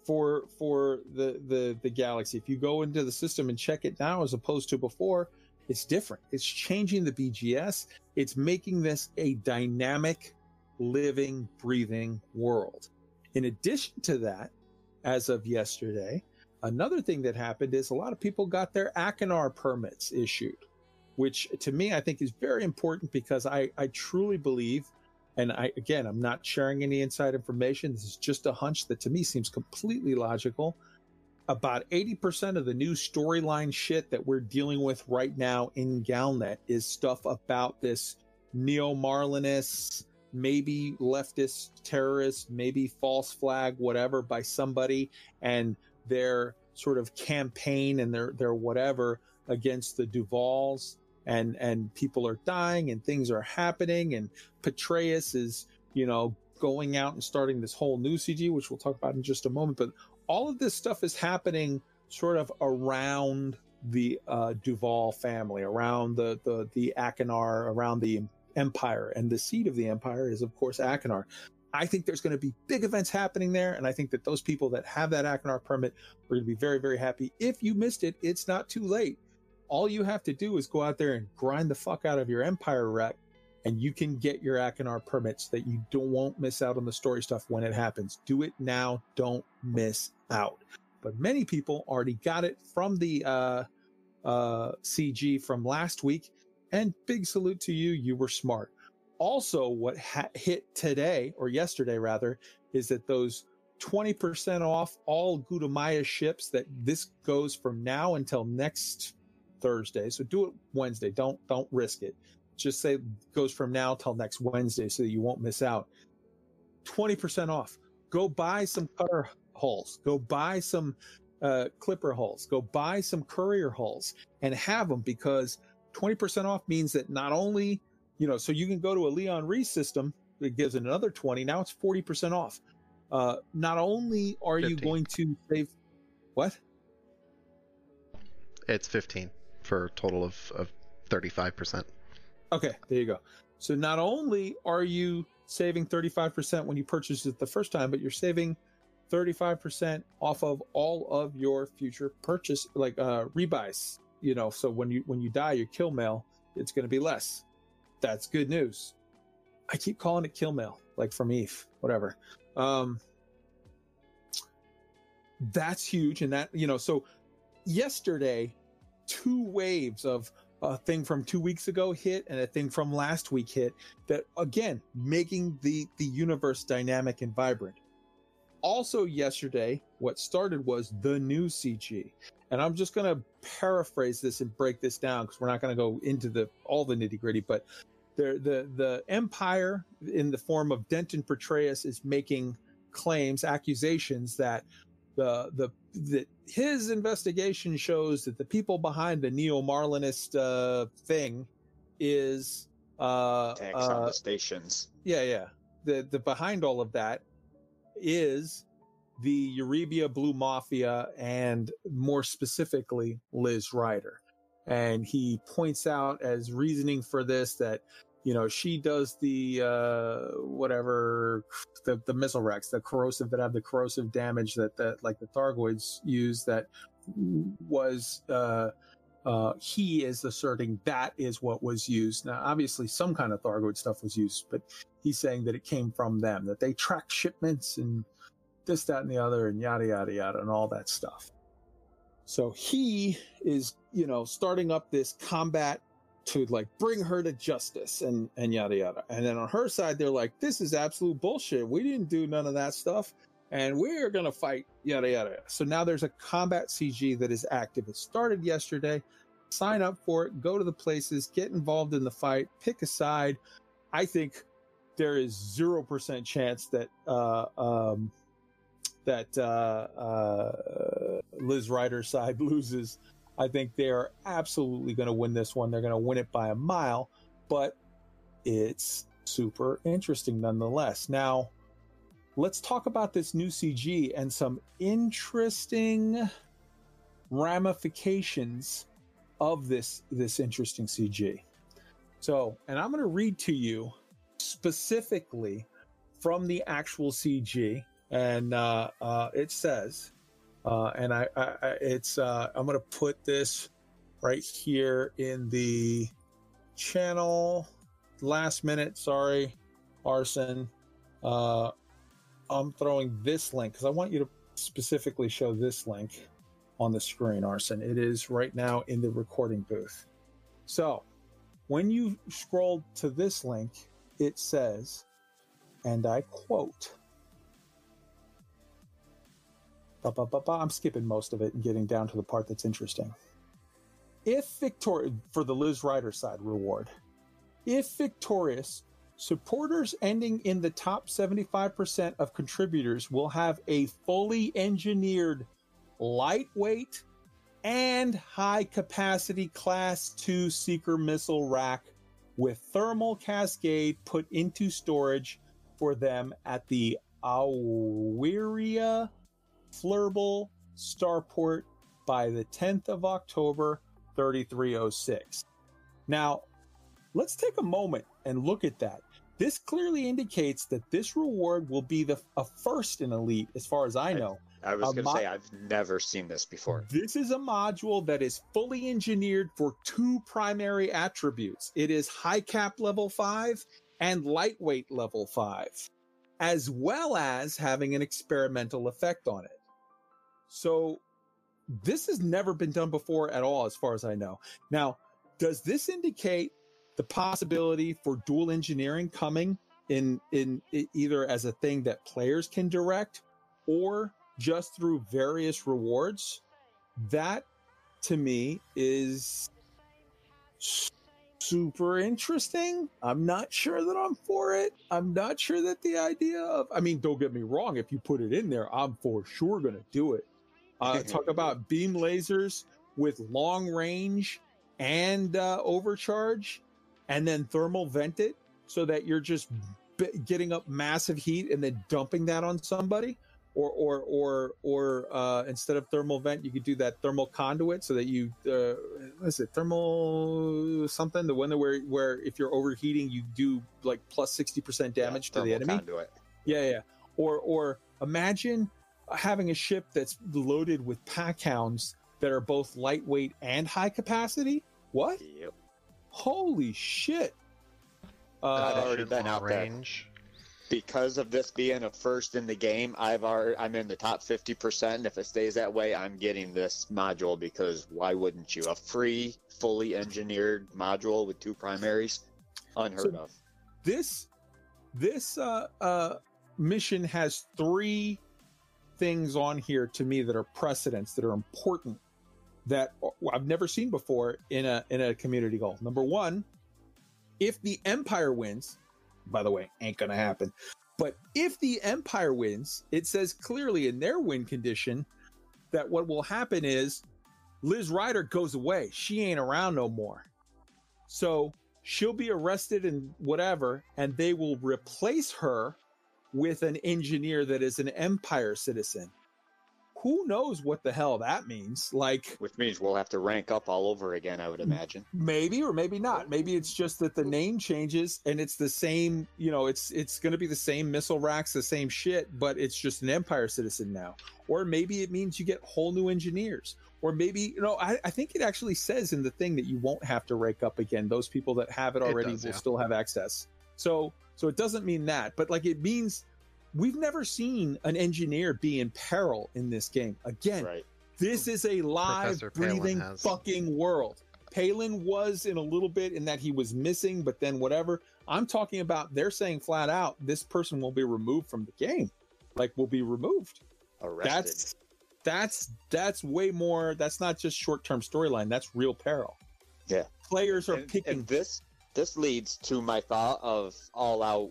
for for the the the galaxy. If you go into the system and check it now as opposed to before, it's different. It's changing the BGS. It's making this a dynamic, living, breathing world. In addition to that, as of yesterday, another thing that happened is a lot of people got their Achenar permits issued, which to me I think is very important because I, I truly believe, and I again I'm not sharing any inside information. This is just a hunch that to me seems completely logical. About 80% of the new storyline shit that we're dealing with right now in Galnet is stuff about this neo Marlinist maybe leftist terrorist, maybe false flag, whatever, by somebody, and their sort of campaign and their their whatever against the Duvals, and and people are dying and things are happening, and Petraeus is you know going out and starting this whole new CG, which we'll talk about in just a moment, but all of this stuff is happening sort of around the uh, Duval family, around the the the Achenar, around the empire, and the seat of the empire is, of course, Achenar. I think there's going to be big events happening there, and I think that those people that have that Achenar permit are going to be very, very happy. If you missed it, it's not too late. All you have to do is go out there and grind the fuck out of your Empire rep, and you can get your Achenar permits so that you don't won't miss out on the story stuff when it happens. Do it now. Don't miss out. But many people already got it from the uh, uh, CG from last week, and big salute to you. You were smart. Also, what ha- hit today, or yesterday rather, is that those 20% off all Gutamaya ships that this goes from now until next Thursday. So do it Wednesday. Don't don't risk it. Just say goes from now till next Wednesday so that you won't miss out. 20% off. Go buy some cutter hulls. Go buy some uh, clipper hulls. Go buy some courier hulls and have them because 20% off means that not only, you know, so you can go to a Li Yong-Rui system that gives it another 20. Now it's 40% off. Uh, not only are 15. you going to save what? It's 15 for a total of, of 35%. Okay, there you go. So not only are you saving 35% when you purchase it the first time, but you're saving 35% off of all of your future purchase, like uh, rebuys you know? So when you when you die your kill mail it's going to be less. That's good news. I keep calling it kill mail like from eve whatever. Um that's huge and that you know so yesterday two waves of a thing from two weeks ago hit and a thing from last week hit that again making the the universe dynamic and vibrant also yesterday what started was the new cg and I'm just going to paraphrase this and break this down because we're not going to go into the all the nitty gritty. But the the the Empire, in the form of Denton Patreus, is making claims, accusations that the the that his investigation shows that the people behind the neo Marlinist uh, thing is uh, uh, on the stations. Yeah, yeah. The the behind all of that is the Eurybia Blue Mafia and more specifically Liz Ryder. And he points out as reasoning for this that, you know, she does the, uh, whatever, the, the missile wrecks, the corrosive that have the corrosive damage that, that like the Thargoids use that was, uh, uh, he is asserting that is what was used. Now, obviously, some kind of Thargoid stuff was used, but he's saying that it came from them, that they track shipments and this, that, and the other, and yada, yada, yada, and all that stuff. So he is, you know, starting up this combat to like bring her to justice and, and yada, yada. And then on her side, they're like, this is absolute bullshit. We didn't do none of that stuff. And we're to fight, yada, yada. So now there's a combat CG that is active. It started yesterday. Sign up for it, go to the places, get involved in the fight, pick a side. I think there is 0% chance that, uh, um, that uh, uh, Liz Ryder's side loses. I think they are absolutely going to win this one. They're going to win it by a mile, but it's super interesting nonetheless. Now, let's talk about this new CG and some interesting ramifications of this this interesting CG. So, and I'm going to read to you specifically from the actual CG, and uh, uh, it says, uh, and I, I, I it's uh, I'm to put this right here in the channel. Last minute, sorry, Arson. Uh, I'm throwing this link because I want you to specifically show this link on the screen, Arson. It is right now in the recording booth. So when you scroll to this link, it says, and I quote, I'm skipping most of it and getting down to the part that's interesting. If victorious, for the Liz Ryder side reward, if victorious, supporters ending in the top 75% of contributors will have a fully engineered, lightweight, and high capacity Class 2 Seeker missile rack with thermal cascade put into storage for them at the Awiria Flurble Starport by the 10th of October 3306. Now, let's take a moment and look at that. This clearly indicates that this reward will be the a first in Elite, as far as I know. I was going to mo- say I've never seen this before. This is a module that is fully engineered for two primary attributes. It is high cap level 5 and lightweight level 5, as well as having an experimental effect on it. So this has never been done before at all as far as I know. Now, does this indicate the possibility for dual engineering coming in in either as a thing that players can direct or just through various rewards? That to me is super interesting. I'm not sure that i'm for it. I'm not sure that the idea of i mean don't get me wrong if you put it in there i'm for sure going to do it uh, talk about beam lasers with long range and uh, overcharge and then thermal vent it so that you're just b- getting up massive heat and then dumping that on somebody or or or or uh, instead of thermal vent you could do that thermal conduit so that you uh, what is it thermal something the one that where where if you're overheating you do like plus 60% damage Yeah, to the thermal enemy Conduit. yeah, yeah. Or or imagine having a ship that's loaded with pack hounds that are both lightweight and high capacity. What? Yep. Holy shit! I've Uh, already been long out there. range. Because of this being a first in the game, I've already, I'm in the top 50%. If it stays that way, I'm getting this module because why wouldn't you? A free, fully engineered module with two primaries? Unheard So- of. this this uh, uh, mission has three things on here to me that are precedents that are important that I've never seen before in a in a community goal. Number one, if the Empire wins, by the way, ain't gonna happen. But if the Empire wins, it says clearly in their win condition that what will happen is Liz Ryder goes away. She ain't around no more. So she'll be arrested and whatever, and they will replace her with an engineer that is an Empire citizen. Who knows what the hell that means? Like, Which means we'll have to rank up all over again, I would imagine. maybe or maybe not maybe it's just that the name changes and it's the same you know it's it's going to be the same missile racks the same shit but it's just an empire citizen now or maybe it means you get whole new engineers or maybe you know I, I think it actually says in the thing that you won't have to rake up again those people that have it It already does, will yeah. still have access so so it doesn't mean that but like it means we've never seen an engineer be in peril in this game again Right. this is a live, Professor breathing has. fucking world. Palin was in a little bit in that he was missing, but then whatever. I'm talking about they're saying flat out this person will be removed from the game. Like will be removed. Arrested. That's that's that's way more that's not just short-term storyline, that's real peril. Yeah. Players are and, picking and this this leads to my thought of all out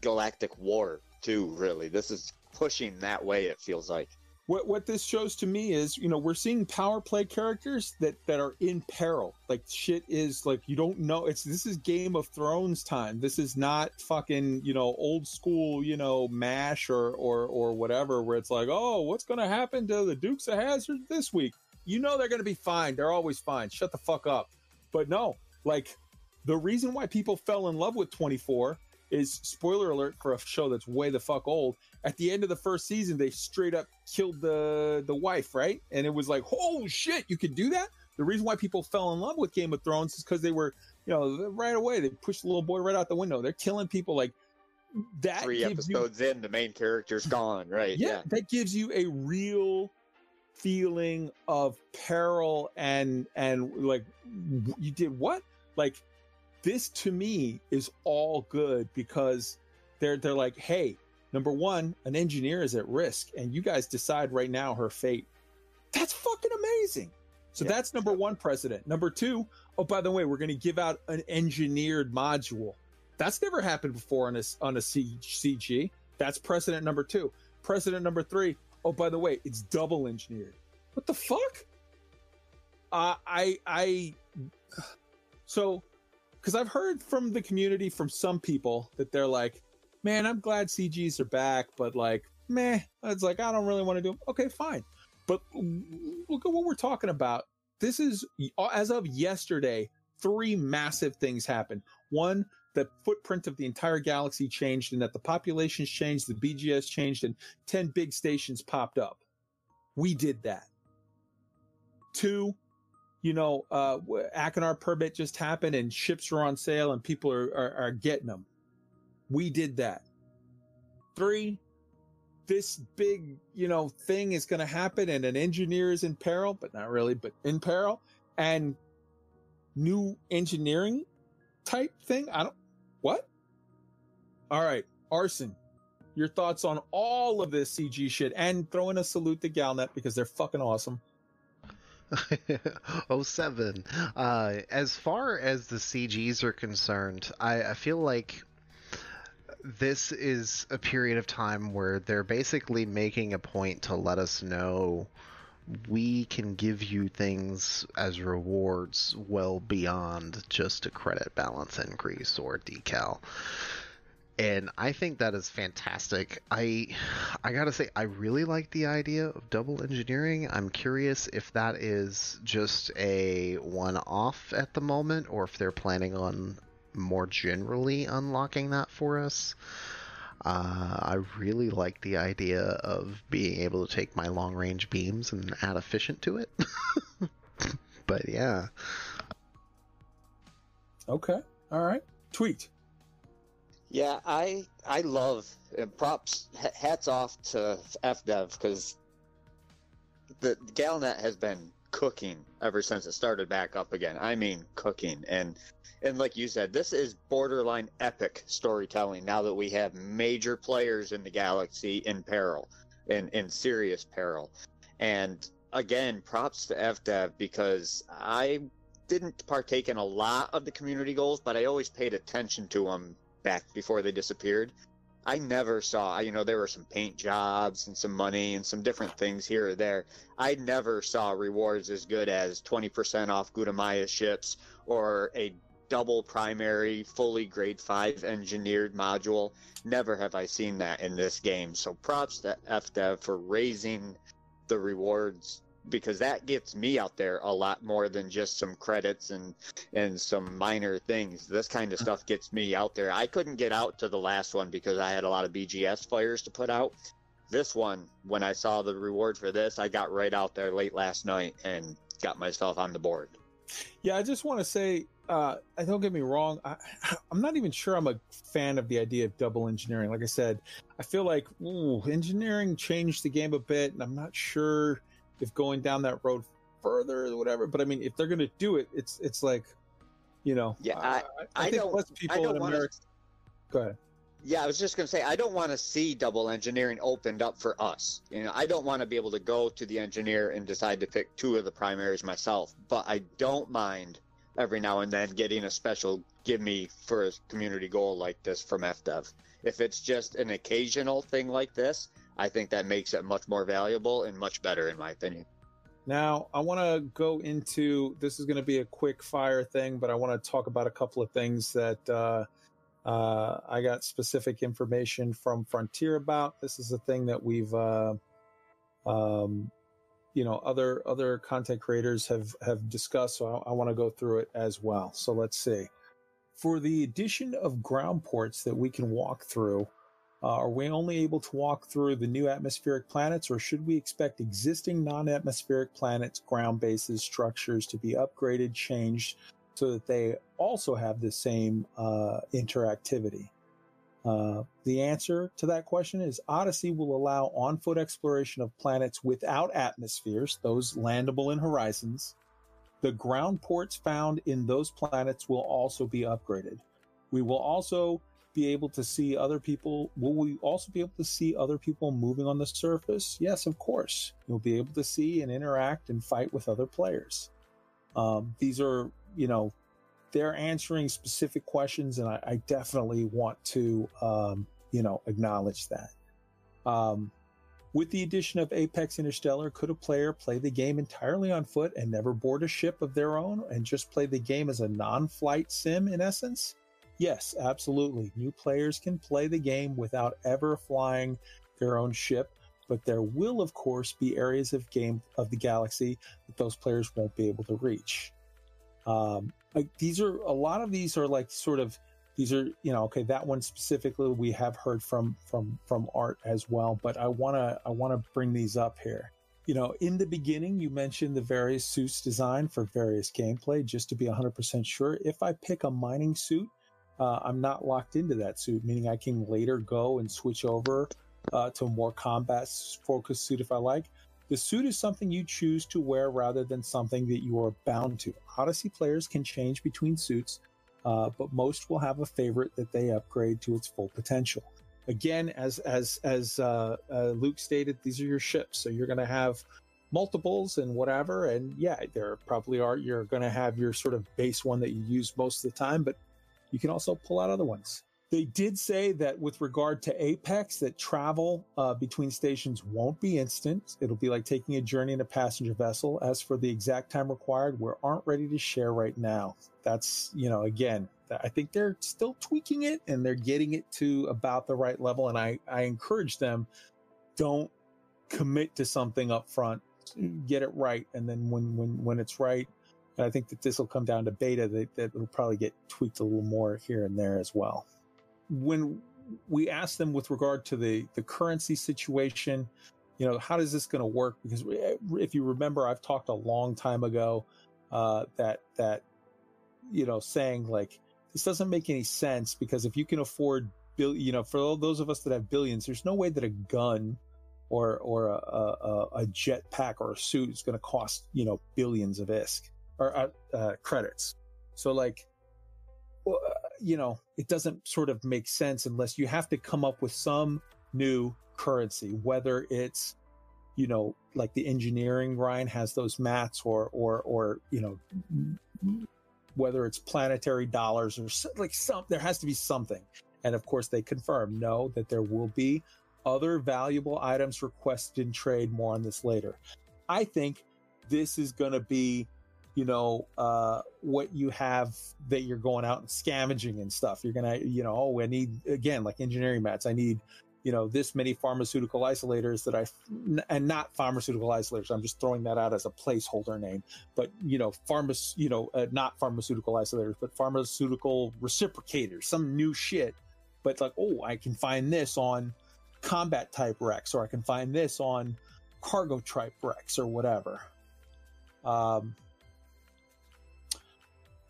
galactic war too really this is pushing that way it feels like what what this shows to me is you know we're seeing power play characters that that are in peril like shit is like you don't know it's this is game of thrones time this is not fucking you know old school you know mash or or or whatever where it's like oh what's gonna happen to the dukes of Hazzard this week you know they're to be fine. They're always fine. Shut the fuck up. But no, like the reason why people fell in love with 24 is spoiler alert for a show that's way the fuck old. At the end of the first season, they straight up killed the the wife, right? And it was like, oh shit, you could do that. The reason why people fell in love with Game of Thrones is because they were, you know, right away they pushed the little boy right out the window. They're killing people like that. Three gives you- episodes in, the main character's gone. Right? yeah, Yeah. that gives you a real feeling of peril and and like you did what like this to me is all good because they're they're like hey number one an engineer is at risk and you guys decide right now her fate. That's fucking amazing. So Yeah. that's number one precedent. Number two oh by the way we're going to give out an engineered module. That's never happened before on a on a cg that's precedent number two. Precedent number three oh by the way it's double engineered. What the fuck? Uh, i i so because i've heard from the community from some people that they're like man i'm glad cgs are back but like meh. It's like i don't really want to do 'em." okay fine. But look at what we're talking about. This is as of yesterday three massive things happened. One the footprint of the entire galaxy changed and that the populations changed the bgs changed and 10 big stations popped up. We did that. Two you know uh Achenar permit just happened and ships are on sale and people are, are, are getting them we did that. Three this big you know thing is going to happen and an engineer is in peril but not really but in peril and new engineering type thing? I don't what? All right arson. Your thoughts on all of this cg shit and throw in a salute to galnet because they're fucking awesome oh seven. Uh, as far as the CGs are concerned, I, I feel like this is a period of time where they're basically making a point to let us know we can give you things as rewards well beyond just a credit balance increase or decal and I think that is fantastic. I I gotta say I really like the idea of double engineering. I'm curious if that is just a one-off at the moment, or if they're planning on more generally unlocking that for us. Uh, I really like the idea of being able to take my long-range beams and add efficient to it. but yeah, okay all right tweet Yeah, I I love props. Hats off to FDev because the Galnet has been cooking ever since it started back up again. I mean, cooking and and like you said, this is borderline epic storytelling. Now that we have major players in the galaxy in peril, in in serious peril, and again, props to FDev because I didn't partake in a lot of the community goals, but I always paid attention to them back before they disappeared. I never saw, you know, there were some paint jobs and some money and some different things here or there. I never saw rewards as good as 20% off Gutamaya ships or a double primary, fully grade 5 engineered module. Never have I seen that in this game. So props to FDev for raising the rewards because that gets me out there a lot more than just some credits and and some minor things. This kind of stuff gets me out there. I couldn't get out to the last one because I had a lot of BGS fires to put out. This one, when I saw the reward for this, I got right out there late last night and got myself on the board. Yeah, I just want to say, uh, I don't get me wrong. I, I'm not even sure I'm a fan of the idea of double engineering. Like I said, I feel like ooh, engineering changed the game a bit, and I'm not sure if going down that road further or whatever. But I mean, if they're going to do it, it's it's like, you know, Yeah, I, I think don't- less I people don't in want America. Go ahead. Yeah, I was just gonna say I don't want to see double engineering opened up for us. You know, I don't want to be able to go to the engineer and decide to pick two of the primaries myself. But I don't mind every now and then getting a special give me for a community goal like this from FDev. If it's just an occasional thing like this, I think that makes it much more valuable and much better in my opinion. Now, I want to go into this is going to be a quick fire thing, but I want to talk about a couple of things that uh, uh, I got specific information from Frontier about. This is a thing that we've uh, um, you know other other content creators have have discussed. So I, I want to go through it as well. So let's see. For the addition of ground ports that we can walk through, are we only able to walk through the new atmospheric planets, or should we expect existing non-atmospheric planets, ground bases, structures to be upgraded, changed, so that they also have the same uh, interactivity? Uh, the answer to that question is Odyssey will allow on foot exploration of planets without atmospheres, those landable in horizons. The ground ports found in those planets will also be upgraded. We will also be able to see other people. Will we also be able to see other people moving on the surface? Yes, of course. You'll be able to see and interact and fight with other players. Um, these are, you know, they're answering specific questions, and I, I definitely want to, um, you know, acknowledge that. Um, with the addition of Apex Interstellar, could a player play the game entirely on foot and never board a ship of their own and just play the game as a non flight sim in essence? Yes, absolutely. New players can play the game without ever flying their own ship, but there will, of course, be areas of game of the galaxy that those players won't be able to reach. Um, like these are a lot of these are like sort of these are you know okay that one specifically we have heard from from from art as well but i want to i want to bring these up here you know in the beginning you mentioned the various suits designed for various gameplay just to be 100% sure if i pick a mining suit uh, i'm not locked into that suit meaning i can later go and switch over uh, to a more combat focused suit if i like the suit is something you choose to wear rather than something that you are bound to. Odyssey players can change between suits, uh, but most will have a favorite that they upgrade to its full potential. Again, as as as uh, uh, Luke stated, these are your ships, so you're going to have multiples and whatever. And yeah, there probably are. You're going to have your sort of base one that you use most of the time, but you can also pull out other ones. They did say that with regard to Apex, that travel uh, between stations won't be instant. It'll be like taking a journey in a passenger vessel. As for the exact time required, we aren't ready to share right now. That's, you know, again, I think they're still tweaking it and they're getting it to about the right level. And I, I encourage them, don't commit to something up front, get it right. And then when, when, when it's right, and I think that this will come down to beta, that, that will probably get tweaked a little more here and there as well when we asked them with regard to the the currency situation, you know, how is this going to work? Because if you remember, I've talked a long time ago uh, that that you know saying like this doesn't make any sense because if you can afford bill, you know, for all those of us that have billions, there's no way that a gun or or a, a, a jet pack or a suit is going to cost you know billions of ISK or uh, uh, credits. So like uh, you know, it doesn't sort of make sense unless you have to come up with some new currency, whether it's, you know, like the engineering Ryan has those mats or, or, or, you know, whether it's planetary dollars or like some, there has to be something. And of course, they confirm no, that there will be other valuable items requested in trade. More on this later. I think this is going to be you know, uh, what you have that you're going out and scavenging and stuff. You're gonna, you know, oh, I need again like engineering mats. I need, you know, this many pharmaceutical isolators that I, and not pharmaceutical isolators. I'm just throwing that out as a placeholder name. But you know, pharma, you know, uh, not pharmaceutical isolators, but pharmaceutical reciprocators, some new shit. But like, oh, I can find this on combat type wrecks, or I can find this on cargo type wrecks, or whatever. Um,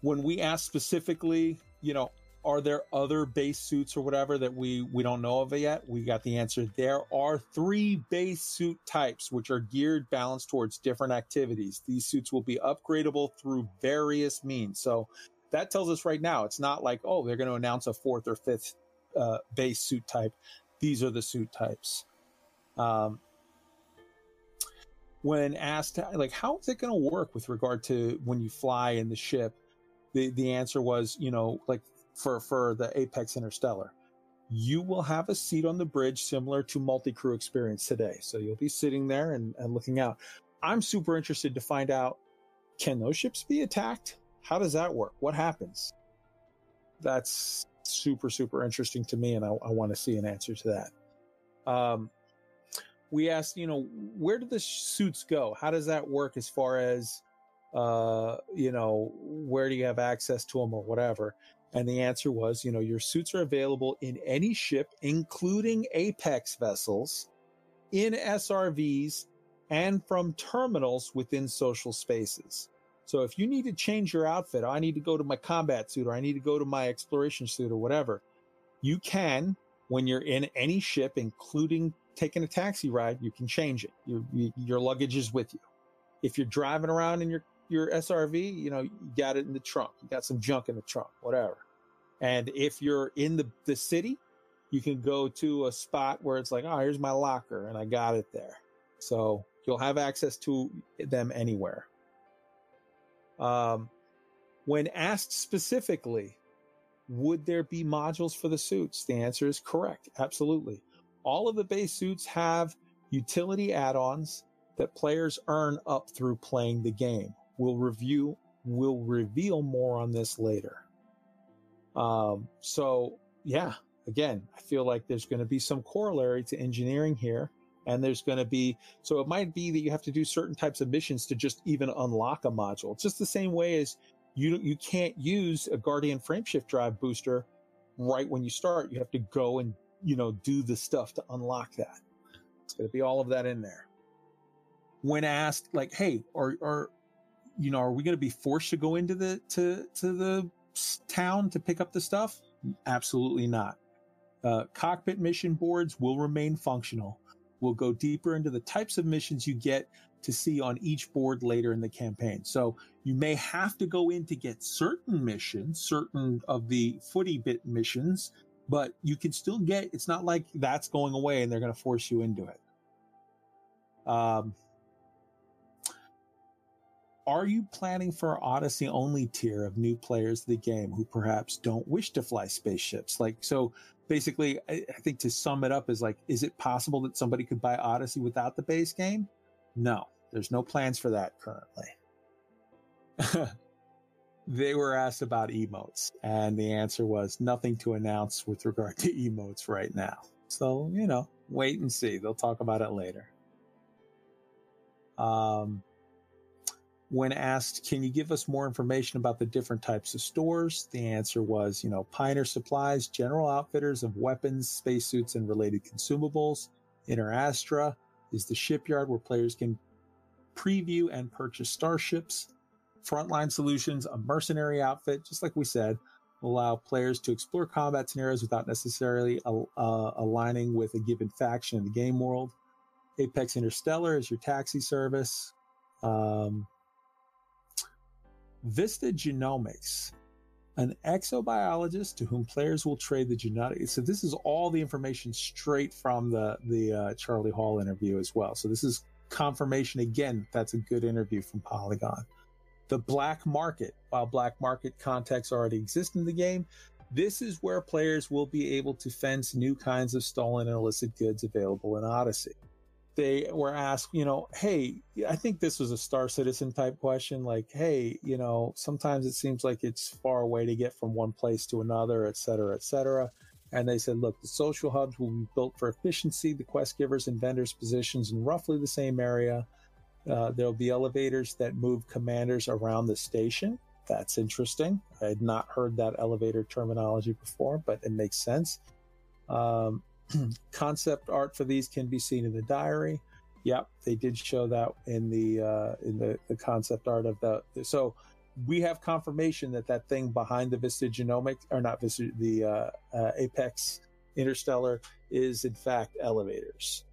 when we ask specifically, you know, are there other base suits or whatever that we we don't know of yet? We got the answer. There are three base suit types which are geared balanced towards different activities. These suits will be upgradable through various means. So that tells us right now it's not like oh they're going to announce a fourth or fifth uh, base suit type. These are the suit types. Um, when asked like how is it going to work with regard to when you fly in the ship the the answer was, you know, like for for the Apex Interstellar, you will have a seat on the bridge similar to multi crew experience today. So you'll be sitting there and, and looking out. I'm super interested to find out can those ships be attacked? How does that work? What happens? That's super, super interesting to me, and I, I want to see an answer to that. Um, we asked, you know, where do the suits go? How does that work as far as, uh, you know, where do you have access to them or whatever? And the answer was, you know, your suits are available in any ship, including Apex vessels, in SRVs, and from terminals within social spaces. So if you need to change your outfit, I need to go to my combat suit or I need to go to my exploration suit or whatever, you can when you're in any ship, including taking a taxi ride, you can change it. Your, your luggage is with you. If you're driving around in your, your SRV, you know, you got it in the trunk. You got some junk in the trunk, whatever. And if you're in the, the city, you can go to a spot where it's like, oh, here's my locker and I got it there. So you'll have access to them anywhere. Um, when asked specifically, would there be modules for the suits? The answer is correct. Absolutely. All of the base suits have utility add-ons that players earn up through playing the game. We'll review, we'll reveal more on this later. Um, so yeah, again, I feel like there's going to be some corollary to engineering here. And there's going to be, so it might be that you have to do certain types of missions to just even unlock a module. It's just the same way as you, you can't use a Guardian frameshift drive booster right when you start. You have to go and, you know, do the stuff to unlock that. It's going to be all of that in there. When asked, like, hey, are, are, you know, are we going to be forced to go into the, to, to the town to pick up the stuff? Absolutely not. Uh, cockpit mission boards will remain functional. We'll go deeper into the types of missions you get to see on each board later in the campaign. So you may have to go in to get certain missions, certain of the footy bit missions, but you can still get, it's not like that's going away and they're going to force you into it. Um, are you planning for Odyssey only tier of new players of the game who perhaps don't wish to fly spaceships? Like, so basically, I, I think to sum it up is like, is it possible that somebody could buy Odyssey without the base game? No, there's no plans for that currently. they were asked about emotes, and the answer was nothing to announce with regard to emotes right now. So, you know, wait and see. They'll talk about it later. Um, when asked, can you give us more information about the different types of stores? The answer was, you know, Pioneer Supplies, general outfitters of weapons, spacesuits, and related consumables. Interastra is the shipyard where players can preview and purchase starships. Frontline Solutions, a mercenary outfit, just like we said, allow players to explore combat scenarios without necessarily uh, aligning with a given faction in the game world. Apex Interstellar is your taxi service. Um, Vista Genomics, an exobiologist to whom players will trade the genetic. So this is all the information straight from the the uh, Charlie Hall interview as well. So this is confirmation again. That's a good interview from Polygon. The black market, while black market contexts already exist in the game, this is where players will be able to fence new kinds of stolen and illicit goods available in Odyssey they were asked, you know, hey, I think this was a Star Citizen type question, like, hey, you know, sometimes it seems like it's far away to get from one place to another, et cetera, et cetera. And they said, look, the social hubs will be built for efficiency. The quest givers and vendors positions in roughly the same area. Uh, there'll be elevators that move commanders around the station. That's interesting. I had not heard that elevator terminology before, but it makes sense. Um, concept art for these can be seen in the diary. Yep, they did show that in the uh, in the, the concept art of the. So we have confirmation that that thing behind the Vista Genomic or not Vista the uh, uh, Apex Interstellar is in fact elevators.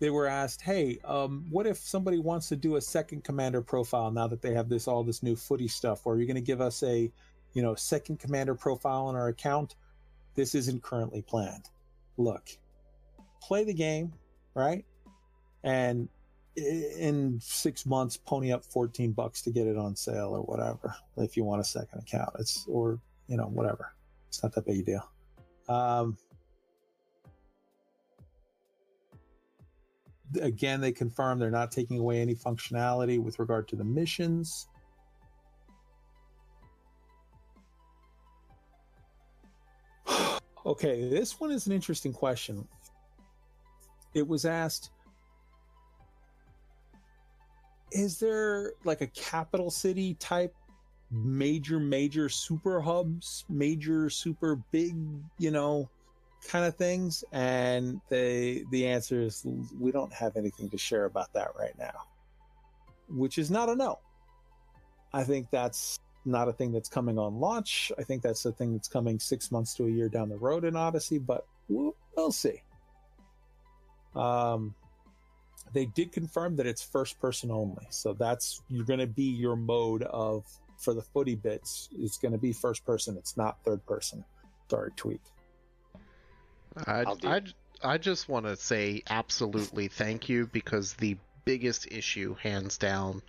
They were asked, "Hey, um, what if somebody wants to do a second commander profile now that they have this all this new footy stuff? Or are you going to give us a, you know, second commander profile on our account?" This isn't currently planned. Look, play the game, right? And in six months, pony up 14 bucks to get it on sale or whatever. If you want a second account, it's, or, you know, whatever. It's not that big a deal. Um, again, they confirm they're not taking away any functionality with regard to the missions. Okay, this one is an interesting question. it was asked is there like a capital city type major major super hubs major super big you know kind of things and they the answer is we don't have anything to share about that right now which is not a no i think that's not a thing that's coming on launch. I think that's a thing that's coming six months to a year down the road in odyssey but we'll, we'll see. Um they did confirm that it's first person only. So that's you're going to be your mode of for the footy bits it's going to be first person. It's not third person. Sorry tweak. I, I'll do I, it. I just want to say absolutely thank you because the biggest issue, hands down,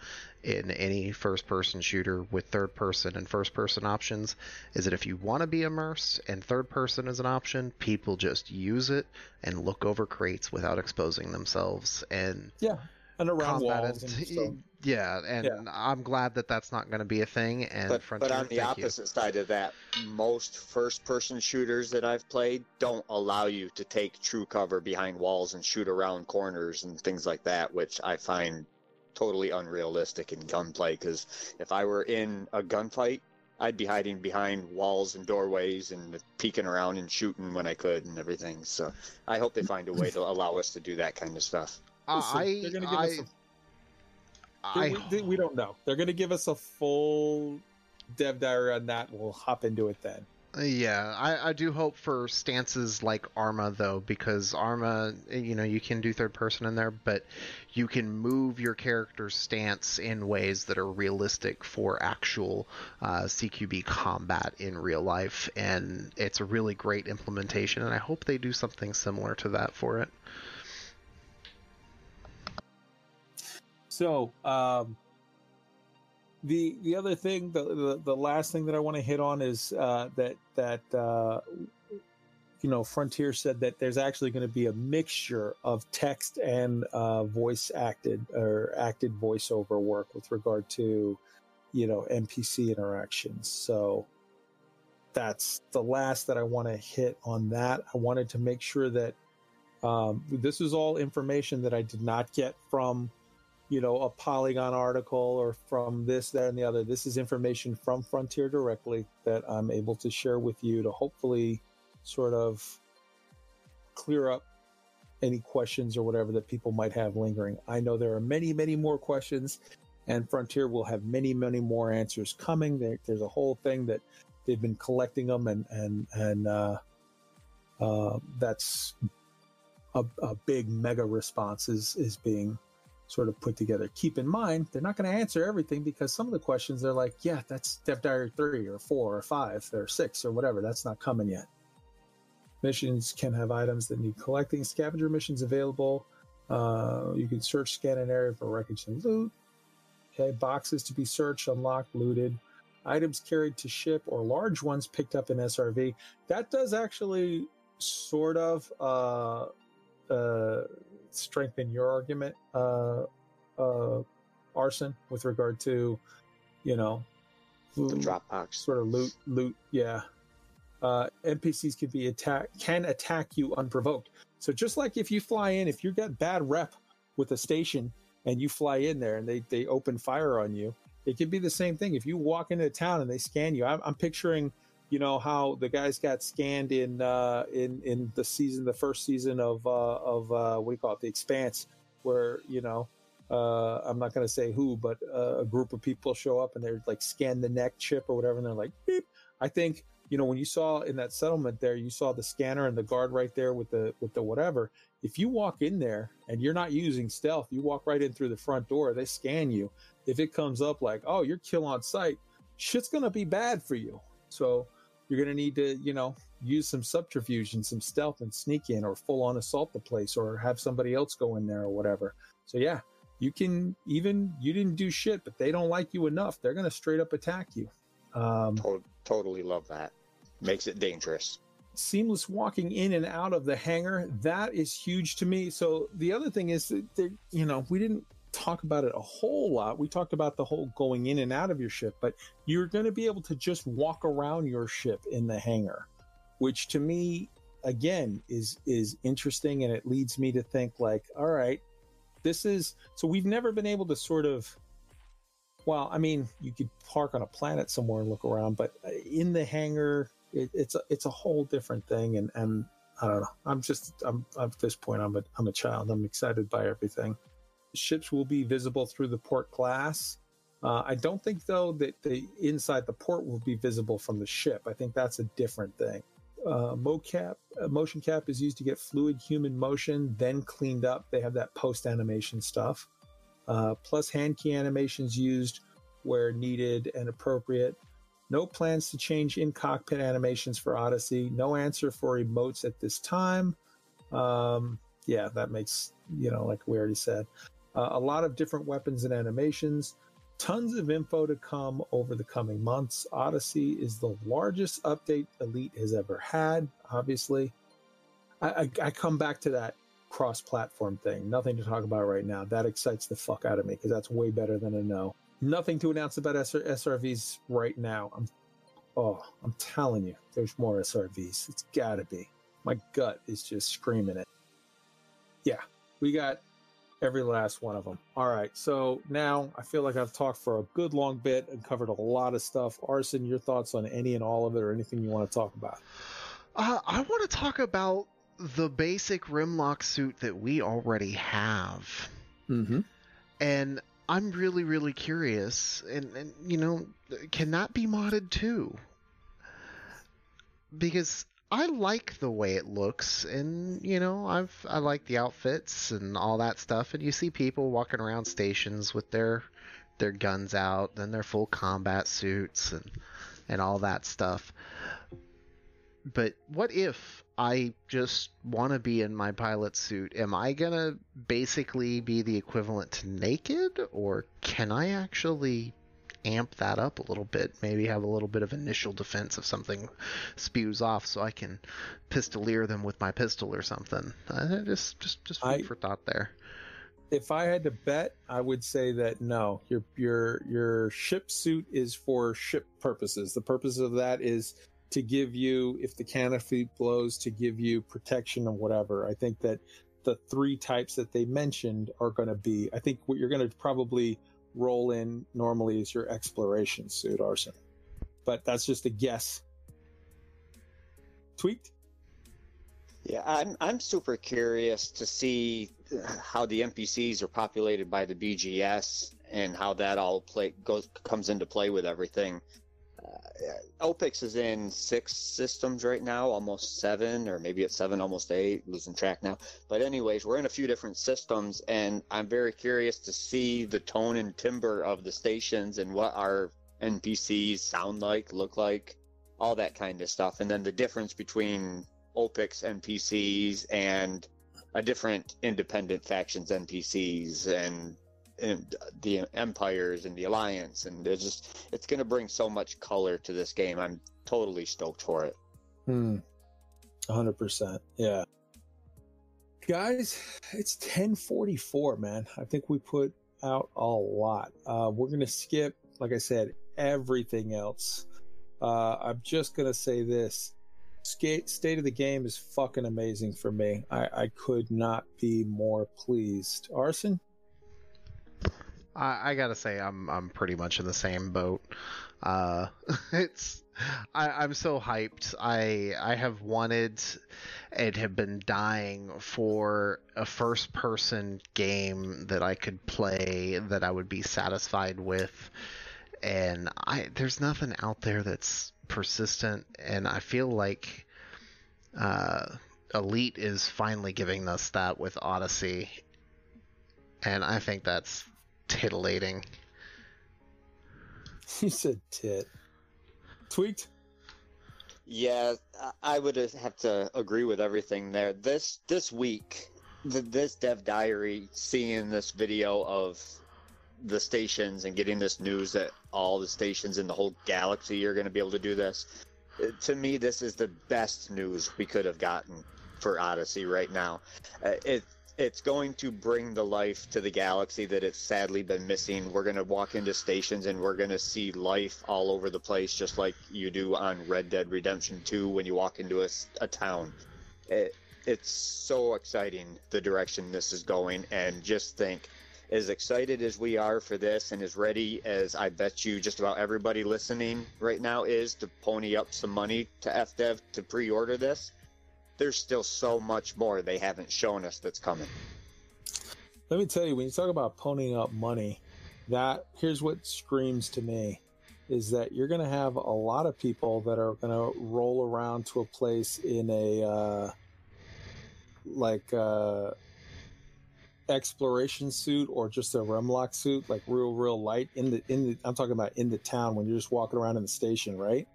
in any first person shooter with third person and first person options is that if you want to be immersed and third person is an option, people just use it and look over crates without exposing themselves. And yeah and around combat walls and stuff. yeah, and Yeah. I'm glad that that's not going to be a thing. And But, Frontier, but on the thank you. opposite side of that, most first person shooters that I've played don't allow you to take true cover behind walls and shoot around corners and things like that, which I find totally unrealistic in gunplay. Because if I were in a gunfight, I'd be hiding behind walls and doorways and peeking around and shooting when I could and everything. So I hope they find a way to allow us to do that kind of stuff. Listen, I, they're gonna give I, us a- I, we, we don't know. They're going to give us a full dev diary on that we'll hop into it then. Yeah, I, I do hope for stances like Arma though, because Arma, you know, you can do third person in there, but you can move your character's stance in ways that are realistic for actual uh, CQB combat in real life, and it's a really great implementation, and I hope they do something similar to that for it. So, um, the the other thing, the the, the last thing that I want to hit on is uh, that that uh, you know Frontier said that there's actually going to be a mixture of text and uh, voice acted or acted voiceover work with regard to you know NPC interactions. So that's the last that I want to hit on that. I wanted to make sure that um, this is all information that I did not get from you know a polygon article or from this that and the other. This is information from frontier directly that i'm able to share with you to hopefully sort of clear up any questions or whatever that people might have lingering. I know there are many many more questions and frontier will have many many more answers coming. There, there's a whole thing that they've been collecting them and and and uh, uh, that's a, a big mega response is is being sort of put together. Keep in mind, they're not going to answer everything because some of the questions they're like, yeah, that's Dev Diary 3 or 4 or 5 or 6 or whatever. That's not coming yet. Missions can have items that need collecting. Scavenger missions available. Uh, you can search, scan an area for wreckage and loot. Okay, boxes to be searched, unlocked, looted. Items carried to ship or large ones picked up in SRV. That does actually sort of uh, uh, strengthen your argument, uh, uh, Arson, with regard to, you know, The Dropbox. sort of loot, loot, yeah. Uh, NPCs can be attack can attack you unprovoked. So just like if you fly in, if you got bad rep with a station and you fly in there and they they open fire on you, it could be the same thing. If you walk into town and they scan you, I'm, I'm picturing, you know, how the guys got scanned in uh, in in the season, the first season of uh, of uh, what do you call it, The Expanse, where you know. Uh, I'm not going to say who, but uh, a group of people show up and they're like scan the neck chip or whatever, and they're like, beep. I think you know when you saw in that settlement there, you saw the scanner and the guard right there with the with the whatever. If you walk in there and you're not using stealth, you walk right in through the front door. They scan you. If it comes up like, oh, you're kill on sight, shit's gonna be bad for you. So you're gonna need to, you know, use some subterfuge and some stealth and sneak in, or full on assault the place, or have somebody else go in there or whatever. So yeah, you can even you didn't do shit, but they don't like you enough. They're gonna straight up attack you. Um, To- totally love that. Makes it dangerous. seamless walking in and out of the hangar that is huge to me so the other thing is that you know we didn't talk about it a whole lot. We talked about the whole going in and out of your ship but you're going to be able to just walk around your ship in the hangar which to me again is is interesting and it leads me to think like all right this is so we've never been able to sort of well i mean you could park on a planet somewhere and look around but uh, in the hangar it, it's a it's a whole different thing and and i don't know. I'm just i'm at this point i'm a i'm a child. I'm excited by everything ships will be visible through the port glass. Uh, i don't think though that the inside the port will be visible from the ship. I think that's a different thing. Uh, mocap uh, motion cap is used to get fluid human motion then cleaned up. They have that post animation stuff. Uh, plus hand key animations used where needed and appropriate. No plans to change in cockpit animations for odyssey. No answer for emotes at this time. Um, yeah that makes you know like we already said uh, a lot of different weapons and animations tons of info to come over the coming months. Odyssey is the largest update Elite has ever had, obviously. I, I, I come back to that cross platform thing. Nothing to talk about right now. That excites the fuck out of me because that's way better than a no. Nothing to announce about SR- SRVs right now. I'm, oh, I'm telling you, there's more SRVs. It's gotta be. My gut is just screaming it. Yeah, we got every last one of them. All right, so now I feel like I've talked for a good long bit and covered a lot of stuff. Arson, your thoughts on any and all of it, or anything you want to talk about? Uh, I want to talk about the basic Remlok suit that we already have. Mm-hmm. And I'm really, really curious. And, and, you know, can that be modded too? Because I like the way it looks, and you know, I've I like the outfits and all that stuff. And you see people walking around stations with their their guns out and their full combat suits and and all that stuff. But what if I just want to be in my pilot suit? Am I gonna basically be the equivalent to naked, or can I actually amp that up a little bit. Maybe have a little bit of initial defense if something spews off, so I can pistolier them with my pistol or something. Uh, just, just, just food I- for thought there. If I had to bet, I would say that no, your your your ship suit is for ship purposes. The purpose of that is to give you, if the canopy blows, to give you protection or whatever. I think that the three types that they mentioned are going to be. I think what you're going to probably roll in normally is your exploration suit, Arson. But that's just a guess. Tweaked. Yeah, I'm I'm super curious to see uh, how the NPCs are populated by the BGS and how that all play goes comes into play with everything. OPIX is in six systems right now, almost seven, or maybe it's seven, almost eight, losing track now. But anyways, we're in a few different systems, and I'm very curious to see the tone and timbre of the stations and what our NPCs sound like, look like, all that kind of stuff, and then the difference between OPIX NPCs and a different independent factions NPCs and the empires and the alliance and it's just it's going to bring so much color to this game i'm totally stoked for it Hmm. 100%. Yeah. Guys, it's 1044, man. I think we put out a lot. Uh, we're going to skip, like I said, everything else. Uh, I'm just going to say this. Skate, state of the game is fucking amazing for me. I, I could not be more pleased. Arson? I, I gotta say, I'm I'm pretty much in the same boat. Uh, it's I, I'm so hyped. I I have wanted and have been dying for a first person game that I could play that I would be satisfied with. And I there's nothing out there that's persistent and I feel like uh Elite is finally giving us that with Odyssey. And I think that's titillating. He said tit. Tweaked? yeah I- i would have to agree with everything there this this week th- this dev diary seeing this video of the stations and getting this news that all the stations in the whole galaxy are going to be able to do this uh, to me this is the best news we could have gotten for odyssey right now uh, it it's going to bring the life to the galaxy that it's sadly been missing. We're going to walk into stations and we're going to see life all over the place, just like you do on Red Dead Redemption 2 when you walk into a, a town. it, it's so exciting the direction this is going, and just think, as excited as we are for this, and as ready as I bet you just about everybody listening right now is to pony up some money to FDev to pre-order this. There's still so much more they haven't shown us that's coming. Let me tell you, when you talk about ponying up money, that here's what screams to me is that you're going to have a lot of people that are going to roll around to a place in a uh, like uh, exploration suit or just a Remlok suit, like real, real light in the in the. I'm talking about in the town when you're just walking around in the station, right?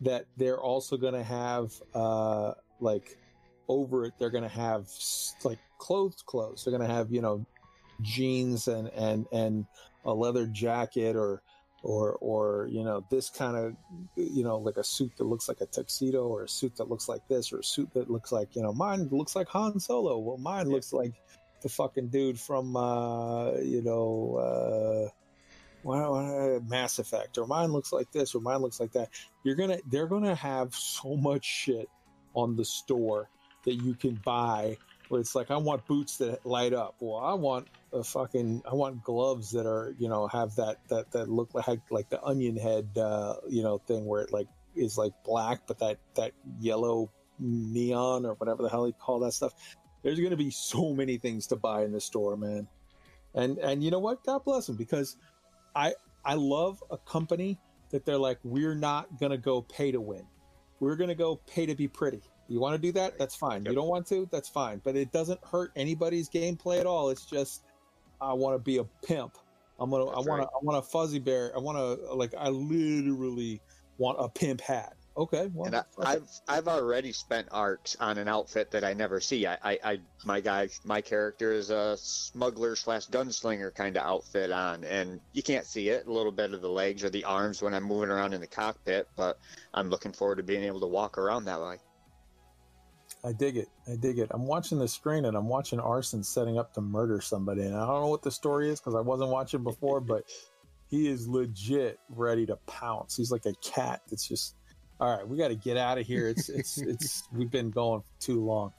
That they're also going to have uh, like over it. They're going to have like clothes, clothes. They're going to have you know jeans and and and a leather jacket or or or you know this kind of you know like a suit that looks like a tuxedo or a suit that looks like this or a suit that looks like you know mine looks like Han Solo well mine yeah. looks like the fucking dude from uh you know uh well, Mass Effect or mine looks like this or mine looks like that you're gonna they're gonna have so much shit on the store that you can buy where it's like I want boots that light up. Well, I want a fucking I want gloves that are you know have that that that look like like the onion head uh, you know thing where it like is like black but that that yellow neon or whatever the hell you call that stuff. There's going to be so many things to buy in the store, man. And and you know what? God bless them because I I love a company that they're like we're not going to go pay to win. We're going to go pay to be pretty you want to do that? That's fine. Yep. You don't want to? That's fine. But it doesn't hurt anybody's gameplay at all. It's just I want to be a pimp. I'm gonna. That's I want to. Right. I want a fuzzy bear. I want to like. I literally want a pimp hat. Okay. Well, and I, have I've already spent ARX on an outfit that I never see. I, I, I my guy, my character is a smuggler slash gunslinger kind of outfit on, and you can't see it. A little bit of the legs or the arms when I'm moving around in the cockpit, but I'm looking forward to being able to walk around that way. I dig it. I dig it. I'm watching the screen and I'm watching Arson setting up to murder somebody. And I don't know what the story is because I wasn't watching before, but he is legit ready to pounce. He's like a cat that's just, all right, we got to get out of here. It's, it's, it's, we've been going too long.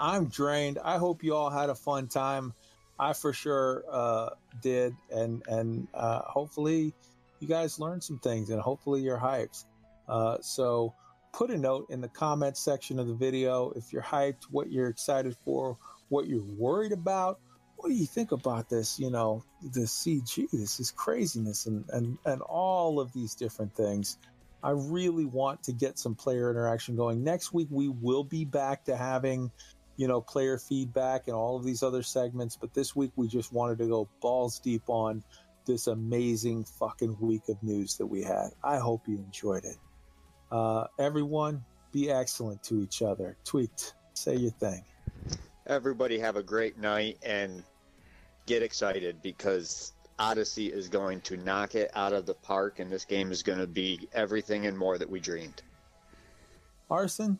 I'm drained. I hope you all had a fun time. I for sure uh, did. And, and uh, hopefully you guys learned some things and hopefully you're hyped. Uh, so, put a note in the comment section of the video if you're hyped, what you're excited for, what you're worried about. What do you think about this? You know, the CG, this is craziness, and, and, and all of these different things. I really want to get some player interaction going. Next week, we will be back to having, you know, player feedback and all of these other segments. But this week, we just wanted to go balls deep on this amazing fucking week of news that we had. I hope you enjoyed it. Uh, everyone, be excellent to each other. Tweet, say your thing. Everybody have a great night and get excited because Odyssey is going to knock it out of the park, and this game is going to be everything and more that we dreamed. Arson,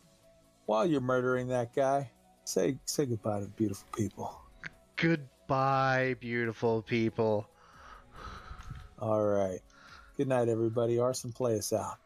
while you're murdering that guy, say say goodbye to beautiful people. Goodbye, beautiful people. All right. Good night, everybody. Arson, play us out.